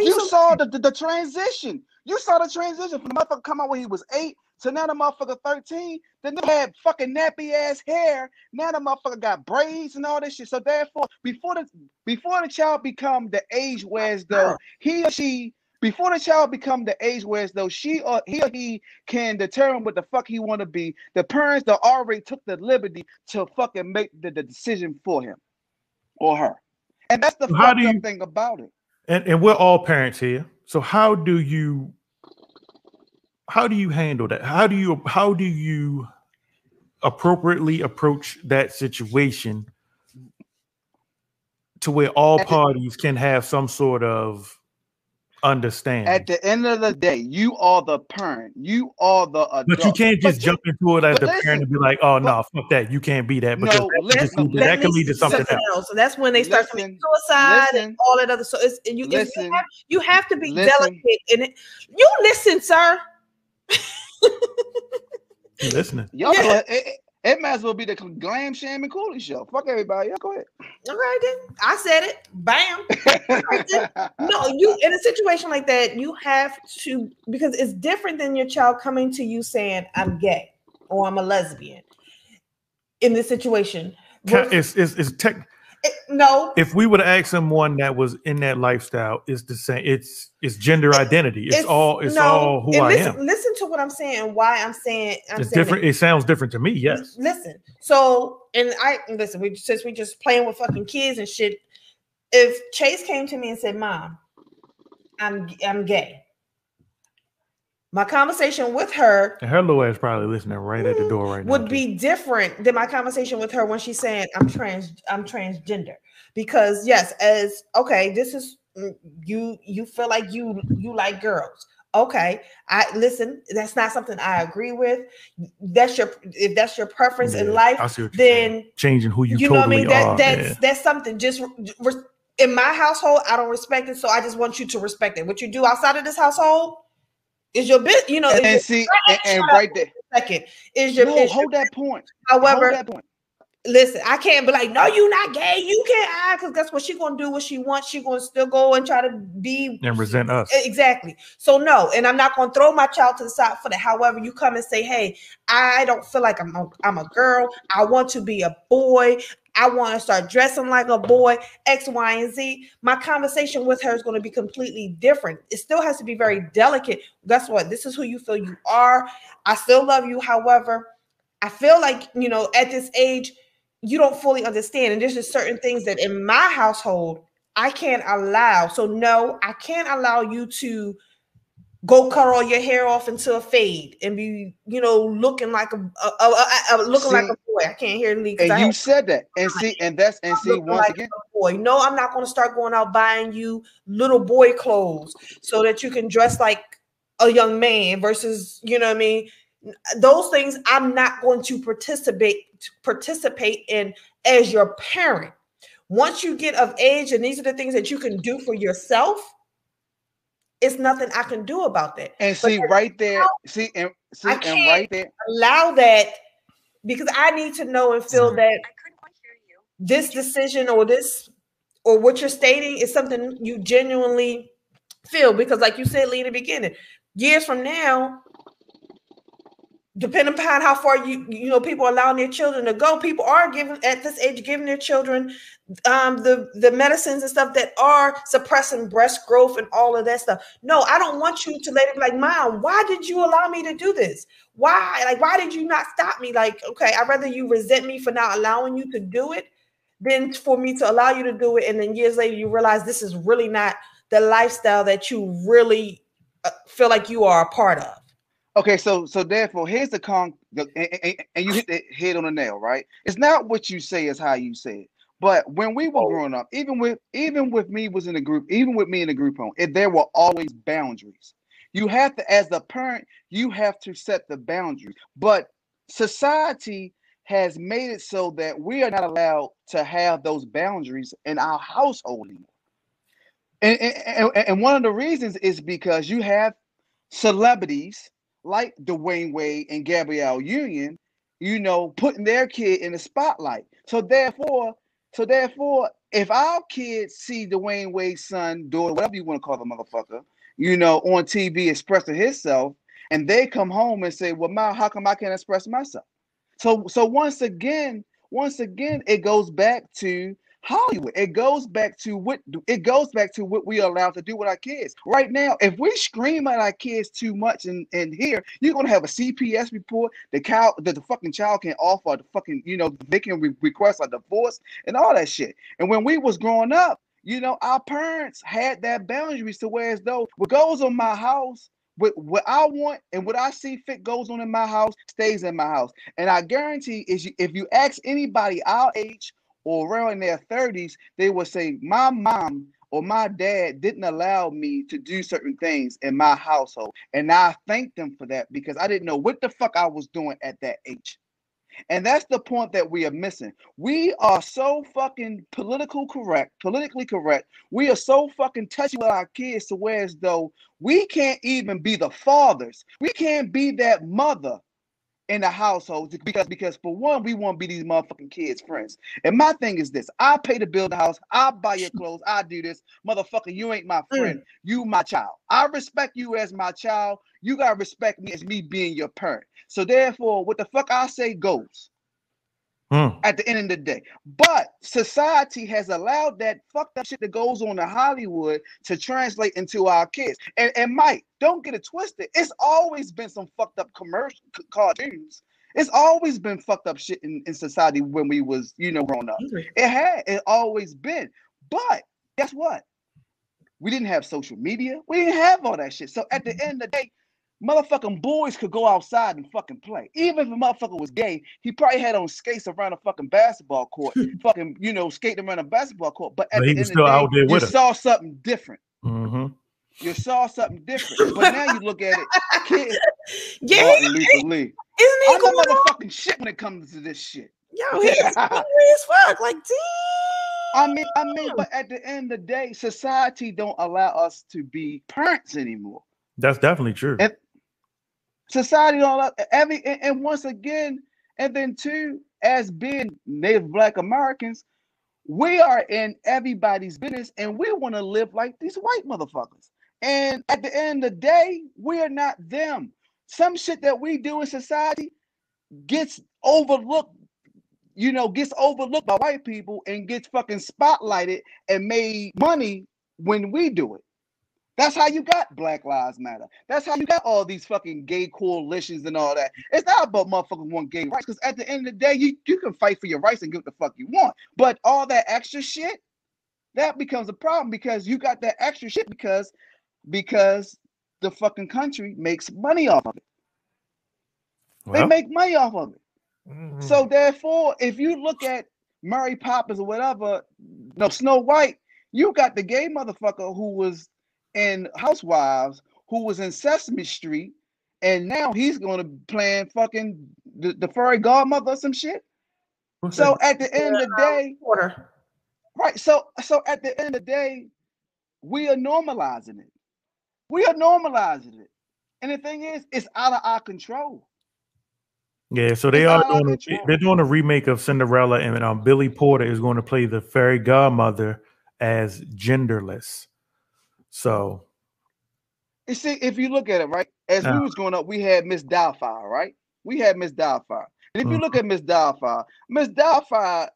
you you so- saw the, the the transition. You saw the transition from the motherfucker come out when he was eight to now the motherfucker thirteen. Then they had fucking nappy ass hair. Now the motherfucker got braids and all this shit. So therefore, before the before the child become the age where as though he or she before the child become the age where as though she or he or he can determine what the fuck he want to be, the parents that already took the liberty to fucking make the, the decision for him or her. And that's the So how do you- thing about it. and, and we're all parents here. So how do you how do you handle that? How do you how do you appropriately approach that situation to where all parties can have some sort of understanding? At the end of the day, you are the parent. You are the adult. but you can't just jump into it as but the listen, parent and be like, "Oh no, fuck that! You can't be that," because No, that, listen, just lead to- that can lead to something else. So that's when they start committing suicide and all that other. So it's and you, it's- you, listen, have, you have to be listen. delicate in it. You listen, sir. You listening? <laughs> Y'all, it, it, it might as well be the Glam Sham and Cooley show. Fuck everybody. Y'all go ahead. All right, then I said it. Bam. <laughs> no, you in a situation like that, you have to because it's different than your child coming to you saying, "I'm gay" or "I'm a lesbian." In this situation, Ca- It's it's, it's tech. No, If we would asked someone that was in that lifestyle, it's the same. It's it's gender identity. It's, all it's no, all who and I listen, am. Listen to what I'm saying. and Why I'm saying I'm It's saying different. It sounds different to me. Yes. Listen, so and I listen. We since we just playing with fucking kids and shit. If Chase came to me and said, "Mom, I'm I'm gay," my conversation with her And her little ass probably listening right at the door right now. would be different than my conversation with her when she's saying, "I'm trans, I'm transgender." Because yes, as okay, this is mm, you. You feel like you you like girls. Okay, I listen. That's not something I agree with. That's your if that's your preference in life. I see what you're then Changing who you, you know what I mean. That are. that's yeah. that's something. Just in my household, I don't respect it, so I just want you to respect it. What you do outside of this household is your bit. You know, And, and see, and, and right for there. Second is your No, is your- hold that point. However, hold that point. listen, I can't be like, no, you not gay. You can't act because that's what she gonna do. What she wants, she gonna still go and try to be And resent us. Exactly. So no, and I'm not going to throw my child to the side for that. However, you come and say, "Hey, I don't feel like I'm a, I'm a girl. I want to be a boy. I want to start dressing like a boy." X, Y, and Z. My conversation with her is going to be completely different. It still has to be very delicate. Guess what? This is who you feel you are. I still love you. However, I feel like you know at this age you don't fully understand, and there's just certain things that in my household I can't allow. So no, I can't allow you to go cut all your hair off into a fade and be, you know, looking like a, a, a- a- looking like a boy. I can't hear Lee. And you have- said that. And see, and that's and see once like again. boy. No, I'm not going to start going out buying you little boy clothes so that you can dress like a young man versus, you know what I mean? Those things I'm not going to participate participate in as your parent. Once you get of age and these are the things that you can do for yourself, it's nothing I can do about that. And But see right there, see and see I and can't right there. allow that because I need to know and feel that this decision or this or what you're stating is something you genuinely feel because like you said Lee in the beginning years from now depending upon how far you you know people allowing their children to go people are giving at this age giving their children um the the medicines and stuff that are suppressing breast growth and all of that stuff. No i don't want you to let it be like mom why did you allow me to do this? Why like why did you not stop me? Like okay i'd rather you resent me for not allowing you to do it than for me to allow you to do it and then years later you realize this is really not the lifestyle that you really uh, feel like you are a part of Okay, so so therefore, here's the con, and, and- and you hit the head on the nail, right? It's not what you say, it's how you say it. But when we were oh. growing up, even with even with me was in a group, even with me in a group home, it, there were always boundaries. You have to, as a parent, you have to set the boundaries. But society has made it so that we are not allowed to have those boundaries in our household anymore. And, and- and one of the reasons is because you have celebrities like Dwyane Wade and Gabrielle Union, you know, putting their kid in the spotlight. So therefore, so therefore, if our kids see Dwyane Wade's son, daughter, whatever you want to call the motherfucker, you know, on TV expressing himself, and they come home and say, "Well, Ma, how come I can't express myself?" So, so once again, once again, it goes back to Hollywood. It goes back to what it goes back to what we are allowed to do with our kids. Right now, if we scream at our kids too much in, in here, you're gonna have a CPS report. The cow that the fucking child can offer the fucking, you know, they can re- request a divorce and all that shit. And when we was growing up, you know, our parents had that boundaries to where as though what goes on my house, what, what I want and what I see fit goes on in my house stays in my house. And I guarantee is you, if you ask anybody our age or around their 30s, they will say, My mom or my dad didn't allow me to do certain things in my household. And I thank them for that because I didn't know what the fuck I was doing at that age. And that's the point that we are missing. We are so fucking political correct, politically correct. We are so fucking touchy with our kids to where as though we can't even be the fathers. We can't be that mother in the household because because for one, we want to be these motherfucking kids' friends. And my thing is this: I pay to build the house, I buy your clothes, I do this, motherfucker. You ain't my mm. friend, you my child. I respect you as my child. You gotta respect me as me being your parent. So therefore, what the fuck I say goes Hmm. at the end of the day. But society has allowed that fucked up shit that goes on in Hollywood to translate into our kids. And, and Mike, don't get it twisted. It's always been some fucked up commercial c- cartoons. It's always been fucked up shit in, in society when we was, you know, growing up. It had, it always been. But guess what? We didn't have social media. We didn't have all that shit. So at the end of the day, motherfucking boys could go outside and fucking play. Even if a motherfucker was gay, he probably had on skates around a fucking basketball court, <laughs> fucking, you know, skating around a basketball court. But at But the he end of the out day, there you saw something different. Mm-hmm. You saw something different. But now you look at it, <laughs> kids. Yeah, Martin Luther Lee. Isn't he I'm going not on? motherfucking shit when it comes to this shit. Yo, <laughs> he's angry as fuck. Like, damn. I mean, I mean, but at the end of the day, society don't allow us to be parents anymore. That's definitely true. And society don't allow every and, and once again, and then two, as being Native Black Americans, we are in everybody's business and we want to live like these white motherfuckers. And at the end of the day, we are not them. Some shit that we do in society gets overlooked, you know, gets overlooked by white people and gets fucking spotlighted and made money when we do it. That's how you got Black Lives Matter. That's how you got all these fucking gay coalitions and all that. It's not about motherfuckers want gay rights because at the end of the day, you, you can fight for your rights and get what the fuck you want. But all that extra shit, that becomes a problem because you got that extra shit because because the fucking country makes money off of it. They make money off of it. Mm-hmm. So therefore, if you look at Mary Poppins or whatever, no Snow White, you got the gay motherfucker who was in Housewives, who was in Sesame Street, and now he's going to plan fucking the, the furry godmother or some shit. So at the end of the day, right? So so at the end of the day, we are normalizing it. We are normalizing it, and the thing is, it's out of our control. Yeah, so they It's are doing a, they're doing a remake of Cinderella, and um, Billy Porter is going to play the fairy godmother as genderless. So You see, if you look at it, right, as we was growing up, we had Miss Doubtfire, right? We had Miss Doubtfire. And if you look mm-hmm. at Miss Doubtfire, Miss Doubtfire,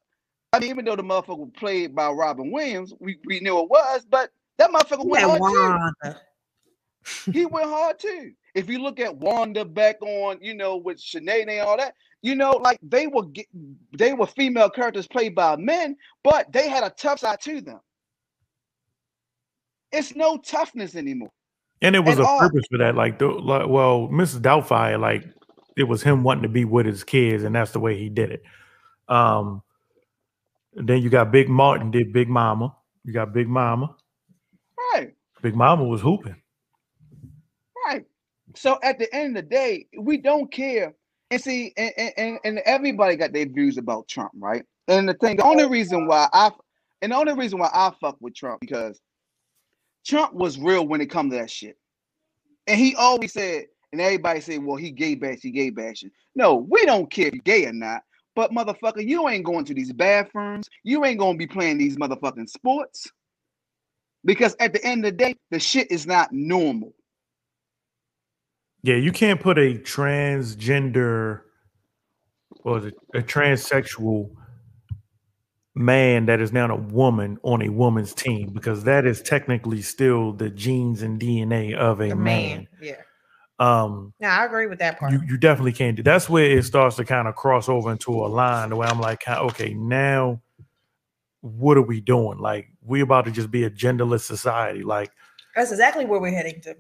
I mean, even though the motherfucker was played by Robin Williams, we, we knew it was, but that motherfucker went Yeah, hard too. He went hard too. If you look at Wanda back on, you know, with Sinead and all that, you know, like they were get, they were female characters played by men, but they had a tough side to them. It's no toughness anymore. and it was a all- purpose for that. Like, the, like well, Mrs. Doubtfire, like it was him wanting to be with his kids, and that's the way he did it. Um, then you got Big Martin did Big Mama. You got Big Mama. Right. Big Mama was hooping. Right. So at the end of the day, we don't care. And see, and, and- and, and everybody got their views about Trump, right? And the thing, the only reason why I and the only reason why I fuck with Trump because Trump was real when it come to that shit. And he always said, and everybody said, well, he gay bash, he gay bashing. No, we don't care gay or not. But motherfucker, you ain't going to these bathrooms. You ain't gonna be playing these motherfucking sports. Because at the end of the day, the shit is not normal. Yeah, you can't put a transgender or a, a transsexual man that is now a woman on a woman's team because that is technically still the genes and DNA of a man. man. Yeah. Um, No, I agree with that part. you, you definitely can't do. That's where it starts to kind of cross over into a line where I'm like, okay, now what are we doing? Like, we're about to just be a genderless society. Like, That's exactly where we're heading to.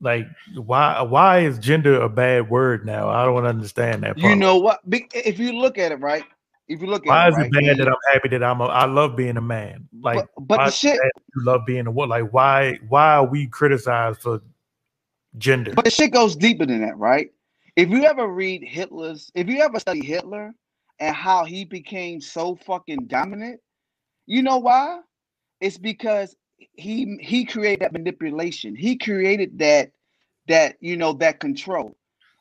like why why is gender a bad word now? I don't understand that. Part. You know what? If you look at it, right? If you look at Why it, is right, it bad that I'm happy that I'm a I love being a man? Like But- but the shit- you love being a what? Like why why are we criticized for gender? But the shit goes deeper than that, right? If you ever read Hitler's, if you ever study Hitler and how he became so fucking dominant, you know why? It's because he he created that manipulation. He created that that you know that control.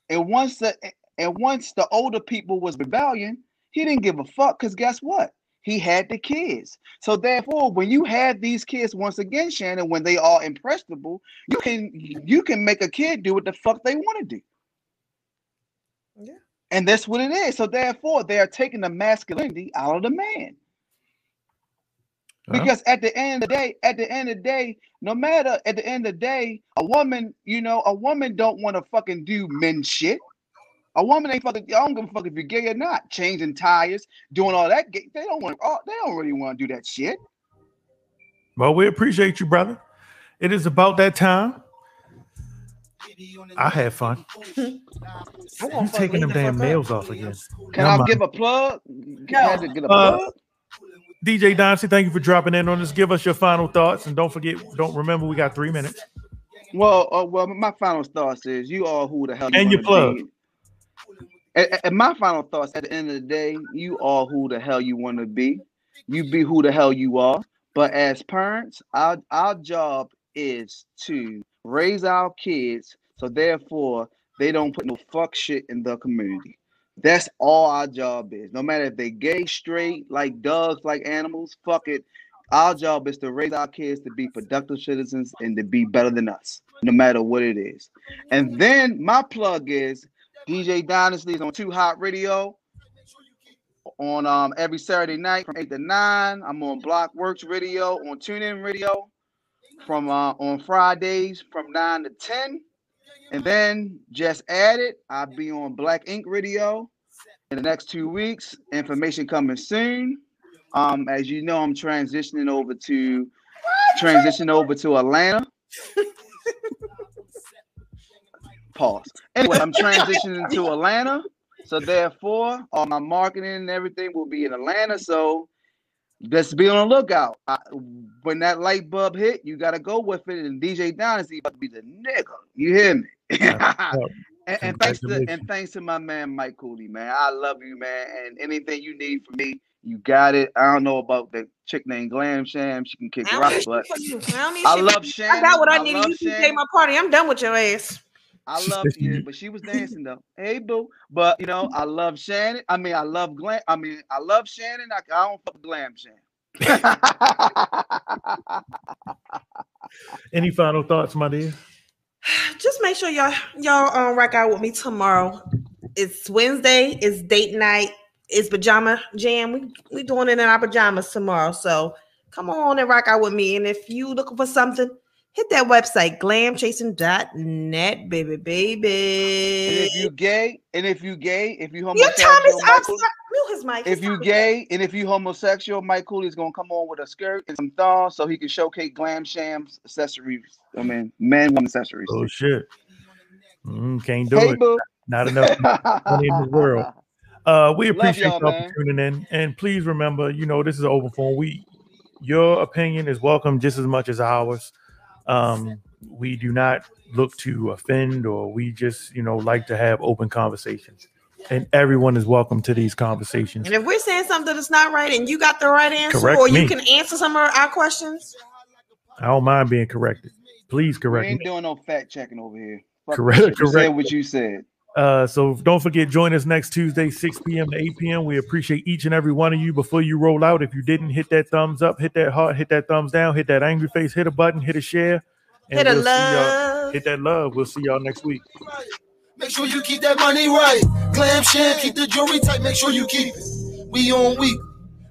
And once the and once the older people was rebellion, he didn't give a fuck because guess what? He had the kids. So therefore, when you have these kids once again, Shannon, when they are impressionable, you can you can make a kid do what the fuck they want to do. Yeah. And that's what it is. So therefore, they are taking the masculinity out of the man. Huh? Because at the end of the day, at the end of the day, no matter at the end of the day, a woman, you know, a woman don't want to fucking do men shit. A woman ain't fucking. I don't give a fuck if you're gay or not. Changing tires, doing all that. They don't want. Oh, they don't really want to do that shit. Well, we appreciate you, brother. It is about that time. I had fun. <laughs> You taking them damn nails off again? Can Never I mind. give a plug? Can I get a Uh, plug? DJ Dynasty, thank you for dropping in on us. Give us your final thoughts, and don't forget, don't remember we got three minutes. Well, uh, well, my final thoughts is you are who the hell you And your wanna plug. be. And, and my final thoughts at the end of the day, you are who the hell you want to be. you be who the hell you are. But as parents, our our job is to raise our kids so therefore they don't put no fuck shit in the community. That's all our job is. No matter if they gay, straight, like dogs, like animals, fuck it. Our job is to raise our kids to be productive citizens and to be better than us, no matter what it is. And then my plug is DJ Dynasty is on Too Hot Radio on um every Saturday night from 8 to 9. I'm on Blockworks Radio, on TuneIn Radio from uh on Fridays from 9 to 10. And then just added, I'll be on Black Ink Radio in the next two weeks. Information coming soon. Um, as you know, I'm transitioning over to transition over to Atlanta. Pause. Anyway, I'm <laughs> transitioning to Atlanta. So therefore, all my marketing and everything will be in Atlanta. So just be on the lookout. I, when that light bulb hit, you gotta go with it. And DJ Dynasty about to be the nigga. You hear me? <laughs> and, and thanks to and thanks to my man Mike Cooley, man. I love you, man. And anything you need from me, you got it. I don't know about the chick named Glam Sham. She can kick I rock, don't need but shit from you. I I love from you. Shannon. I got what I, I needed. You can Shannon. take my party. I'm done with your ass. I love you, but she was dancing though. Hey boo, but you know I love Shannon. I mean I love Glam. I mean I love Shannon. I, I don't fuck Glam Shannon. <laughs> Any final thoughts, my dear? <sighs> Just make sure y'all y'all um rock out with me tomorrow. It's Wednesday. It's date night. It's pajama jam. We we doing it in our pajamas tomorrow. So come on and rock out with me. And if you looking for something, hit that website glamchasing.net, baby, And baby. if you gay, and if you gay, if you Your homosexual, time is Mike up. Cooley- Mute his mic. if you time is gay, and if you homosexual, Mike Cooley's gonna come on with a skirt and some thongs so he can showcase Glam Sham's accessories. I mean, man, woman accessories. Oh shit. Mm, can't do Hey, it. boo. Not enough <laughs> money in the world. Uh, we appreciate y'all, y'all for tuning in, and please remember, you know, this is an open forum. We, your opinion is welcome just as much as ours. Um, we do not look to offend, or we just, you know, like to have open conversations, and everyone is welcome to these conversations. And if we're saying something that's not right and you got the right answer, Correct or you me. can answer some of our questions, I don't mind being corrected. Please We correct ain't me. doing no fact checking over here. Fuck Correct- that shit. You said correct. what you said. Uh, so don't forget, join us next Tuesday, 6 p.m. to 8 p.m. We appreciate each and every one of you. Before you roll out, if you didn't hit that thumbs up, hit that heart, hit that thumbs down, hit that angry face, hit a button, hit a share, and Hit a we'll see y'all. love. Hit that love. We'll see y'all next week. Make sure you keep that money right. Glam sham, keep the jewelry tight. Make sure you keep it. We on week.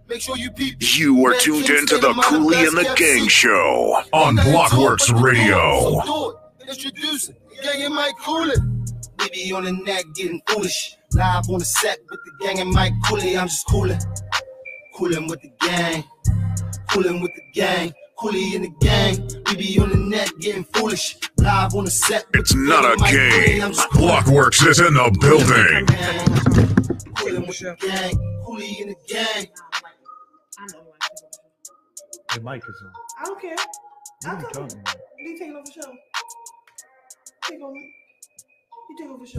Make sure you peep. You are tuned King into the of mind, Cooley and the Gang. Show on Blockworks Radio. So do it. Introduce it. Gang and Mike Cooley. We be on the neck getting foolish. Live on the set with the gang and Mike Cooley. I'm just cooling. Cooling with the gang. Cooling with the gang. Cooley in the gang. We be on the net getting foolish. Live on the set. It's the not a and Mike Cooley. game. I'm just cooling. Blockworks is in the building. Coolin' with the gang. Cooley in the gang. The mic is on. I don't care. What are you talking about? You take it over show. Take over. 你这个不是